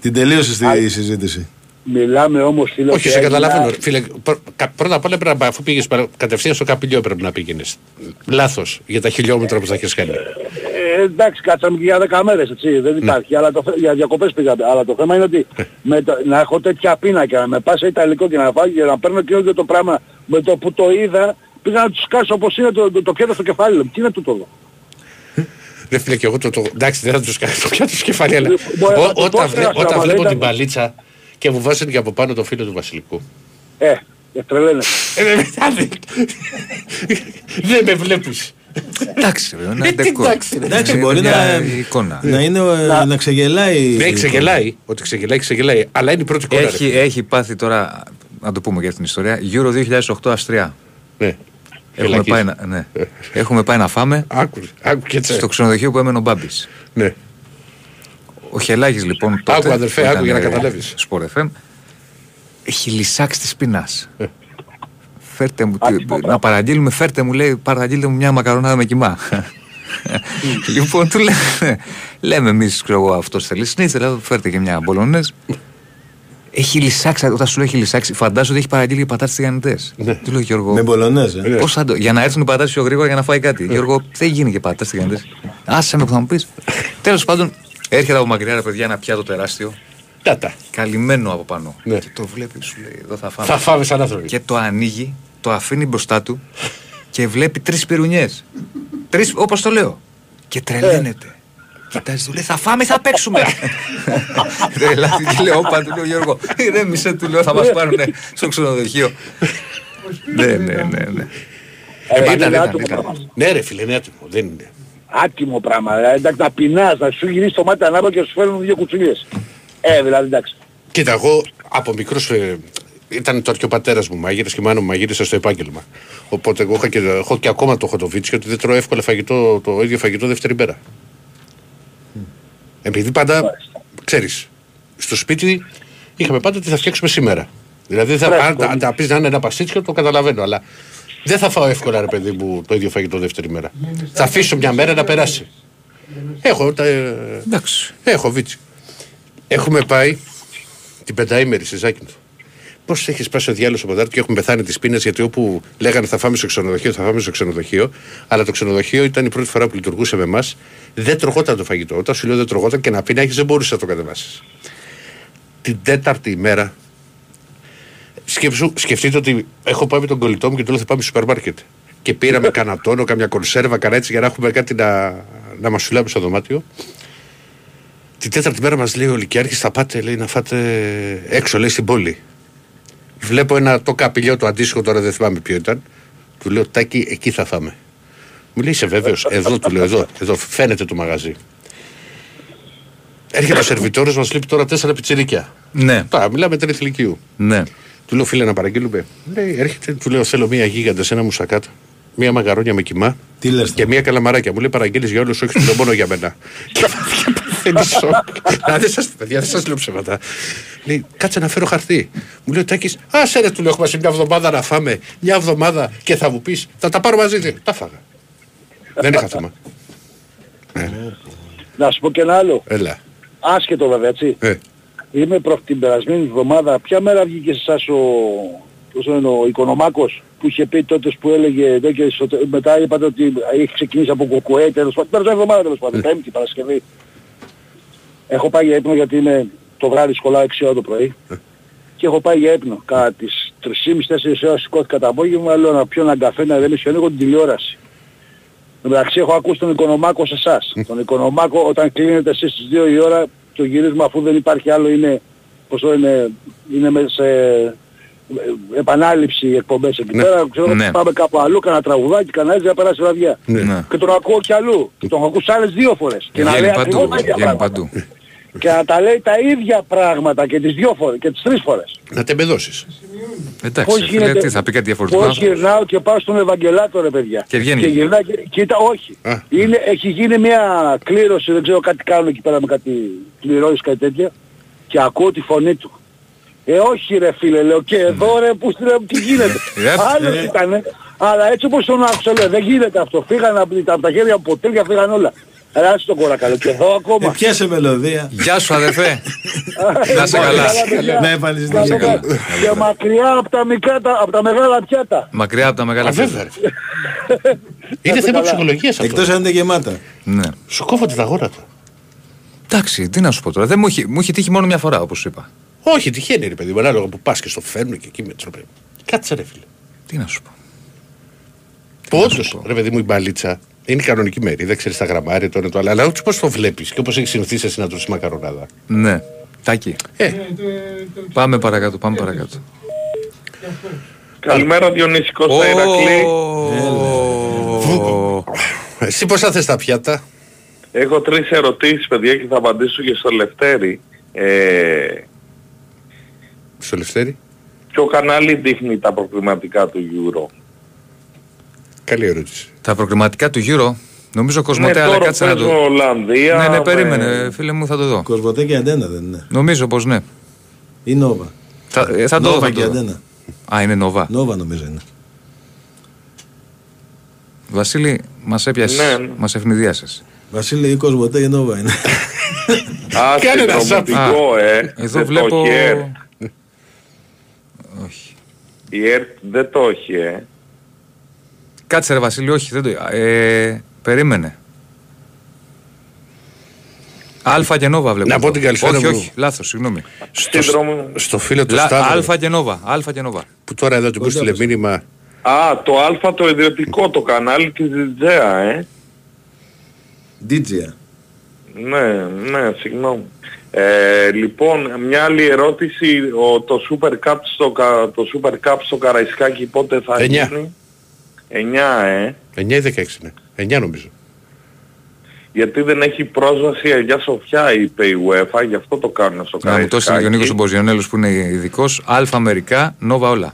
Την τελείωσε στη συζήτηση. Μιλάμε όμως φίλε Όχι, ότι σε έγινα- καταλαβαίνω. Φίλε, πρω- κα- πρώτα απ' όλα πρέπει να αφού πήγες παρα- κατευθείαν στο καπηλιό πρέπει να πήγαινες. Λάθος για τα χιλιόμετρα που θα έχεις κάνει. Ε, εντάξει, κάτσαμε και για 10 μέρες, έτσι, δεν υπάρχει. Αλλά το, θε- για διακοπές πήγαμε. Αλλά το θέμα είναι ότι με το, να έχω τέτοια πείνα και να με πας σε Ιταλικό και να φάγει και να παίρνω και το πράγμα με το που το είδα, πήγα να τους σκάσω όπως είναι το, το, το κέντρο στο κεφάλι μου. Τι είναι τούτο εδώ; Δεν φίλε και εγώ το, το εντάξει δεν θα τους κάνω το πιάτο στο κεφάλι αλλά Μπορεί να ό- το όταν, πω, βλέ- να όταν σταματάει, βλέπω ήταν- την παλίτσα και μου βάζουν και από πάνω το φίλο του Βασιλικού. Ε, ε τρελαίνε. Ε, δεν με- Δεν με βλέπεις. Εντάξει, ρε, ένα Ε, τι ντεκόρ. εντάξει, ρε. Εντάξει, Είναι μπορεί μια να, εικόνα. να, είναι, ε, να ξεγελάει. Ναι, ξεγελάει. Ότι ξεγελάει, ξεγελάει. Αλλά είναι η πρώτη κόλλα. Έχει, έχει πάθει τώρα, να το πούμε για την ιστορία, Euro 2008 Αυστρία. Ναι. Έχουμε Φυλακής. πάει, να, ναι. Έχουμε πάει να φάμε Άκου, άκου και έτσι. στο ξενοδοχείο που έμενε ο Μπάμπης. Ναι. Ο Χελάκης λοιπόν τότε, Άκου, αδερφέ, που άκου ήταν, για να ε, καταλάβεις. Sport FM, έχει λυσάξει τη πείνας. Ε. Φέρτε μου, τι- να παραγγείλουμε, φέρτε μου, λέει, παραγγείλτε μου μια μακαρονάδα με κοιμά. λοιπόν, του λέμε, λέμε εμείς, ξέρω εγώ, αυτός θέλει σνίτσελ, φέρτε και μια μπολονές. Έχει λυσάξει, όταν σου λέω έχει λυσάξει, φαντάζομαι ότι έχει παραγγείλει και πατάτες τηγανιτέ. Ναι. Του λέω Γιώργο; Με μπολονές, ε. Πώς θα το, για να έρθουν οι πατάτες πιο γρήγορα για να φάει κάτι. Γιώργο, δεν γίνει και πατάτες τηγανιτέ. Άσε με που θα μου πεις. Τέλος πάντων, έρχεται από μακριά ρε παιδιά ένα πιάτο τεράστιο, Τάτα. καλυμμένο από πάνω. Ναι. Και το βλέπεις, σου λέει, εδώ θα φάμε. Θα φάμε σαν άνθρωποι. Και το ανοίγει, το αφήνει μπροστά του και βλέπει τρεις πυρουνιές. Τρεις, όπως το λέω. Και τρελαίνεται. Κοιτάζει, του λέει, θα φάμε, θα παίξουμε. Τρελάθηκε, λέω, όπα, του λέω, Γιώργο, ηρέμησε, του λέω, θα μας πάρουν στο ξενοδοχείο. Ναι, ναι, ναι, ναι. Ε, Ήταν, είναι ήταν, άτομο ήταν. πράγμα. Ναι ρε φίλε, είναι άτιμο. Δεν είναι. Άτιμο πράγμα. Δηλαδή, εντάξει, να πεινάς, να σου γυρίσει το μάτι ανάποδα και να σου φέρνουν δύο κουτσουλίες. Ε, δηλαδή, εντάξει. Κοίτα, εγώ από μικρός ε, ήταν το ο πατέρας μου μάγειρα και η μάνα μου μαγείρισε στο επάγγελμα. Οπότε εγώ είχα και, έχω και ακόμα το έχω το βίτσιο ότι δεν τρώω εύκολα φαγητό, το ίδιο φαγητό δεύτερη μέρα. Επειδή πάντα, ξέρεις, στο σπίτι είχαμε πάντα τι θα φτιάξουμε σήμερα. Δηλαδή, θα, αν, αν τα πεις να είναι ένα παστίτσιο, το καταλαβαίνω, αλλά δεν θα φάω εύκολα, ρε παιδί μου, το ίδιο φαγητό δεύτερη μέρα. Θα αφήσω μια μέρα να περάσει. Έχω, τα, ε, Εντάξει. έχω βίτσιο. Έχουμε πάει την πενταήμερη στη Ζάκυνθο. Πώς έχεις σπάσει ο διάλογο από δάρτη και έχουμε πεθάνει τις πίνες γιατί όπου λέγανε θα φάμε στο ξενοδοχείο, θα φάμε στο ξενοδοχείο. Αλλά το ξενοδοχείο ήταν η πρώτη φορά που λειτουργούσε με εμάς. Δεν τρογόταν το φαγητό. Όταν σου λέω δεν τρογόταν και να πίνει, δεν μπορούσε να το κατεβάσεις. Την τέταρτη ημέρα σκέψου, σκεφτείτε ότι έχω πάει με τον κολλητό μου και του λέω θα πάμε στο σούπερ μάρκετ. Και πήραμε κανένα τόνο, καμιά κονσέρβα, κανένα έτσι για να έχουμε κάτι να, να μας σουλάμε στο δωμάτιο. Την τέταρτη μέρα μας λέει ο Λυκιάρχης, θα πάτε λέει, να φάτε έξω, λέει στην πόλη. Βλέπω ένα το καπηλιό το αντίστοιχο, τώρα δεν θυμάμαι ποιο ήταν. Του λέω Τάκη, εκεί θα φάμε. Μου λέει, είσαι βέβαιος, εδώ του λέω, εδώ, εδώ φαίνεται το μαγαζί. Έρχεται ο σερβιτόρος, μας λείπει τώρα τέσσερα πιτσιρίκια. Ναι, Τώρα μιλάμε τρίτη ηλικίου. ναι. Του λέω, φίλε, να παραγγείλουμε. Λέει, έρχεται, του λέω, θέλω μία γίγαντα σε ένα μουσακάτα. Μία μαγαρόνια με κοιμά Τι λες και μία καλαμαράκια. Μου λέει, παραγγείλεις για όλους, όχι του λέω μόνο για μένα. και παθαίνεις σοκ. Να δεν σα παιδιά, δεν σας λέω ψέματα. Λέει, κάτσε να φέρω χαρτί. Μου λέει, Τάκης, άσε ρε, του λέω, έχουμε σε μια εβδομάδα να φάμε. Μια εβδομάδα και θα μου πεις, θα τα πάρω μαζί. του». Τα φάγα. δεν είχα θέμα. Να σου πω και ένα άλλο. Έλα. Άσχετο βέβαια, έτσι. Ε, Είμαι προς την περασμένη εβδομάδα. Ποια μέρα βγήκε σε εσάς ο, πώς το λένε, ο Οικονομάκος που είχε πει τότε που έλεγε εδώ και στο, τε- μετά είπατε ότι έχει ξεκινήσει από κουκουέ τέλος πάντων. Την περασμένη εβδομάδα τέλος πάντων. Πέμπτη Παρασκευή. Έχω πάει για ύπνο γιατί είναι το βράδυ σχολάω 6 ώρα το πρωί. Και έχω πάει για ύπνο. Κατά τις 3.30-4 ώρα σηκώθηκα το απόγευμα, λέω να πιω έναν καφέ να ρεμίσω λίγο την τηλεόραση. Εν τω μεταξύ έχω ακούσει τον Οικονομάκο σε εσάς. τον Οικονομάκο όταν κλείνετε εσείς στις 2 η ώρα το γύρισμα αφού δεν υπάρχει άλλο είναι, πώς το είναι, είναι με σε ε, επανάληψη εκπομπές εκεί Ναι. πέρα. Ξέρω Ναι. πάμε κάπου αλλού, κανένα τραγουδάκι, κανένα έτσι να περάσει βραδιά. Ναι. Και τον ακούω κι αλλού. Και τον έχω ακούσει άλλες δύο φορές. Και να λέει Βγαίνει ακριβώς παντού, τα ίδια βγαίνει πράγματα. παντού. και να τα λέει τα ίδια πράγματα και τις δυο φορές και τις τρεις φορές. Να τεμπεδώσεις. Εντάξει, φίλε, τι θα πει κάτι διαφορετικό. Πώς γυρνάω και πάω στον Ευαγγελάτο ρε παιδιά. Και βγαίνει. Και γυρνά και κοίτα, όχι. Α. Είναι, έχει γίνει μια κλήρωση, δεν ξέρω κάτι κάνουν εκεί πέρα με κάτι κληρώσεις κάτι τέτοια και ακούω τη φωνή του. Ε όχι ρε φίλε, λέω και εδώ ρε που ρε, τι γίνεται; Yep. Άλλος ήτανε, αλλά έτσι όπως τον άκουσα λέω δεν γίνεται αυτό. Φύγανε από, τα- από τα χέρια από ποτήρια, φύγανε όλα. Αλλά άσε τον κορακαλό και εδώ Ε, ακόμα. πιάσε μελωδία. Γεια σου αδερφέ. Να σε καλά. παιδιά. Να εμφανιστείς. Να σε καλά. Και μακριά από τα, μικρά, τα- από τα μεγάλα πιάτα. Μακριά από τα μεγάλα Α, βέβαια. ρε. Είναι σε θέμα καλά. ψυχολογίας αυτό. Εκτός αν είναι γεμάτα. Ναι. Σου κόβονται τα γόρατα. Εντάξει, τι να σου πω τώρα. Δεν μου έχει, μου έχει τύχει μόνο μια φορά, όπως σου είπα. Όχι, τυχαίνει ρε παιδί μου, ανάλογα που πας και στο φέρνουν και εκεί με τροπέ. Κάτσε ρε φίλε. Τι να σου πω. Που να όντως, σου πω. ρε παιδί μου, η μπαλίτσα είναι η κανονική μέρη. Δεν ξέρεις τα γραμμάρια, το ένα το άλλο. Αλλά όχι πώς το βλέπεις και όπως έχεις συνηθίσει εσύ να τρώσει μακαρονάδα. Ναι. Τάκη. Ε, Ναι, το- το- Πάμε παρακάτω, πάμε παρακάτω. Καλημέρα Διονύση Κώστα Ηρακλή. Ω, εσύ πώ θα θες τα πιάτα; Έχω τρεις ερωτήσεις παιδιά και θα απαντήσω και στο Λευτέρη. Ε, Στο Λευτέρη; ποιο κανάλι δείχνει τα προβληματικά του Euro; Καλή ερώτηση. Τα προκριματικά του Euro, νομίζω Κοσμοτέ, ναι, αλλά τώρα κάτσε να παίζω το. Ολλανδία. Ναι, ναι, με- περίμενε, φίλε μου, θα το δω. Κοσμοτέ και αντένα δεν είναι. Νομίζω πως ναι. Ή Νόβα. Θα, ε, θα το δω. Νόβα θα και το δω. αντένα. Α, είναι Νοβά. Νόβα νομίζω είναι. Βασίλη, μας έπιασες. Ναι, ναι. Μας ευνηδίασε. Βασίλη ή Κοσμοτέ ή Νόβα είναι. Α, Κάνε ένα συνδρομητικό, ε. Εδώ Δεν βλέπω. Το έχει, ε. ΕΡΤ. Όχι. Η ΕΡΤ δεν το έχει, ε. Κάτσε ρε Βασίλη, όχι, δεν το. Ε, περίμενε. Αλφα και Νόβα βλέπω. Να πω εδώ. την καλησπέρα Όχι, μου. όχι, λάθος, συγγνώμη. Στο, Σύνδρομο. στο φίλο του Λα, Σταύρου αλφα και Νόβα. Αλφα και Νόβα. που τώρα εδώ του στείλε μήνυμα. Α, το Α το ιδιωτικό, το κανάλι της Τζέα, ε. Ντίτζια. Ναι, ναι, συγγνώμη. Ε, λοιπόν, μια άλλη ερώτηση, ο, το Super Cup στο, Κα- το Super Cup στο Καραϊσκάκι πότε θα Εννιά. γίνει; 9, ε. 9 ή 16 είναι. 9 νομίζω. Γιατί δεν έχει πρόσβαση για Σοφιά, είπε η UEFA, γι' αυτό το κάνουν στο Να μου τώσει και ο Νίκος Καραϊσκάκι. Μποζιονέλο που είναι ειδικός. Αλφα Αμερικά, Νόβα όλα.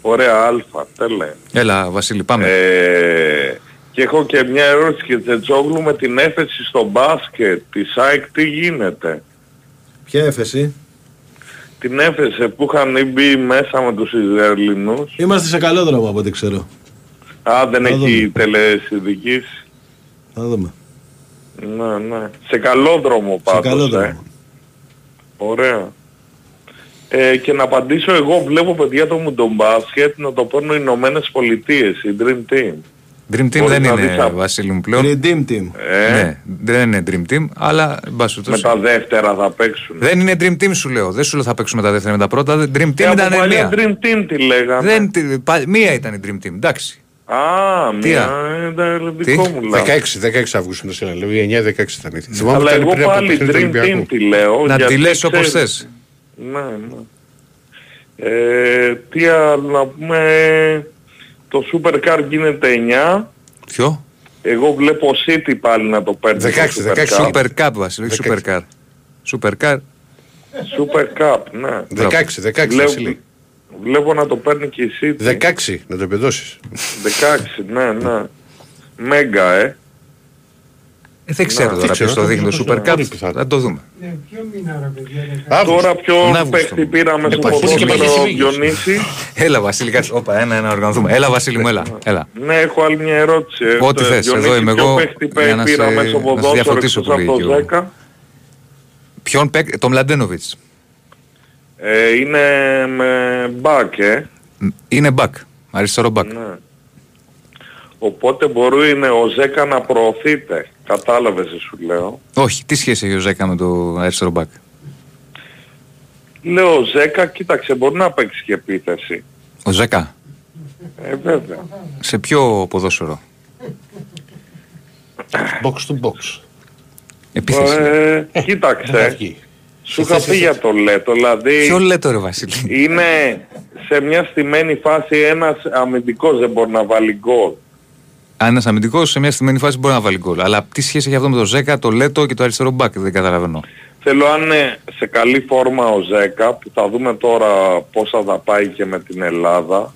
Ωραία, αλφα, τέλε. Έλα, Βασίλη, πάμε. Ε, και έχω και μια ερώτηση και Τζετζόγλου με την έφεση στο μπάσκετ της ΑΕΚ τι γίνεται; Ποια έφεση; Την έφεση που είχαν μπει μέσα με τους Ισραηλινούς. Είμαστε σε καλό δρόμο από ό,τι ξέρω. Α, δεν Θα έχει δούμε. τελεσυνδικήσει. Θα δούμε. Ναι, ναι. Σε καλό δρόμο Σε πάντως, καλό ε. δρόμο. Ωραία. Ε, και να απαντήσω εγώ βλέπω παιδιά το μου τον μπάσκετ να το παίρνουν οι Ηνωμένες Πολιτείες, η Dream Team. Dream Team μπορείς δεν να είναι, δεις τα- Βασίλη μου πλέον. Redeem Team. Ε, Ναι, δεν είναι Dream Team, αλλά εν πάση με περιπτώσει. τα δεύτερα θα παίξουν. Δεν είναι Dream Team σου λέω. Δεν σου λέω θα παίξουμε τα δεύτερα με τα πρώτα. Dream Team Και από ήταν παλιά μία. Dream Team τι λέγανε. Δεν, τι- πα- μία ήταν η Dream Team, εντάξει. Α, Τι, μία, α; ε, ήταν δικό Τι; μου λάθος. 16, 16 Αυγούστου να σε λέω. Η 9 ή 16 ήταν. Θυμάμαι Αλλά ότι ήταν εγώ πριν από το πάλι παιχνίδι του Dream Team Ολυμπιακού. τη λέω. Να τη γιατί λες όπως ξέρεις- θες. Ναι, ναι. Ε, τι άλλο να πούμε... Το Super Car γίνεται 9. Ποιο; Εγώ βλέπω City πάλι να το παίρνει. το 16, Super 16. Cup. Super Cup, Βασίλη, όχι 16. Super Car. Super Car. Super Cup, ναι. 16, 16 Βλέπω, Βασίλη. Βλέπω να το παίρνει και η City. 16 να το επιδώσεις. 16, ναι, ναι. Μέγα, ε. Ε, δεν ξέρω Να, τώρα δεν ξέρω, ποιος το δείχνει το δεν Super ξέρω, Cup. πολύ πιθανό. Θα το δούμε. Ναι, ποιο μήνα ρε παιδιά. ρε, Αύγουστο. Τώρα Τον ποιο Αύγουστο. παίχτη πήραμε στο Υπάρχει και ποδόσφαιρο μαγική Διονύσης. Έλα, Βασίλη, κάτσε. Όπα, ένα, ένα οργανωθούμε. Έλα, Βασίλη μου, έλα. έλα. Ναι, έχω άλλη μια ερώτηση. ε. Ό,τι Ε, θες, Διονύση, εδώ είμαι ποιο εγώ παίχτη για να πήραμε σε- στο να σε ποδόσφαιρο διαφωτίσω εκτός που από λέει το και ο- 10. Ποιον παίκ, τον Μλαντένοβιτς. Ε, είναι με μπακ, ε. Είναι back. Αριστερό back. Ναι. Οπότε μπορεί είναι ο Ζέκα να προωθείται. Κατάλαβες τι σου λέω. Όχι, τι σχέση έχει ο Ζέκα με το αριστερό back. Λέω ο Ζέκα, κοίταξε, μπορεί να παίξει και επίθεση. Ο Ζέκα; Ε, βέβαια. Σε ποιο ποδόσφαιρο; Box to box. Επίθεση. Ε, Θα κοίταξε, βγει. Σου είχα πει για το Λέτο, δηλαδή Ποιο λέτε ρε Βασίλη; είναι σε μια στημένη φάση ένας αμυντικός δεν μπορεί να βάλει γκολ. Αν ένας αμυντικός σε μια στημένη φάση μπορεί να βάλει γκολ. Αλλά τι σχέση έχει αυτό με το Ζέκα, το Λέτο και το αριστερό back, δεν καταλαβαίνω. Θέλω αν είναι σε καλή φόρμα ο Ζέκα, που θα δούμε τώρα πόσα θα πάει και με την Ελλάδα,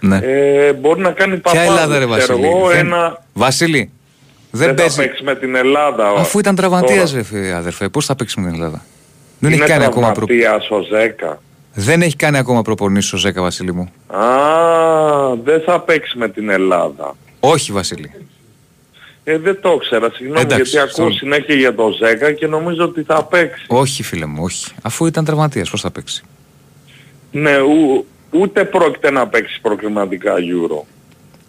Ναι. ε, μπορεί να κάνει Ποια παπάδες. Ελλάδα, ρε Ξέρω Βασίλη; εγώ, Δεν- ένα... Βασίλη, δεν, Δεν, παίζει. θα παίξεις με την Ελλάδα. Αφού ήταν τώρα. τραυματίας, ρε φίλε, αδερφέ, πώς θα παίξεις με την Ελλάδα; Δεν Είναι έχει κάνει ακόμα προ... τραυματίας ο Ζέκα. Δεν έχει κάνει ακόμα προπονήσεις ο Ζέκα, Βασίλη μου. Α, δεν θα παίξεις με την Ελλάδα. Όχι, Βασίλη. Ε, δεν το ήξερα, συγγνώμη, Εντάξει, γιατί ακούω στο- συνέχεια για το Ζέκα και νομίζω ότι θα παίξει. Όχι, φίλε μου, όχι. Αφού ήταν τραυματίας, πώς θα παίξει; Ναι, ου- ούτε πρόκειται να παίξει προκριματικά Euro.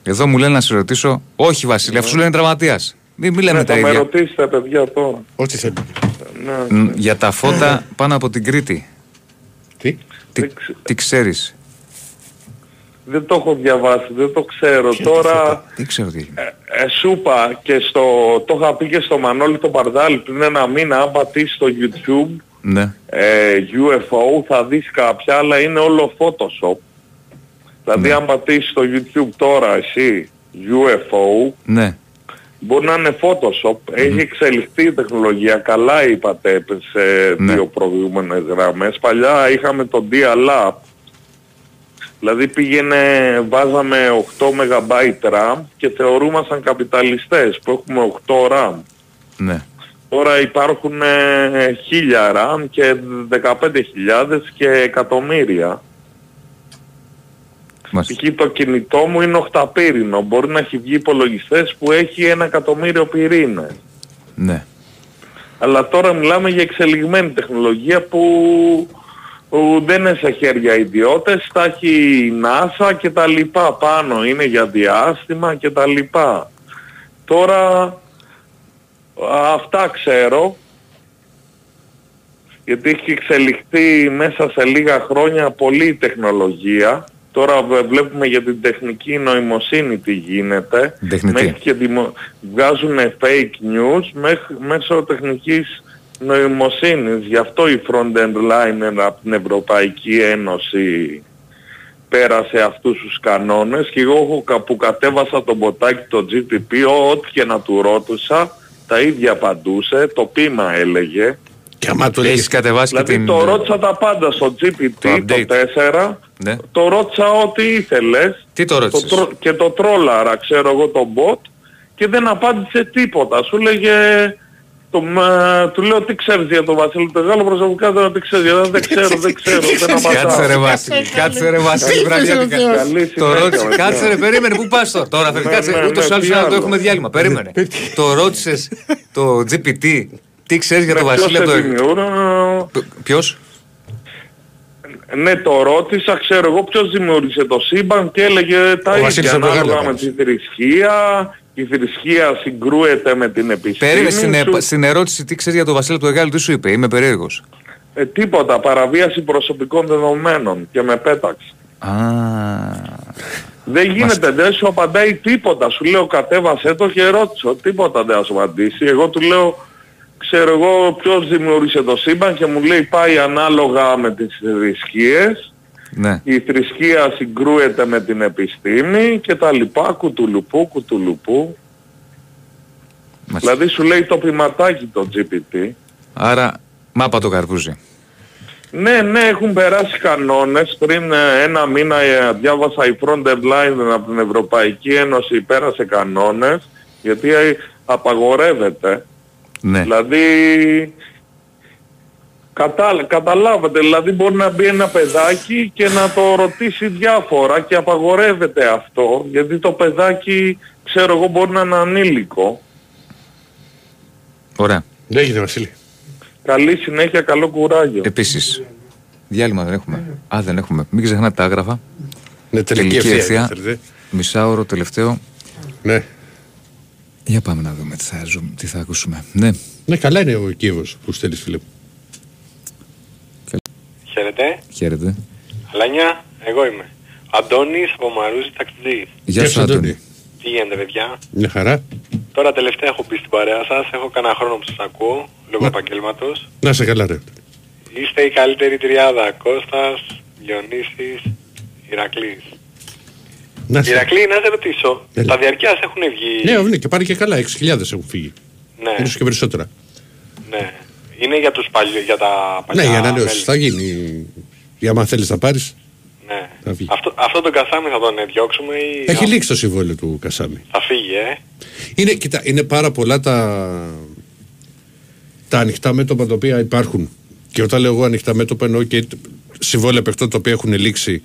Εδώ μου λένε να σε ρωτήσω, όχι Βασίλη, αφού σου λένε τραυματίας. Μην, μην λέμε Ναι, τα θα με ίδια. ρωτήσετε παιδιά τώρα. Ό,τι θέλει. Ναι. Μ, Για τα φώτα πάνω από την Κρήτη. Τι; Τι, τι ξέρεις; Δεν το έχω διαβάσει, δεν το ξέρω. Τώρα Δεν ξέρω τι έγινε. ε, σου είπα και στο, το είχα πει και στο Μανώλη το Παρδάλη πριν ένα μήνα, αν πατήσεις στο YouTube Ναι. ε, UFO θα δεις κάποια, αλλά είναι όλο Photoshop. Δηλαδή Ναι. αν πατήσεις στο YouTube τώρα εσύ UFO, Ναι. μπορεί να είναι Photoshop, έχει εξελιχθεί η τεχνολογία, καλά είπατε σε Ναι. δύο προηγούμενες γραμμές. Παλιά είχαμε το Dial-Up, δηλαδή πήγαινε, βάζαμε 8 MB RAM και θεωρούμασταν καπιταλιστές που έχουμε 8 RAM. Ναι. Τώρα υπάρχουν ε, 1000 RAM και 15.000 και εκατομμύρια. Μάλιστα. Π.χ. το κινητό μου είναι οχταπύρινο. Μπορεί να έχει βγει υπολογιστές που έχει ένα εκατομμύριο πυρήνες. Ναι. Αλλά τώρα μιλάμε για εξελιγμένη τεχνολογία που, που δεν είναι σε χέρια ιδιώτες, τα έχει η NASA και τα λοιπά πάνω, είναι για διάστημα και τα λοιπά. Τώρα αυτά ξέρω, γιατί έχει εξελιχθεί μέσα σε λίγα χρόνια πολύ η τεχνολογία. Τώρα βε- βλέπουμε για την τεχνική νοημοσύνη τι γίνεται. Τεχνητή. Μέχρι και δημο... βγάζουν fake news μέχρι... μέσω τεχνικής νοημοσύνης. Γι' αυτό η front-end liner από την Ευρωπαϊκή Ένωση πέρασε αυτούς τους κανόνες και εγώ έχω κα- που κατέβασα το μποτάκι το GTP ό,τι και να του ρώτησα τα ίδια απαντούσε, το πείμα έλεγε. Και άμα το Έχεις λέγεις κατεβάσει και Δηλαδή την... το ρώτησα τα πάντα στο GPT Το το, update. 4, Ναι. το ρώτησα ό,τι ήθελες Τι το ρώτησες; το τρο- και το τρόλαρα ξέρω εγώ τον bot και δεν απάντησε τίποτα. Σου λέγε, το, μα, του λέω τι ξέρεις για τον Βασίλη το Γάλλο προσωπικά δεν τι ξέρεις, γιατί δεν ξέρω, δεν ξέρω, δεν απαντάω. Κάτσε ρε Βασίλη, κάτσε ρε Βασίλη, βραδιάτικα. Καλή Το συνέχεια, ρώτησες, παιδιά. κάτσε ρε, περίμενε, πού πας τώρα. Τώρα θες, Ναι, κάτσε, ναι, ούτως ναι, ή άλλως τι να το άλλο. έχουμε διάλειμμα. Περίμενε. Το ρώτησες το GPT, τι ξέρεις για τον Με Βασίλη ποιος από σε το... δημιούργησε, Ποιος; Ναι, το ρώτησα, ξέρω εγώ ποιος δημιούργησε το σύμπαν και έλεγε τα ίδια Βασίλης από το ανάλογα Γάλλο, με τη θρησκεία. Η θρησκεία συγκρούεται με την επιστήμη. Περίμενε στην, σου. ε- στην ερώτηση τι ξέρεις για τον Βασίλη από το Εγάλο, τι σου είπε, είμαι περίεργος. Ε, τίποτα, παραβίαση προσωπικών δεδομένων και με πέταξε. Α, Δεν γίνεται, δεν σου απαντάει τίποτα. Σου λέω κατέβασέ το και ρώτησε. Τίποτα δεν θα σου απαντήσει. Εγώ του λέω, ξέρω εγώ ποιος δημιούργησε το σύμπαν και μου λέει πάει ανάλογα με τις θρησκείες. ναι. Η θρησκεία συγκρούεται με την επιστήμη και τα λοιπά, κουτουλουπού, κουτουλουπού. Μάλιστα. Δηλαδή σου λέει το ποιηματάκι το GPT. Άρα, μάπα το καρπούζι. Ναι, ναι, έχουν περάσει κανόνες. Πριν ε, ένα μήνα ε, διάβασα η Front Line από την Ευρωπαϊκή Ένωση πέρασε κανόνες γιατί ε, απαγορεύεται. Ναι. Δηλαδή Κατά, καταλάβατε, δηλαδή μπορεί να μπει ένα παιδάκι και να το ρωτήσει διάφορα και απαγορεύεται αυτό γιατί το παιδάκι ξέρω εγώ μπορεί να είναι ανήλικο. Ωραία. Δεν έγινε Βασίλη. Καλή συνέχεια, καλό κουράγιο. Επίσης, διάλειμμα δεν έχουμε. Α, δεν έχουμε. Μην ξεχνάτε τα άγραφα. Ναι, τελική Τελική ευθεία. ευθεία. είναι, θέλετε. Μισάωρο τελευταίο. Ναι. Για πάμε να δούμε τι θα, ζούμε, τι θα ακούσουμε. Ναι. ναι, καλά είναι ο Κίεβος που στέλνεις φίλε μου. Χαίρετε. Χαίρετε. Αλάνια, εγώ είμαι. Αντώνης από Μαρούζη Ταξιτζή. Γεια σου, Άντωνη. Τι γίνεται παιδιά; Μια χαρά. Τώρα τελευταία έχω πει στην παρέα σας, έχω κανένα χρόνο που σας ακούω, λόγω Ναι. επαγγέλματος. Να σε καλά ρε. Είστε η καλύτερη τριάδα. Κώστας, Διονύσης, Ηρακλής. Να σε. Ηρακλή, να σε ρωτήσω. Έλα. Τα διαρκείας έχουν βγει; Ναι, ναι, και πάνε και καλά. 6.000 έχουν φύγει. ναι, Ίσως και περισσότερα. ναι. Είναι για, τους παλιού, για τα παλιά Ναι, η ανανέωση μέλη. θα γίνει. Για άμα θέλεις να πάρεις. Ναι. Θα βγει. Αυτό, αυτό τον Κασάμι θα τον ε, διώξουμε ή Έχει λήξει το συμβόλαιο του Κασάμι. θα φύγει, ε. Είναι, κοίτα, είναι πάρα πολλά τα, τα ανοιχτά μέτωπα τα οποία υπάρχουν. Και όταν λέω εγώ ανοιχτά μέτωπα εννοώ και συμβόλαια παιχτών τα οποία έχουν λήξει.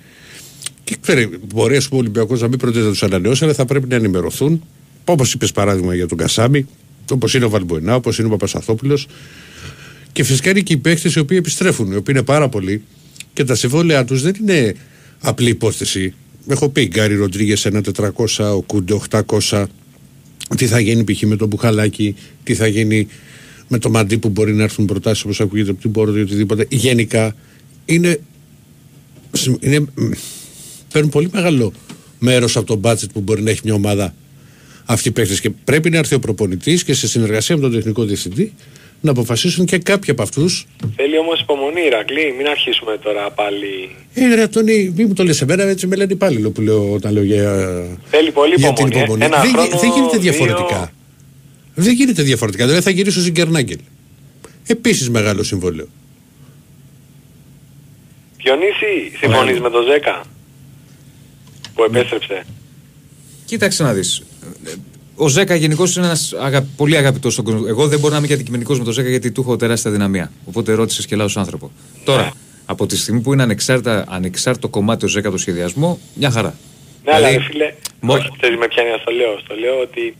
Και ξέρει, μπορεί ας πούμε, ο Ολυμπιακός να μην προτείνει να τους ανανεώσει, αλλά θα πρέπει να ενημερωθούν. Όπως είπες παράδειγμα για τον Κασάμι, όπως είναι ο Βαλμποενά, όπως είναι ο Παπασταθόπουλος. Και φυσικά είναι και οι παίχτε οι οποίοι επιστρέφουν, οι οποίοι είναι πάρα πολλοί. Και τα συμβόλαιά τους δεν είναι απλή υπόθεση. Έχω πει Γκάρι Ροντρίγε ένα 400, ο Κούντε 800. Τι θα γίνει π.χ. με τον Μπουχαλάκη, τι θα γίνει με το Μαντί που μπορεί να έρθουν προτάσεις όπως ακούγεται από την Πόρδο ή οτιδήποτε. Γενικά είναι, είναι, μ, παίρνουν πολύ μεγάλο μέρος από το budget που μπορεί να έχει μια ομάδα αυτοί οι παίχτες και πρέπει να έρθει ο προπονητής και σε συνεργασία με τον τεχνικό διευθυντή να αποφασίσουν και κάποιοι από αυτούς. Θέλει όμως υπομονή, Ηρακλή. Μην αρχίσουμε τώρα πάλι. Ε, ρε, Αντώνη, μη μου το λες εμένα, έτσι με λένε υπάλληλο που λέω όταν λέω για, Θέλει πολύ για την υπομονή. ε. υπομονή. Ένα δεν, χρόνο, δεν γίνεται δύο. διαφορετικά. Δεν γίνεται διαφορετικά. Δηλαδή θα γυρίσω στην Κερνάγκελ. Επίσης μεγάλο συμβόλαιο. Διονύση, συμφωνείς με τον Ζέκα; Που επέστρεψε. Κοίταξε να δεις. Ο Ζέκα γενικώς είναι ένας αγα... πολύ αγαπητός στον κόσμο. Εγώ δεν μπορώ να είμαι και αντικειμενικό με τον Ζέκα γιατί του έχω τεράστια δυναμία. Οπότε ρώτησες και λάθο άνθρωπο. Τώρα, από τη στιγμή που είναι ανεξάρτητα, ανεξάρτητο κομμάτι ο Ζέκα το σχεδιασμό, μια χαρά. Ναι, αλλά Δηλαδή, ρε φίλε, μο- όχι, ξέρεις με ποια είναι στο λέω. Στο λέω ότι,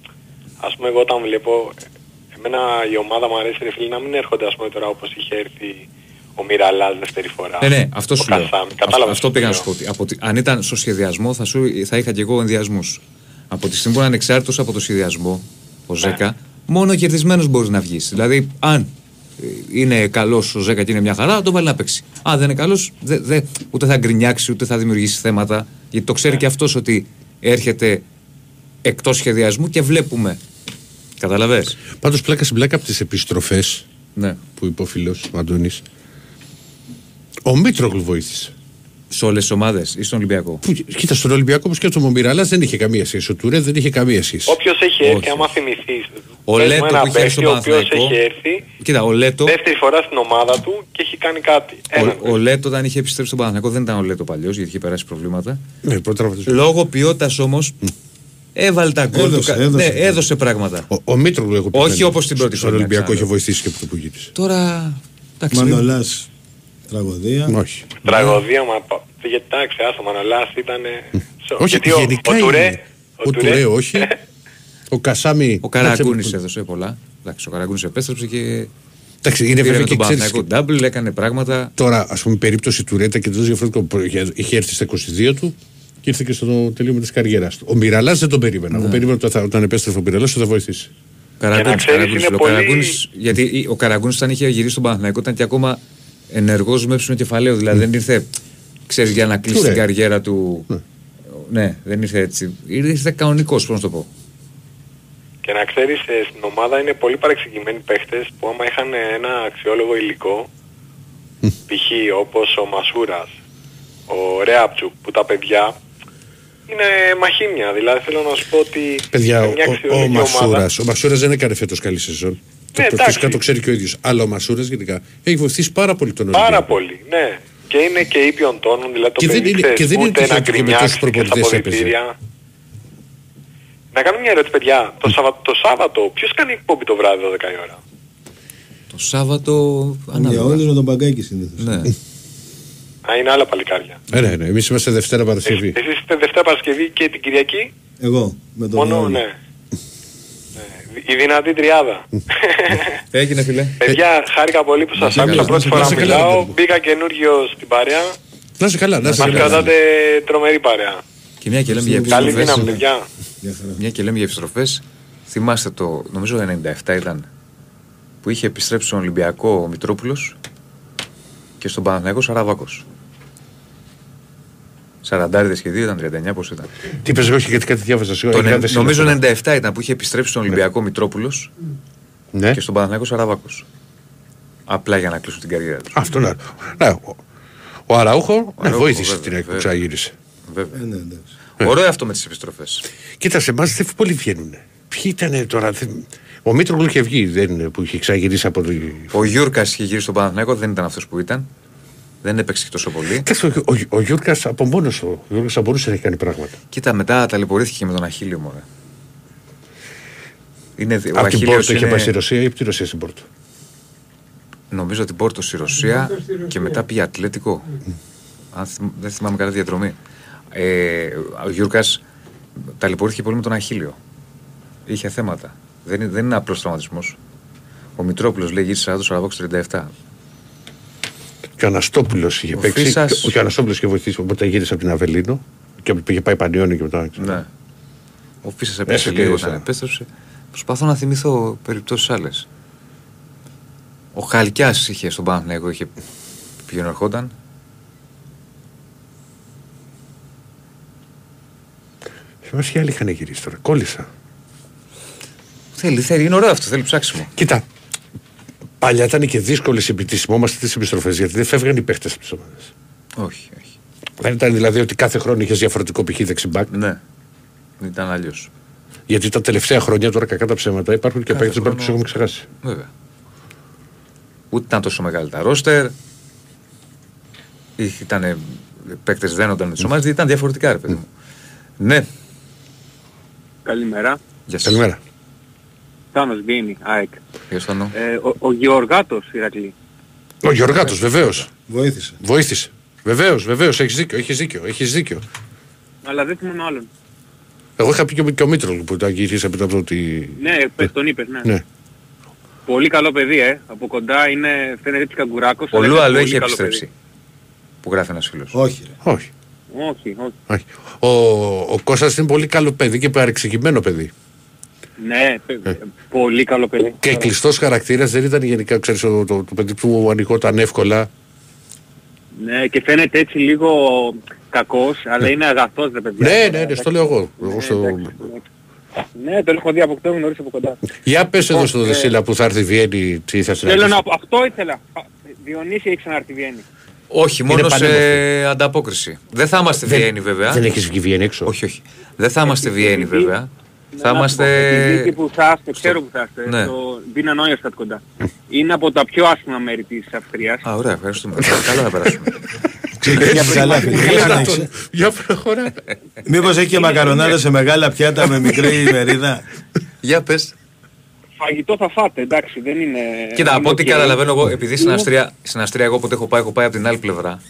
ας πούμε, εγώ όταν βλέπω, εμένα η ομάδα μου αρέσει, ρε φίλε, να μην έρχονται, ας πούμε, τώρα όπως είχε έρθει ο Μιραλάς δεύτερη φορά. Ναι, ναι, αυτό ο σου λέω. Κασάμι. Αυτό, Κατάλαβες αυτό τι πήγα να λέω. σου πω. ότι από τη- αν ήταν στο σχεδιασμό, θα, σου, θα είχα και εγώ ενδιασμούς. Από τη στιγμή που είναι ανεξάρτητος από το σχεδιασμό, ο Ναι. Ζέκα, μόνο κερδισμένος μπορείς να βγεις. Δηλαδή, αν ε, είναι καλός ο Ζέκα και είναι μια χαρά, τον βάλει να παίξει. Αν δεν είναι καλός, δε, δε, ούτε θα γκρινιάξει, ούτε θα δημιουργήσει θέματα. Γιατί το Ναι. ξέρει και αυτός ότι έρχεται εκτός σχεδιασμού και βλέπουμε. Καταλαβέ. Πάντως πλάκα στην πλάκα από τις επιστροφές Ναι. που είπε ο φίλος ο Αντώνης. Ο Μήτρογλου βοήθησε. Σε όλες τις ομάδες ή στον Ολυμπιακό; Που, κοίτα, στον Ολυμπιακό όπως και στον Μομιραλά δεν είχε καμία σχέση. Ο Τουρέ δεν είχε καμία σχέση. Όποιος έχει έρθει, Όχι. άμα θυμηθείς, Ο πες μου Λέτο ένα που είχε έρθει παίχτη στο ο οποίος Παναθηναϊκό. έχει έρθει Κοίτα, ο Λέτο. δεύτερη φορά στην ομάδα του και έχει κάνει κάτι. Έναν. Ο, ο Λέτο όταν είχε επιστρέψει στον Παναθηναϊκό δεν ήταν ο Λέτο παλιός γιατί είχε περάσει προβλήματα. Ναι, πρώτα τραυματισμό. Λόγω ποιότητας όμως έβαλε τα γκολ του. Έδωσε, κα- έδωσε. Ναι, έδωσε πράγματα. Ο, ο Μήτρογλου έχω πει. Όχι πάλι. όπως την πρώτη Στον χρονιά, Ολυμπιακό είχε ξαναλέω. βοηθήσει και από το που γύρισε. Τώρα. Εντάξει, μην- Μανολάς. Τραγωδία. Όχι. Τραγωδία, μα πα- γιατί εντάξει, άστο Μανολάς ήταν... Όχι, γιατί ο, γενικά ο Τουρέ, είναι. Ο Τουρέ, όχι. Ο Κασάμι. Ο Καραγκούνης έδωσε πολλά. Εντάξει, ο Καραγκούνης επέστρεψε και. Εντάξει, είναι πήρε βέβαια με και τον ξέρεις, Παναθηναϊκό double, έκανε πράγματα. Τώρα, ας πούμε, περίπτωση του Ρέτα και τελείω διαφορετικό. Είχε- Είχε έρθει στα 22 του και ήρθε και στο τελείωμα της καριέρας του. Ο Μιραλά δεν τον περίμενα. Ναι. Εγώ περίμενα ότι θα- όταν επέστρεφε ο Μιραλά ότι θα βοηθήσει. Καραγκούνης, ξέρεις, Καραγκούνης, είναι ο πολύ- Καραγκούνης- γιατί ο Καραγκούνης όταν είχε γυρίσει στον Παναθηναϊκό ήταν και ακόμα ενεργός με έψινο κεφαλαίο. Δηλαδή δεν ήρθε, ξέρεις, για να κλείσει Του την ρε. καριέρα του. Ναι, δεν ήρθε έτσι. Ήρθε κανονικός, πώς να το πω. Και να ξέρεις, ε, στην ομάδα είναι πολύ παρεξηγημένοι παίχτες που άμα είχαν ένα αξιόλογο υλικό, π.χ. όπως ο Μασούρας, ο Ρέαπτσουκ, που τα παιδιά είναι μαχήμια. Δηλαδή θέλω να σου πω ότι Παιδιά, σε ο, μια ο, ο αξιόλογη Μασούρας ομάδα... ο Μασούρας δεν έκανε φέτος καλή σεζόν. Το, Ναι, το, εντάξει. φυσικά το ξέρει και ο ίδιος. Αλλά ο Μασούρας γενικά έχει βοηθήσει πάρα πολύ τον Πάρα Ολυμπιακό. πολύ, ναι. Και είναι και ήπιον τόνων, δηλαδή το Και δεν παιδί είναι- ξέρεις, και δεν είναι ούτε να τυχαίο ότι και με τόσους γκρινιάξει και στα προπονητές έπαιζε. αποδητήρια. Να κάνω μια ερώτηση παιδιά. Το, Σαββα- το Σάββατο ποιος κάνει εκπομπή το βράδυ 12 η ώρα; Το Σάββατο. Για ανάλογα. όλους με τον Παγκάκη συνήθως. Ναι. Α, είναι άλλα παλικάρια. Ε, ναι, ναι, εμείς είμαστε Δευτέρα Παρασκευή. Εσείς είστε Δευτέρα Παρασκευή και την Κυριακή; Εγώ με τον Μόνο, Ιωάννη. ναι. Ναι, Η δυνατή τριάδα. Έγινε, φιλέ. Παιδιά, χάρηκα πολύ που σας σε άκουσα. καλά, Πρώτη να φορά σε καλά, μιλάω. Ρόμπερτο. Μπήκα καινούριο στην παρέα. Να είσαι καλά, να είσαι Μας καλά. κρατάτε τρομερή παρέα. Και μια και λέμε για Καλή επιστροφές. δύναμη, παιδιά. Γεια χαρά. Μια και λέμε για επιστροφές. Θυμάστε το, νομίζω 97 ήταν, που είχε επιστρέψει στον Ολυμπιακό ο Μητρόπουλος και στον Παναθηναϊκό Σαραβάκος. Σαραντάριδες και δύο ήταν 39, πώς ήταν. Τι πες, όχι γιατί κάτι διάβαζα. Το, συγγνώμη, νε- δεν νομίζω σύλλογα. 97 ήταν που είχε επιστρέψει στον Ολυμπιακό Μητρόπουλος Ναι, και στον Παναθηναϊκό Σαραβάκος. Απλά για να κλείσουν την καριέρα τους. αυτό να. Ναι, ο, ο Αραούχο ναι, Αραούχο, βοήθησε βέβαια, την ΑΕΚ που βέβαια. ξαναγύρισε. Βέβαια. Ε, ναι, εντάξει. Ωραίο αυτό με τις επιστροφές. Κοίτα, σε εμάς δεν πολύ βγαίνουν. Ποιοι ήταν τώρα. δεν- Ο Μήτρογλου είχε βγει, δεν είναι, που είχε ξαναγυρίσει από τη. Ο Γιούρκας είχε γυρίσει στον Παναθηναϊκό, δεν ήταν αυτός που ήταν. Δεν έπαιξε και τόσο πολύ. Κοίταξε, ο, ο, ο Γιούρκας από μόνος του. Ο Γιούρκας θα μπορούσε να έχει κάνει πράγματα. Κοίτα, μετά ταλαιπωρήθηκε με τον αχίλλειο μου. Είναι, ο Από την αχίλλειος Πόρτο είχε είναι- πάει στη Ρωσία ή από τη Ρωσία στην Πόρτο; Νομίζω την Πόρτο στη Ρωσία Πόρτο στη Ρωσία. και μετά πήγε Ατλέτικο. Αν θυμ- δεν θυμάμαι καλά διαδρομή. Ε, ο Γιούρκας ταλαιπωρήθηκε πολύ με τον Αχίλιο. Είχε θέματα. Δεν, είναι- δεν είναι απλός τραυματισμός. Ο Μητρόπουλος λέει γύρισε 40 Σαραβόξ 37. Και ο Αναστόπουλος είχε Ο παίξει. Φίσας- Και ο Αναστόπουλος είχε βοηθήσει. Οπότε γύρισε από την Αβελίνο και είχε πάει Πανιόνιο και μετά. ξέρω. Ναι. Ο Φίσας έπεσε Έσαι και λίγο ίσα. όταν επέστρεψε. Προσπαθώ να θυμηθώ περιπτώσεις άλλες. Ο Χαλκιάς είχε στον Παναθηναϊκό, είχε πηγαίνει ερχόταν. Θυμάσαι και άλλοι είχαν γυρίσει τώρα. Κόλλησα. Θέλει, θέλει, είναι ωραίο αυτό, θέλει ψάξιμο. Κοίτα. Παλιά ήταν και δύσκολες επί τη τις επιστροφές γιατί δεν φεύγαν οι παίχτε από τις ομάδες. Όχι, όχι. Δεν ήταν δηλαδή ότι κάθε χρόνο είχες διαφορετικό π.χ. δεξιμπάκ. Ναι. Ήταν αλλιώς. Γιατί τα τελευταία χρόνια τώρα κακά τα ψέματα υπάρχουν και Κάθε παίχτε που χρόνο- τους έχουμε ξεχάσει. Βέβαια. Ούτε ήταν τόσο μεγάλη τα ρόστερ. Ήταν παίκτες δένονταν με τις ομάδες, ήταν διαφορετικά, ρε παιδί μου. Ναι, Καλημέρα. γεια σας. Καλημέρα. Τάνος Γκίνη, ΑΕΚ. Γεια σου, Θάνο. Ε, ο, ο Γεωργάτος Ηρακλή. Ο Γιωργάτο, βεβαίως. Βοήθησε. Βοήθησε. Βεβαίως, βεβαίως. Έχεις δίκιο. Έχεις δίκιο. Έχεις δίκιο. Αλλά δεν θυμάμαι άλλον. Εγώ είχα πει και, ο- και ο Μήτρογλου που ήταν γυρίσει από το ότι. Ναι, πες, τον είπες, ναι. Ναι. Πολύ καλό παιδί, ε. Από κοντά είναι, φαίνεται έτσι καγκουράκος. Ο αλλά Λου είναι άλλο πολύ έχει καλό επιστρέψει. Που γράφει ένας φίλος. Όχι. Ρε. Όχι. παιδί. Όχι, όχι. όχι. Ο, ο Κώστας είναι πολύ καλό παιδί και παρεξηγημένο παιδί. Ναι, παι- πολύ καλό παιδί. Και κλειστός χαρακτήρας δεν ήταν γενικά, ξέρεις, το, το, το παιδί που ανοιγόταν εύκολα. Ναι, και φαίνεται έτσι λίγο κακός, αλλά είναι αγαθός, ρε παιδιά. Ναι, ναι, ναι, στο λέω εγώ. εγώ Ναι, στο... εντάξει, ναι. Ναι, τον έχω δει από αυτό, γνωρίζω από κοντά. Για πες εδώ Λοιπόν, στο ε, Δεσίλα που θα έρθει η Βιέννη, τι θα Θέλω συναντήσει. να... Αυτό ήθελα. Α, Διονύση έχει ξανάρθει η Βιέννη. Όχι, μόνο Είναι σε πανέμορφη. ανταπόκριση. Δεν θα είμαστε Δεν- Βιέννη, βέβαια. Δεν έχεις βγει Βιέννη έξω; Όχι, όχι. Δεν θα είμαστε Βιέννη, βέβαια. Θα Να σου πω, Επειδή εκεί είμαστε. που θα είστε, ξέρω που θα είστε, Ναι. το Βίνα Νόιερστατ κοντά. Είναι από τα πιο άσχημα μέρη της Αυστρίας. Α, ωραία, ευχαριστούμε. Καλά θα περάσουμε. Ξεκίνησε καλά, φίλε. Για Για να να έχεις- τον- Για προχωρά. Μήπως έχει και μακαρονάδες σε μεγάλα πιάτα με μικρή μερίδα. Για πες. Φαγητό θα φάτε, εντάξει, δεν είναι... Κοίτα, είναι από ό,τι οκ. καταλαβαίνω εγώ, επειδή στην Είναι Αυστρία, στην Αυστρία εγώ όποτε έχω πάει, έχω πάει από την άλλη πλευρά.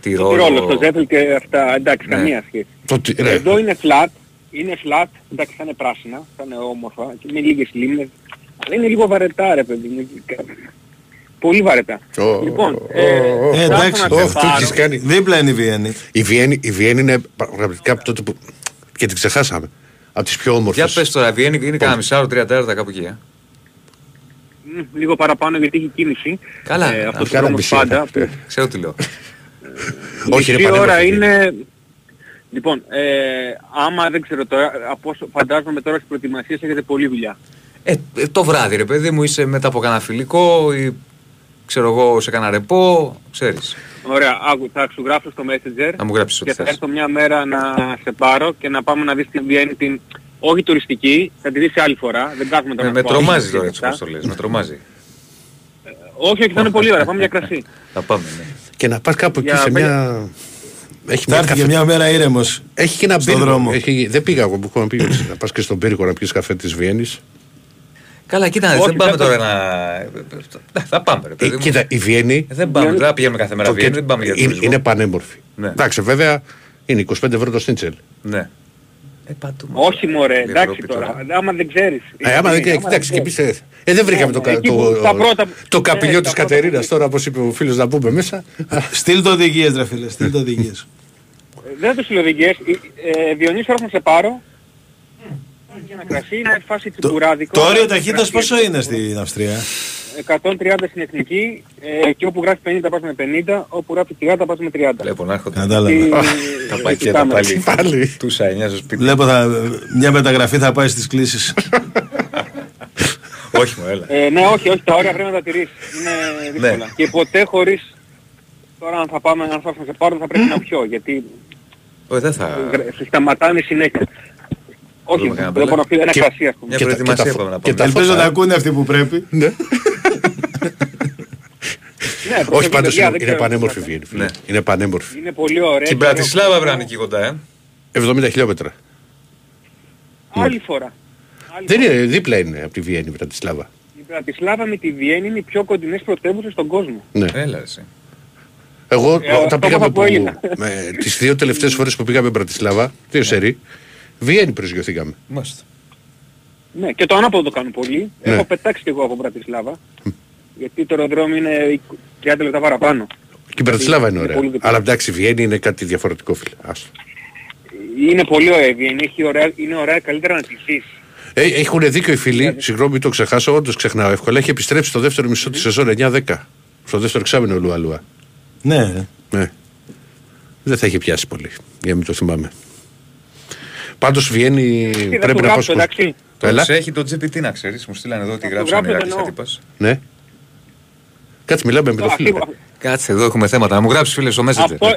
Τη στο Τιρόλο, στο Τιρόλο. Ζέεφελντ και αυτά, εντάξει, Ναι. καμία σχέση. Το τι- ναι. Εδώ είναι flat, είναι flat, εντάξει, θα είναι πράσινα, θα είναι όμορφα και με λίγες λίμνες. Αλλά είναι λίγο βαρετά, ρε παιδί μου. Πολύ βαρετά. Ω, Λοιπόν, ω, ε, ω, ω, Ε, θα εντάξει, έρθω να Ω, σε αυτό πάρω. έχεις κάνει. Δίπλα είναι η Βιέννη. Η Βιέννη, η Βιέννη είναι πραγματικά από τότε που. και την ξεχάσαμε. Από τις πιο Για όμορφες. πες τώρα, Βιέννη είναι κανένα μισάωρο, τρία τέταρτα κάπου εκεί. ε; Μ, Λίγο παραπάνω γιατί έχει κίνηση. Καλά, Ε, να αυτός ο κάνω δρόμος μισή πάντα. ώρα. που Ξέρω τι λέω. Όχι, είναι μισή ώρα πανέμορφη. είναι... Λοιπόν, ε, άμα δεν ξέρω τώρα, από όσο φαντάζομαι τώρα στις προετοιμασίες έχετε πολλή δουλειά. Ε, ε, το βράδυ, ρε παιδί μου, είσαι μετά από κανένα φιλικό ή ξέρω εγώ σε κανένα ρεπό, ξέρεις. Ωραία, άκου, θα σου γράψω στο Messenger Να μου γράψεις ό,τι και θα θες. έρθω μια μέρα να σε πάρω και να πάμε να δεις την Βιέννη την... Όχι τουριστική, θα τη δεις άλλη φορά, δεν κάθομαι τώρα Ε, να με σου πω τρομάζει αλήθεια τώρα και έτσι αυτά. όπως το λες, με τρομάζει. Όχι, όχι, θα είναι πολύ ωραία, πάμε για κρασί. Θα πάμε, ναι. Και να πας κάπου εκεί Για σε πέντε- μια. Έχει Θα μια, έρθει και καφε... μια μέρα ήρεμος. Έχει και ένα στον πύργο. δρόμο. Έχει... Δεν πήγα εγώ που έχω να πει. να πας και στον πύργο να πιεις καφέ της Βιέννης. Καλά, κοίτα, να δεις, Όχι, δεν πάμε δεν τώρα να... Ε, Θα πάμε, ρε Ε, παιδί μου. κοίτα, η Βιέννη. Ε, Δεν πάμε, δεν θα πηγαίνουμε κάθε μέρα το Βιέννη, κέντρο- δεν πάμε για είναι, τουρισμό. είναι πανέμορφη. Ναι. Εντάξει, βέβαια είναι 25 ευρώ το σνίτσελ. Ναι. Ε, πατούμε. Όχι μωρέ, Η εντάξει Ευρώπη τώρα, άμα δεν ξέρεις. Ε, άμα δεν κοιτάξει και ξέρεις. εμείς, ε, ε, δεν βρήκαμε Ναι, το, ναι, κα- εκεί το, που τα πρώτα- το ναι, καπηλιό τα της πρώτα- Κατερίνας τώρα όπως είπε ο φίλος να πούμε μέσα. Στείλ το οδηγίες ρε φίλε, στείλ το οδηγίες. Ε, Δεν το συλλογικές. Ε, Διονύση, έρχομαι να σε πάρω. Για ένα κρασί, είναι φάση Το, τσιμπουράδικο. το όριο ταχύτητας Κρασί. πόσο είναι στην Αυστρία; 130 στην εθνική ε, και όπου γράφει 50 πας με 50, όπου γράφει 30 πας με 30. Βλέπω να έρχονται Κατάλαβα. Τι- τα τι πακέτα κάμερα. πάλι. Πάλι. Του 9 στο σπίτι. Βλέπω θα, μια μεταγραφή θα πάει στις κλήσεις. Όχι μου, έλα. Ε, ναι, όχι, όχι, τα όρια πρέπει να τα τηρείς. Είναι δύσκολα. Ναι. Και ποτέ χωρίς... Τώρα αν θα πάμε, αν θα έρθω να σε πάρω θα πρέπει να πιω, γιατί Όχι, δεν θα... γρα- σε σταματάνε συνέχεια. Όχι, Δούμε κανένα δεν μπορώ να πει ένα Και- κρασί ας πούμε. Μια Και τα- προετοιμασία και τα- πάμε να και πάμε. τα Ελπίζω φώτα, να ε. ακούνε αυτοί που πρέπει. Ναι. Ναι, Όχι προσωπικά πάντως δεν είναι, είναι ξέρω. πανέμορφη η Βιέννη. φίλε. Ναι. Είναι πανέμορφη. Είναι πολύ ωραία. Και η και Μπρατισλάβα ωραίο. βράνε εκεί κοντά, ε; 70 χιλιόμετρα. Άλλη φορά. Άλλη Δεν φορά. είναι, δίπλα είναι από τη Βιέννη η Βρατισλάβα. Η Μπρατισλάβα με τη Βιέννη είναι οι πιο κοντινές πρωτεύουσες στον κόσμο. Ναι. Έλα εσύ. Εγώ Ε, όταν αυτό πήγαμε που που, έγινα. με, τις δύο τελευταίες φορές που πήγαμε Μπρατισλάβα, δύο σερί, Βιέννη προσγειωθήκαμε. Μάλιστα. Ναι, και το ανάποδο το κάνουν πολύ. Ναι. Έχω πετάξει κι εγώ από Μπρατισλάβα. γιατί το αεροδρόμιο είναι 30 λεπτά παραπάνω. Και η Μπρατισλάβα είναι Είναι ωραία. πολύ δίπλα. Αλλά εντάξει, η Βιέννη είναι κάτι διαφορετικό, φίλε. Άστο. Είναι πολύ ωραία η Βιέννη. Έχει ωραία, είναι ωραία καλύτερα να τη δεις. Ε, έχουν δίκιο οι φίλοι, συγγνώμη μην το ξεχάσω, όντως ξεχνάω εύκολα. Έχει επιστρέψει στο δεύτερο μισό της σεζόν 9-10. Στο δεύτερο εξάμεινο ο Λουαλουά. Ναι, ρε. Ναι. Δεν θα έχει πιάσει πολύ, για να μην το θυμάμαι. Πάντως Βιέννη Τι, θα πρέπει του να πω... γράψω, εντάξει. Έλα. Το έχει το GPT να ξέρεις, μου στείλανε εδώ ότι το γράψανε γράψω, Ηράκλης εννοώ. Αντίπας. Ναι. Κάτσε μιλάμε με το Αυτή- φίλο. Κάτσε εδώ έχουμε θέματα. Να μου γράψεις φίλε στο Messenger. Αυτό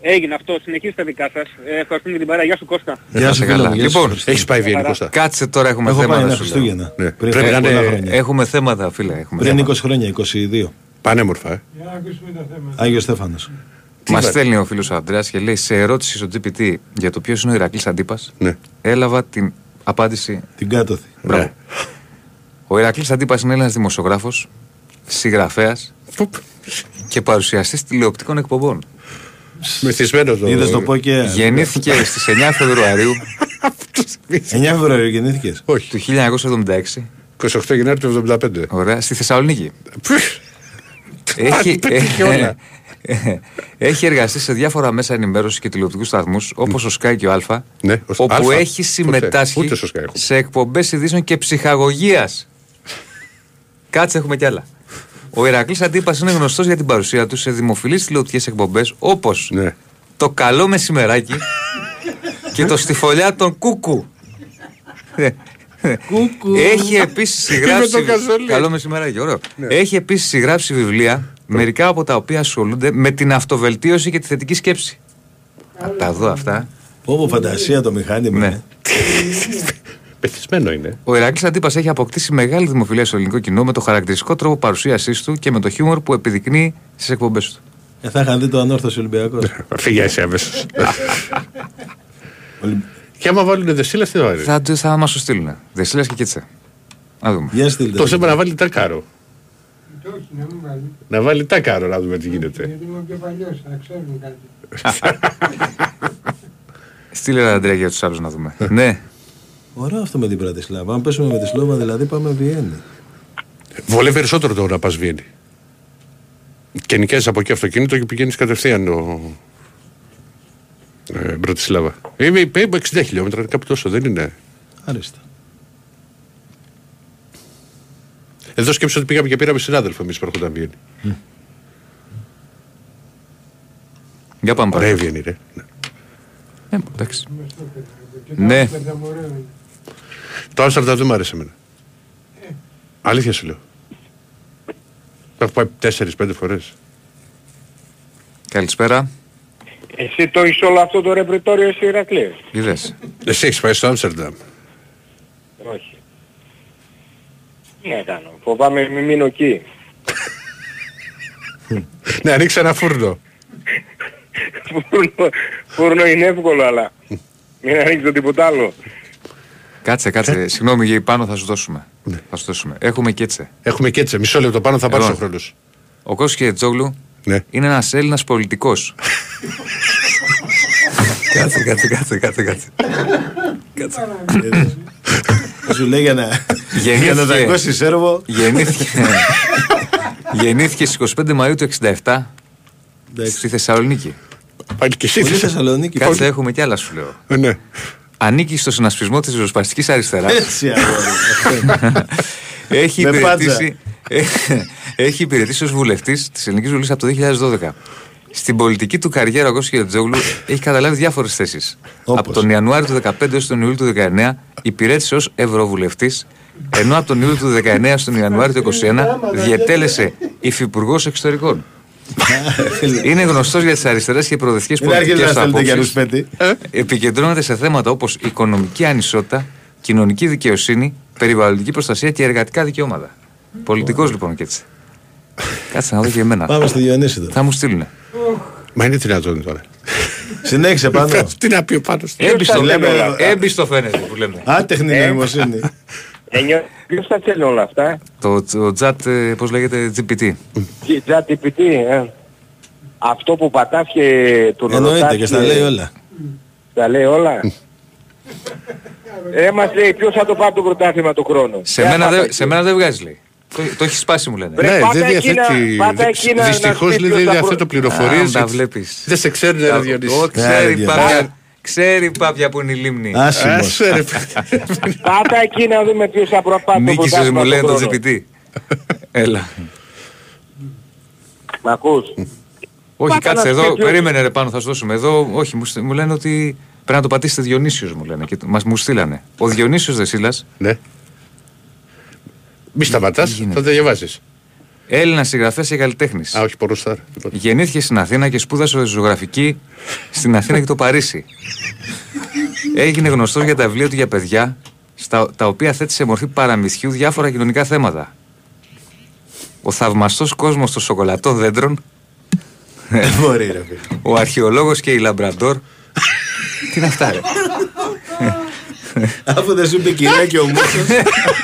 έγινε αυτό. Συνεχίστε τα δικά σας. Ε, ευχαριστούμε για την παρέα. Γεια σου Κώστα. Να Γεια σε σου, φίλε καλά. μου, γεια σου. Λοιπόν, Έχεις πάει Βιέννη, Κώστα. κάτσε τώρα έχουμε Έχω πάει θέματα. ένα σου λέω. Χριστούγεννα. Ναι. Πριν Πρέπει να πολλά είναι- χρόνια. Έχουμε θέματα φίλε. Έχουμε Πριν θέματα. 20 χρόνια, 22. Πανέμορφα, ε. Για να ακούσουμε τα θέματα. Άγιος Στέφανος. Μας είπατε; στέλνει ο φίλος Αντρέα και λέει σε ερώτηση στο GPT για το ποιος είναι ο Ηρακλής Αντίπας. Ναι. Έλαβα την απάντηση. Την κάτωθη. Μπράβο. Ναι. Ο Ηρακλής Αντίπας είναι Έλληνα δημοσιογράφος, συγγραφέας και παρουσιαστής τηλεοπτικών εκπομπών. Μεθυσμένο το... Είδες το πω και... Γεννήθηκε στις 9 Φεβρουαρίου 9 Φεβρουαρίου γεννήθηκες; Όχι. του 1976. 28 Γενάρη του 75. Ωραία, στη Θεσσαλονίκη. Έχει, πέτυχε όλα; έχει εργαστεί σε διάφορα μέσα ενημέρωσης και τηλεοπτικούς σταθμούς όπως ο Sky και ο Αλφα. Ναι, ο όπου Αλφα. έχει Ποτέ. συμμετάσχει Ούτε στο Sky έχω. σε εκπομπές ειδήσεων και ψυχαγωγίας. Κάτσε, έχουμε κι άλλα. Ο Ηρακλής Αντίπα είναι γνωστός για την παρουσία του σε δημοφιλείς τηλεοπτικές εκπομπές όπως Ναι. Το Καλό Μεσημεράκι και το Στιφολιά των Κούκου. Κούκου. Έχει επίσης συγγράψει. το καζόλι. Καλό μεσημεράκι, ωραίο. Έχει επίσης συγγράψει βιβλία, μερικά από τα οποία ασχολούνται με την αυτοβελτίωση και τη θετική σκέψη. Να τα δω αυτά. Πω πω φαντασία το μηχάνημα. Ναι. ε. Πεθυσμένο είναι. Ο Ηρακλής Αντίπας έχει αποκτήσει μεγάλη δημοφιλία στο ελληνικό κοινό με το χαρακτηριστικό τρόπο παρουσίασής του και με το χιούμορ που επιδεικνύει στις εκπομπές του. Ε, θα είχαν δει το ανόρθωση Ολυμπιακός. Φύγε εσύ αμέσως. Και άμα βάλουν δεσίλα, τι θα βάλει; Θα, θα μας το στείλουν. Δεσίλα και κίτσε. Να δούμε. Για στείλτε. Το θέμα να βάλει τάκαρο. Το όχι, να μην βάλει. Να βάλει τάκαρο να δούμε τι γίνεται. Γιατί είμαι πιο παλιός, θα ξέρουν κάτι. Στείλε ένα Αντρέα για τους άλλους να δούμε. ναι. Ωραίο αυτό με την Πρατισλάβα. Αν πέσουμε με τη Σλόβα, δηλαδή πάμε Βιέννη. Βολεύει περισσότερο το να πας Βιέννη. Και νοικιάζει από εκεί αυτοκίνητο και πηγαίνεις κατευθείαν ο. Ε, Μπρατισλάβα. Είμαι είπε, 60 χιλιόμετρα, κάπου τόσο δεν είναι; Άριστα. Εδώ σκέψω ότι πήγαμε και πήραμε συνάδελφο εμείς που έρχονταν Βιέννη. Για πάμε Ωραία η παρακάτω. Βιέννη, ρε. Ναι. Ε, εντάξει. Είμαι στο πέτρο. Και το Ναι. Άμστερνταμ ωραίο είναι. Το Άμστερνταμ δεν μου άρεσε εμένα. Αλήθεια σου λέω. Έχω πάει 4-5 φορές. Καλησπέρα. Εσύ το έχεις όλο αυτό το ρεπριτόριο εσύ Ηρακλή. Είδες. Εσύ έχεις πάει στο Άμστερνταμ. Όχι. Τι να κάνω. Φοβάμαι μη μείνω εκεί. Ναι, ανοίξει ένα φούρνο. Φούρνο, φούρνο είναι εύκολο αλλά μην ανοίξω τίποτα άλλο. Κάτσε, κάτσε. Συγγνώμη, για πάνω θα σου δώσουμε. Θα σου δώσουμε. Έχουμε και έτσι. Έχουμε και έτσι. Μισό λεπτό πάνω θα πάρεις Λοιπόν. ο χρόνος. Ο Κώστας Κιετζόγλου Ναι. είναι ένας Έλληνας πολιτικός. κάτσε, κάτσε, κάτσε, κάτσε, κάτσε. Σου λέει για να, Γεννήθηκε- για να δαγκώσει Σέρβο. Γεννήθηκε, γεννήθηκε στις 25 Μαΐου του 67 στη Θεσσαλονίκη. Πάλι και εσύ. Πολύ Θεσσαλονίκη. Κάτσε, έχουμε κι άλλα σου λέω. Ε, Ναι. Ανήκει στο συνασπισμό της ριζοσπαστικής αριστεράς. Έτσι αγόρι. έχει, Με υπηρετήσει, έχει υπηρετήσει ως βουλευτής της Ελληνικής Βουλής από το 2012. Στην πολιτική του καριέρα ο Κώστας Κιετζόγλου έχει καταλάβει διάφορες θέσεις. Όπως; Από τον Ιανουάριο του 2015 έως τον Ιούλιο του 2019 υπηρέτησε ως Ευρωβουλευτής ενώ από τον Ιούλιο του 2019 στον Ιανουάριο του 2021 διετέλεσε υφυπουργός εξωτερικών. Είναι γνωστός για τις αριστερές και προοδευτικές Μην αρχίζετε πολιτικές να του στέλνετε για απόψει. ρουσπέτη. Επικεντρώνεται σε θέματα όπως οικονομική ανισότητα, κοινωνική δικαιοσύνη, περιβαλλοντική προστασία και εργατικά δικαιώματα. Πολιτικός λοιπόν και έτσι. Κάτσε να δω και εμένα. Πάμε στη Διονύση τώρα. Θα μου στείλουν. Μα είναι δυνατόν τώρα. Συνέχισε πάνω. Τι να πει πάνω στο. Έμπιστο, λέμε- έμπιστο φαίνεται που λέμε. Άτεχνη Ε. νοημοσύνη. Εννιώ- Ποιος τα στέλνει όλα αυτά, ε; Το, το chat, ε, πώς λέγεται, GPT. GPT, ε. Αυτό που πατάς και τον Εννοείται ρωτάς και στα λέει όλα. Τα λέει όλα. ε, μας λέει ποιος θα το πάρει το πρωτάθλημα του χρόνου; Σε Ε, μένα, πάτα δεν, εκεί. σε μένα δεν βγάζει, λέει. Το, το έχει σπάσει, μου λένε. Βρε, Ναι, πάτα δεν εκεί να- διαθέτει. πάτα εκεί να- να Δυστυχώ σπίτι δεν ποιος θα διαθέτει προ- πληροφορίε. Α, τα βλέπεις. Δεν σε ξέρουν, ρε Διονύση. Ω, ξέρει, Ναι, πάπια, Διονύση. ξέρει πάπια που είναι η λίμνη. Άσημος. Άσε, ρε, παιδί. Πάτα εκεί να δούμε ποιος θα προ- πάρει το Νίκησες πρωτάθλημα μου του λένε το χρόνου. GPT. Έλα. Μ' ακούς; Όχι, Πάτα κάτσε να εδώ, σκέφτεσαι. περίμενε ρε πάνω, θα σου δώσουμε. Εδώ, όχι, μου, στ- μου λένε ότι πρέπει να το πατήσετε Διονύσιος μου λένε και μας μου στείλανε. Ο Διονύσιος Δεσίλας, Ναι. Μη σταματάς, θα το διαβάσεις. Έλληνας συγγραφέας και καλλιτέχνης. Α, όχι, πορροστάρ. Γεννήθηκε στην Αθήνα και σπούδασε ζωγραφική στην Αθήνα και το Παρίσι. Έγινε γνωστός για τα βιβλία του για παιδιά, στα, τα οποία θέτει σε μορφή παραμυθιού διάφορα κοινωνικά θέματα. Ο θαυμαστός κόσμος των σοκολατών δέντρων, Δεν μπορεί ρε φίλε. ο αρχαιολόγος και η Λαμπραντόρ. Τι είναι αυτά, ρε; Αφού δεν σου είπε κυρία και ο Μούσος,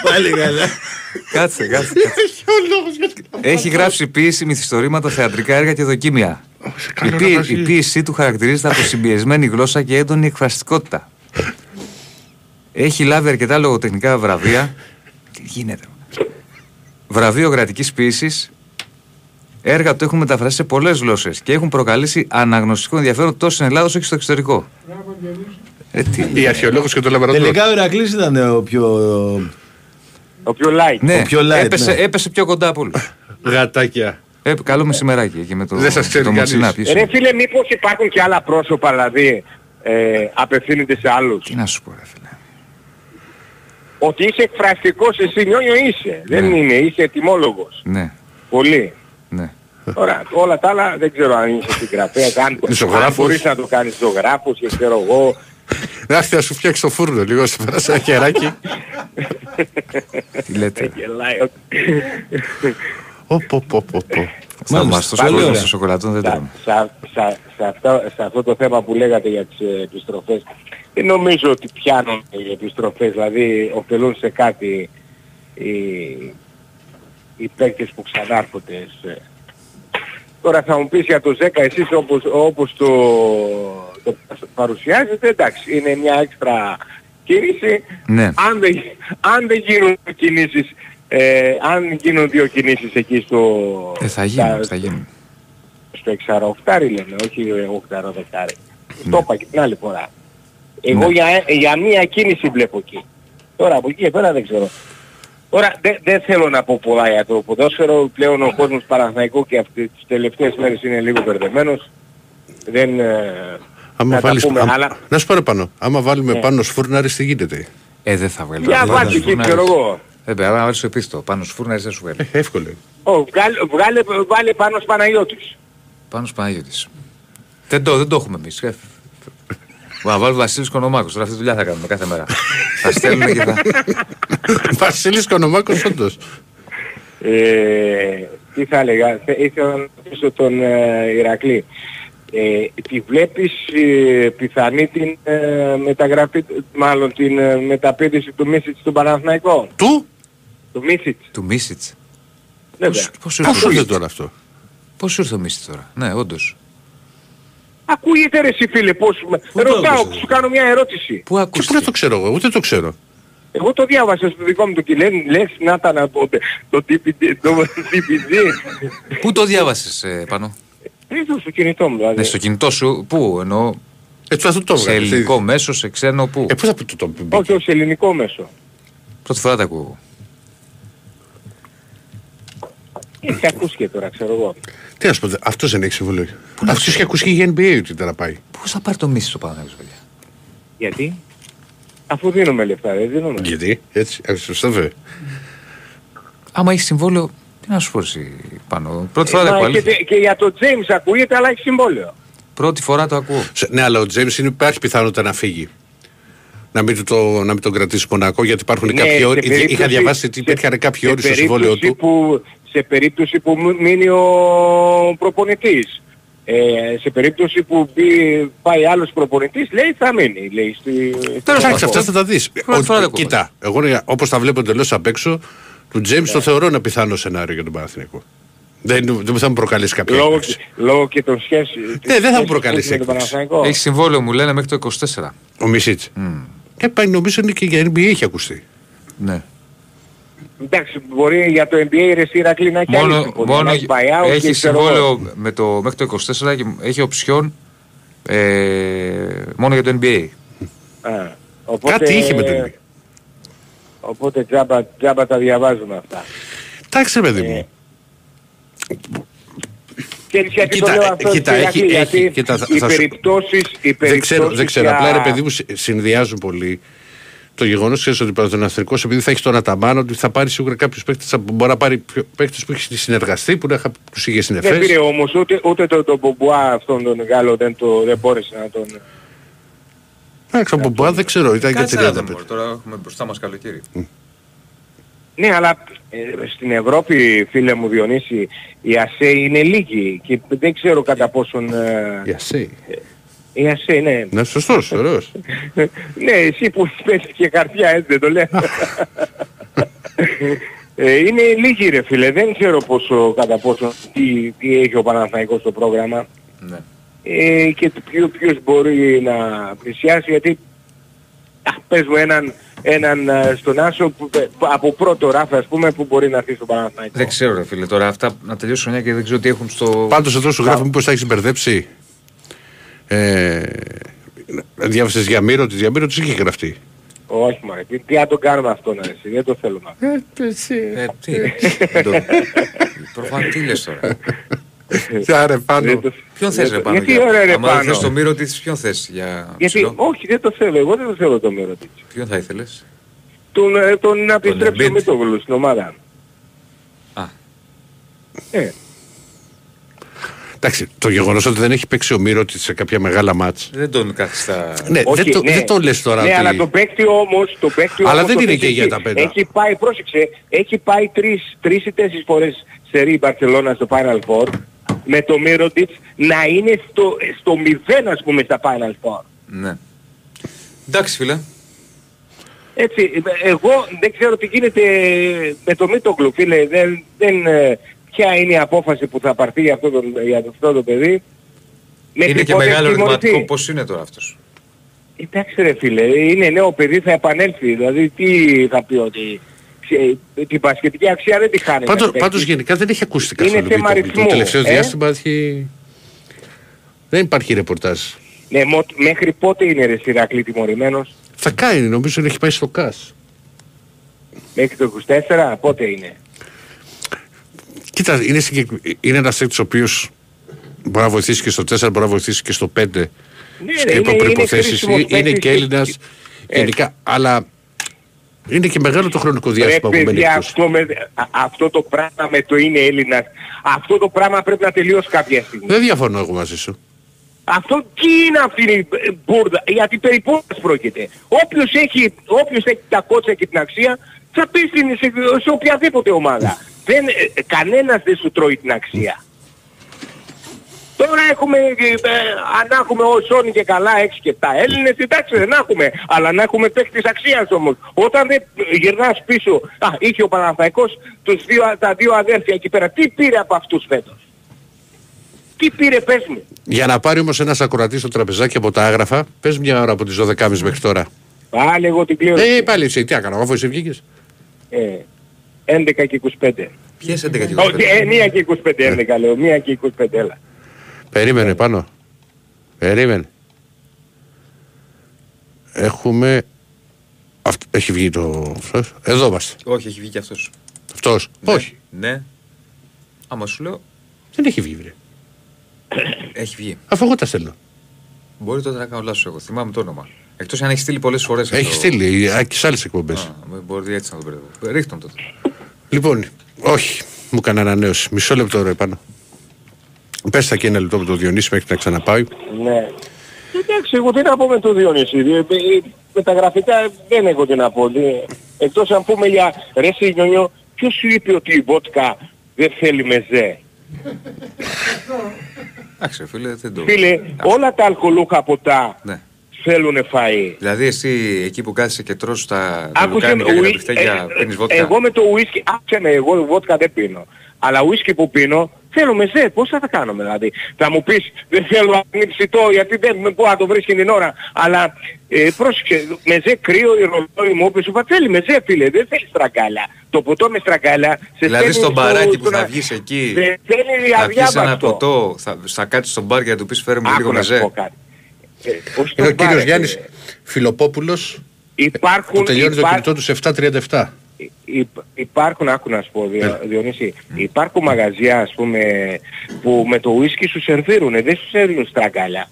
πάλι καλά. κάτσε, κάτσε. Έχει γράψει ποίηση, μυθιστορήματα, θεατρικά έργα και δοκίμια. Η, ποίη- η ποίησή του χαρακτηρίζεται από συμπιεσμένη γλώσσα και έντονη εκφραστικότητα. Έχει λάβει αρκετά λογοτεχνικά βραβεία. Τι γίνεται. Βραβείο κρατικής ποίηση. Έργα του έχουν μεταφραστεί σε πολλές γλώσσες και έχουν προκαλέσει αναγνωστικό ενδιαφέρον τόσο στην Ελλάδα όσο και στο εξωτερικό. Ε, τι Η αρχαιολόγος και το λαμπραντόρ. Τελικά ο Ηρακλής ήταν ο πιο... Ο πιο light. Ναι, Ο πιο light, έπεσε, ναι. έπεσε πιο κοντά από όλους. Γατάκια. Ε, καλό μεσημεράκι εκεί με το, Δεν σας ξέρει το κανείς. Μοτσινά πίσω. Ρε φίλε, μήπως υπάρχουν και άλλα πρόσωπα, δηλαδή, ε, απευθύνεται σε άλλους; Τι να σου πω, ρε φίλε. Ότι είσαι εκφραστικός εσύ, νιόνιο είσαι. Δεν Ναι. είναι, είσαι ετοιμόλογος. Ναι, Πολύ. ναι. Τώρα, όλα τα άλλα δεν ξέρω αν είσαι συγγραφέας, αν, αν Ζωγράφος. μπορείς να το κάνεις ζωγράφος και ξέρω εγώ. Να έρθει να σου φτιάξει το φούρνο λίγο στο περάσει ένα χεράκι. Τι λέτε. Γελάει. Ω, πω, πω, πω, πω. Θαυμαστός Πολύ κόσμος ωραία. των σοκολατών δεν Σα- τρώμε. σα- σα- σε αυτό- σε αυτό το θέμα που λέγατε για τις ε, επιστροφές, δεν νομίζω ότι πιάνουν οι επιστροφές, δηλαδή ωφελούν σε κάτι οι, οι παίκτες που ξανάρχονται. σε- Τώρα θα μου πεις για το 10 εσείς όπως, όπως το, το παρουσιάζετε, εντάξει, είναι μια έξτρα κίνηση. Ναι. Αν δεν, αν δεν γίνουν κινήσεις, ε, αν γίνουν δύο κινήσεις εκεί στο... Ε, θα γίνουν, στα- θα γίνουν. στο εξαροχτάρι λέμε, όχι οχτάρο δεκάρι. Ναι. Το είπα και την άλλη φορά. Εγώ για, για μία κίνηση βλέπω εκεί. Τώρα από εκεί και πέρα δεν ξέρω. Τώρα δεν δεν θέλω να πω πολλά για το ποδόσφαιρο. Πλέον ο κόσμος Παναθηναϊκού και αυτές τις τελευταίες μέρες είναι λίγο μπερδεμένος. Δεν... ε, Άμα να τα βάλεις, πούμε, άμα- αλλά Να σου πάρω πάνω. Άμα βάλουμε Ναι. πάνω σφούρναρι, τι γίνεται; Ε, δεν θα βγάλει. για Δεν θα βάζει σου εκεί φούρναρες. ξέρω εγώ. Δεν πρέπει να βάλεις το επίστο. Πάνω στους φούρναρες δεν σου βγάλει. Ε, εύκολο. είναι. Ω, βγάλε, βγάλε, βάλε πάνω Παναγιώτης. Πάνω στους Παναγιώτης. Δεν το, δεν το έχουμε εμείς. Ε, Να βάλει Βασίλης Κονομάκος. Τώρα αυτή τη δουλειά θα κάνουμε κάθε μέρα. θα στέλνουμε και θα... Βασίλης Κονομάκος όντως. Ε, τι θα έλεγα, θε- ήθελα να ρωτήσω τον ε, Ηρακλή. Ε, τη βλέπεις ε, πιθανή την ε, μεταγραφή, μάλλον την ε, μεταπίδηση του Μίσιτς στον Παναθηναϊκό; Του; Του Μίσιτς. Του Μίσιτς. Βέβαια. Πώς Πώς ήρθε ο ήρθε Μίσιτς; τώρα αυτό; Πώς ήρθε ο Μίσιτς τώρα; Ναι, όντως. Ακούγεται ρε εσύ φίλε πώς... το Ρωτάω, άκουσες; σου κάνω μια ερώτηση. Πού Και πού να ακούστηκε. το ξέρω εγώ, ούτε το ξέρω. Εγώ το διάβασα στο δικό μου το κιλέ, λες να ήταν από το DPG, το DPG. Πού το διάβασες ε, πάνω. Ήρθε στο κινητό μου δηλαδή. Ναι, στο κινητό σου. Πού εννοώ; Έτσι αυτό το Σε έβγαλε. ελληνικό μέσο, σε ξένο, πού; Ε, πώς θα πει το το μπήκε. Όχι, όχι, σε ελληνικό μέσο. Πρώτη φορά τα ακούω. Έχει ακούσει τώρα, ξέρω εγώ. Τι να σου πω, δε- αυτός δεν έχει συμβολή. Αυτός είχε ακούσει και για NBA ότι ήταν να πάει. Πώς θα πάρει το Μίσιτς το Παναγιώτης, παιδιά. Γιατί; Αφού δίνουμε λεφτά, δεν δίνουμε. Γιατί, έτσι, ε, σωστά βέβαια. Άμα έχει συμβόλαιο, Τι να σου πω εσύ πάνω. Πρώτη φορά δεν Μα ακούω. και, αλήθεια. και για το James ακούγεται αλλά έχει συμβόλαιο. Πρώτη φορά το ακούω. Σε- Ναι, αλλά ο Τζέιμς είναι υπάρχει πιθανότητα να φύγει. Να μην, του το, να μην τον κρατήσει Μονακό γιατί υπάρχουν Ναι, κάποιοι σε όροι. Είχα περίπτωση- διαβάσει ότι υπήρχαν κάποιοι σε όροι στο συμβόλαιο περίπτωση του. Που, σε περίπτωση που μου- μείνει ο προπονητής. Ε, σε περίπτωση που μπει- πάει άλλος προπονητής λέει θα μείνει. Λέει, στη, Τέλος στη- πάντων, αυτά θα τα δεις. Πρώτη Ο- φορά δεν ακούω. Κοίτα, εγώ όπως τα βλέπω εντελώς απ' έξω, του Τζέιμς το θεωρώ ένα πιθανό σενάριο για τον Παναθηναϊκό. Δεν, δεν θα μου προκαλέσει κάποια Λόγω, έκπληξη. λόγω και των σχέσεων. Ναι, δεν θα μου προκαλέσει με τον έκπληξη. Παναθηναϊκό. Έχει συμβόλαιο μου λένε μέχρι το 24. Ο Μισίτς. Ε, πάει νομίζω είναι και για NBA έχει ακουστεί. Ναι. Εντάξει, μπορεί για το NBA ρε Σιρακλή να έχει άλλη Μόνο, συμφωνία, μόνο να έχει buyout έχει και ξέρω εγώ. συμβόλαιο με το, μέχρι το 24 και έχει οψιόν ε, μόνο για το NBA. Α, οπότε, Κάτι είχε με το NBA. Οπότε τζάμπα, τζάμπα τα διαβάζουμε αυτά. Εντάξει, ρε παιδί μου. Ξέρεις γιατί Κοίτα, το λέω ε, αυτό, κοίτα, Σιρακλή, έχει- γιατί έχει- κοίτα, θα- οι θα σου- περιπτώσεις, οι Δεν ξέρω, δεν περιπτώσεις ξέρω. για- Απλά ρε παιδί μου συ- συνδυάζουν πολύ το γεγονός ότι ο Παναθηναϊκός επειδή θα έχει τον Αταμάν ότι θα πάρει σίγουρα κάποιους παίχτε. Μπορεί να πάρει παίχτε που έχει συνεργαστεί, που τους είχε Δεν συνεφέρει. πήρε όμως ούτε, ούτε τον το Μπομπουά αυτόν τον Γάλλο δεν, το, δεν μπόρεσε να τον... Εντάξει, από Μπομπουά δεν ξέρω, ήταν και Κάτσε να 35. δούμε, μωρέ, Τώρα έχουμε μπροστά μας καλοκαίρι. Ναι, αλλά ε, στην Ευρώπη, φίλε μου Διονύση, οι ΑΣΕ είναι λίγοι και δεν ξέρω κατά πόσον... ε, Η ΑΣΕ. οι ΑΣΕ, ναι. Ναι, σωστός, ωραίος. ναι, εσύ που πες και καρδιά, έτσι δεν το λέω. ε, είναι λίγοι ρε φίλε, δεν ξέρω πόσο, κατά πόσο, τι, τι έχει ο Παναθηναϊκός στο πρόγραμμα. Ναι. Ε, και ποιο, ποιος μπορεί να πλησιάσει, γιατί α, πες μου έναν, έναν ε, στον Άσο που, ε, από πρώτο ράφι ας πούμε που μπορεί να έρθει στο Παναθηναϊκό. Δεν ξέρω ρε φίλε τώρα αυτά να τελειώσουν μια και δεν ξέρω τι έχουν στο... Πάντως εδώ σου γράφω μήπως τα έχεις μπερδέψει. Ε, διάβασες για μύρο τη, για μύρο της είχε γραφτεί. Όχι μα, τι, τι να τον κάνουμε αυτό να εσύ, δεν το θέλουμε. Ε, τι, δεν το- Προφανώς τι λες τώρα. Άρα πάνω. Ποιον θες ρε πάνω Γιατί για... ωραία, ρε, Άμα δεν πάνω. θες το μύρο της, ποιον θες για Γιατί, ψηλό; όχι δεν το θέλω, εγώ δεν το θέλω το μέρο της. Ποιον θα ήθελες; Τον, ε, τον να επιστρέψει ο Embiid. Μητόγλου στην ομάδα. Α. Ε, Εντάξει, το γεγονός ότι δεν έχει παίξει ο Μύρο της σε κάποια μεγάλα μάτς. Δεν τον κάθιστα... Ναι, όχι, δεν, το, ναι. δεν το λες τώρα Ναι, ότι... αλλά το παίκτη όμως, το παίκτη Αλλά όμως δεν το είναι παίκτη και για έχει- τα πέντα. Έχει πάει, πρόσεξε, έχει πάει τρεις, τρεις ή τέσσερις φορές σε ρί Μπαρσελώνα στο Final Four με το Μύρωτιτς να είναι στο, στο μηδέν ας πούμε στα Final Four. Ναι. Εντάξει φίλε. Έτσι, ε, εγώ δεν ξέρω τι γίνεται με το Μίτογλου, φίλε. Δεν, δεν, ε, ποια είναι η απόφαση που θα πάρθει για αυτό το, για αυτό το παιδί. Μέχρι είναι και πότε μεγάλο έχει τιμωρηθεί. ερωτηματικό πώς είναι τώρα αυτός. Εντάξει ρε φίλε, είναι νέο παιδί, θα επανέλθει. Δηλαδή τι θα πει ότι ξε- την πασχετική αξία δεν τη χάνει. Πάντως, ένας παίκτης. πάντως γενικά δεν έχει ακούσει Είναι καθόλου θέμα Μύτογλου. Το αριθμού, τελευταίος ε. διάστημα έχει... Δεν υπάρχει ρεπορτάζ. Ναι, μο- μέχρι πότε είναι ρε Σιρακλή τιμωρημένος; Θα κάνει, νομίζω ότι έχει πάει στο ΚΑΣ. Μέχρι το 24, πότε είναι; Κοίτα, είναι, συγκεκ... είναι ένας παίκτης ο οποίος μπορεί να βοηθήσει και στο 4, μπορεί να βοηθήσει και στο 5. Ναι, ρε, και είναι- υπό είναι προϋποθέσεις. κρίσιμος Είναι, παίκτης και και- Έλληνας Ε. γενικά, αλλά είναι και μεγάλο το χρονικό Ρε διάστημα που μένει παιδιά, εκτός. αυτό, με, α- αυτό το πράγμα με το είναι Έλληνας, αυτό το πράγμα πρέπει να τελειώσει κάποια στιγμή. Δεν διαφωνώ εγώ μαζί σου. Αυτό τι είναι αυτή η ε, μπουρδα, γιατί περί πόρτας πρόκειται. Όποιος έχει, όποιος έχει τα κότσα και την αξία θα πει στην, σε, σε οποιαδήποτε ομάδα. δεν, ε, ε, κανένας δεν σου τρώει την αξία. Τώρα έχουμε, ε, ε, αν έχουμε ο Σόνι και καλά 6 και 7 Έλληνες, εντάξει δεν έχουμε, αλλά να έχουμε παίκτης αξίας όμως. Όταν δεν γυρνάς πίσω, α, είχε ο Παναθαϊκός τους δύο, τα δύο αδέρφια εκεί πέρα, τι πήρε από αυτούς φέτος; Τι πήρε πες μου. Για να πάρει όμως ένας ακροατής στο τραπεζάκι από τα άγραφα, πες μια ώρα από τις 12.30 μέχρι τώρα. Πάλι εγώ την κλείω. Ε, πάλι εσύ, τι έκανα, αφού εσύ βγήκες. Ε, 11 και 25. Ποιες 11 και Όχι, 25. ε, 1 και 25 11 λέω, 1 και 25 έλα. Περίμενε πάνω. Περίμενε. Έχουμε... Αυτ... Έχει βγει το... αυτός. Εδώ είμαστε. Όχι, έχει βγει και αυτός. Αυτός. Ναι. Όχι. Ναι. Άμα σου λέω, Δεν έχει βγει. Βρε. έχει βγει. Αφού εγώ τα στέλνω. Μπορεί τότε να κάνω λάθος εγώ. Θυμάμαι το όνομα. Εκτός αν έχει στείλει πολλές φορές. Έχει αυτό. στείλει α, και σε άλλες εκπομπές. Α, μπορεί έτσι να το μπερδεύω. Ρίχτω τον τότε. Λοιπόν, όχι. Μου έκανε ανανέωση. Μισό λεπτό ρε πάνω. Πες τα και ένα λεπτό με το Διονύση μέχρι να ξαναπάει. Ναι. Εντάξει, εγώ τι να πω με το Διονύση. Ε, ε, Με τα γραφικά δεν έχω τι να πω. Ε, Εκτός αν πούμε για ρε Σιγνιονιό, ποιος σου είπε ότι η βότκα δεν θέλει μεζέ. Εντάξει, φίλε, δεν το. Φίλε, όλα τα αλκοολούχα ποτά Ναι. θέλουν φαΐ. Δηλαδή, εσύ εκεί που κάθεσαι και τρως τα Άκουσε με, λουκάνικα και τα ουί- μπιφτέκια, ε, πίνεις βότκα. Εγώ με το ουίσκι, άκουσε με, εγώ βότκα δεν πίνω. Αλλά ουίσκι που πίνω, θέλω μεζέ. Πώς θα τα κάνουμε δηλαδή. Θα μου πεις, δεν θέλω ανήψητό γιατί δεν με πω να το βρίσκει την ώρα. Αλλά ε, πρόσεξε, μεζέ κρύο, η ρολόι μου, όπως σου είπα, θέλει μεζέ φίλε, δεν θέλεις στραγγάλια. Το ποτό με στραγγάλια σε Δηλαδή στέλνει στο στο- μπαράκι που στο θα να- βγεις εκεί, Δεν θέλει θα βγεις ένα αδιάβαστο. ποτό, θα, θα κάτσεις στο μπαρ και θα του πεις φέρε μου Άκου λίγο να σου μεζέ. πω κάτι. Ε, ως Είναι ο το μπαρ, κύριος ε, Γιάννης Φιλοπόπουλος Υπάρχουν, που τελειώνει το υπά- κινητό του σε 7.37. Υπ- υπάρχουν, άκου να σου πω, Διο- Ναι. Διονύση, υπάρχουν μαγαζιά ας πούμε που με το ουίσκι σου σερβίρουν, δεν σου σερβίρουν στραγγάλια.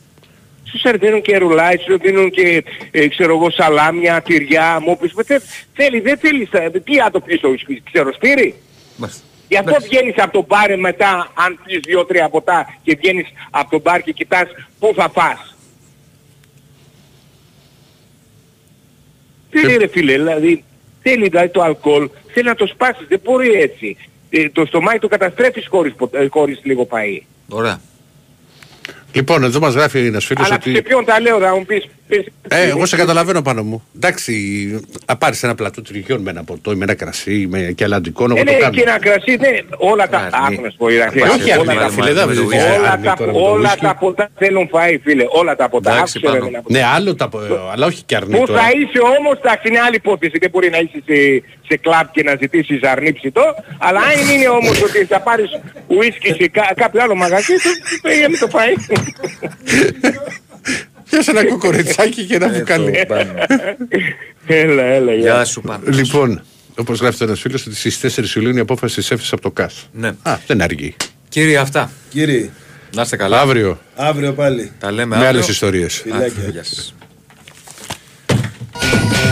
Σου σερβίρουν και ρουλάι, σου σερβίρουν και ε, ξέρω εγώ σαλάμια, τυριά, μόπις. Θε, θέλει, δεν θέλει, στα- τι να το πεις το ουίσκι, ξέρω σπύρι. Μάλιστα. Γι' αυτό βγαίνεις από το μπαρ μετά, αν πεις δύο-τρία ποτά και βγαίνεις από το μπαρ και κοιτάς πού θα φας. Θέλει ρε φίλε, δηλαδή, θέλει δηλαδή το αλκοόλ, θέλει να το σπάσεις, δεν μπορεί έτσι. Ε, το στομάχι το καταστρέφεις χωρίς, πο- ε, χωρίς λίγο φαΐ. Ωραία. Λοιπόν, εδώ μας γράφει ένας φίλος Αλλά ότι... σε ποιον τα λέω, θα μου πεις... πεις- Ε, εγώ σε καταλαβαίνω πάνω μου. Εντάξει, να πάρεις ένα πλατό τριχιών με ένα ποτό ή με ένα κρασί με και αλλαντικό, εγώ Ε, το ναι, κάνω. και ένα κρασί, ναι, όλα τα... Αρνή. Άκου να σου πω, Ηρακλή, Όχι άκου, αρνή, όλα τα- ρε φίλε, δεν με το βρίσκει ουίσκι. Όλα αρνή τα, τώρα με το όλα ουίσκι. τα ποτά θέλουν φαΐ, φίλε. Όλα τα ποτά. Εντάξει, Άκουσε, ρε, πάνω. να πω. Ναι, άλλο τα, αλλά όχι και αρνή Πού τώρα. θα είσαι όμως, εντάξει, είναι άλλη υπόθεση. Δεν μπορεί να είσαι σε, σε κλαμπ και να ζητήσεις αρνή ψητό. Αλλά αν είναι όμως ότι θα πάρεις ουίσκι σε κα, κάποιο άλλο μαγαζί, το πήγαινε το φαΐ. Πιάσε ένα κοκοριτσάκι και ένα μπουκάλι. έλα, έλα, γεια. Γεια σου πάνω. Λοιπόν, όπως γράφει ένας φίλος ότι στις 4 Ιουλίου η απόφαση της έφεσης από το ΚΑΣ. Ναι. Α, δεν αργεί. Κύριε αυτά. Κύριε, Να είστε καλά. Αύριο αύριο πάλι. Τα λέμε με αύριο. άλλες ιστορίες. Φιλάκια. Γεια σας.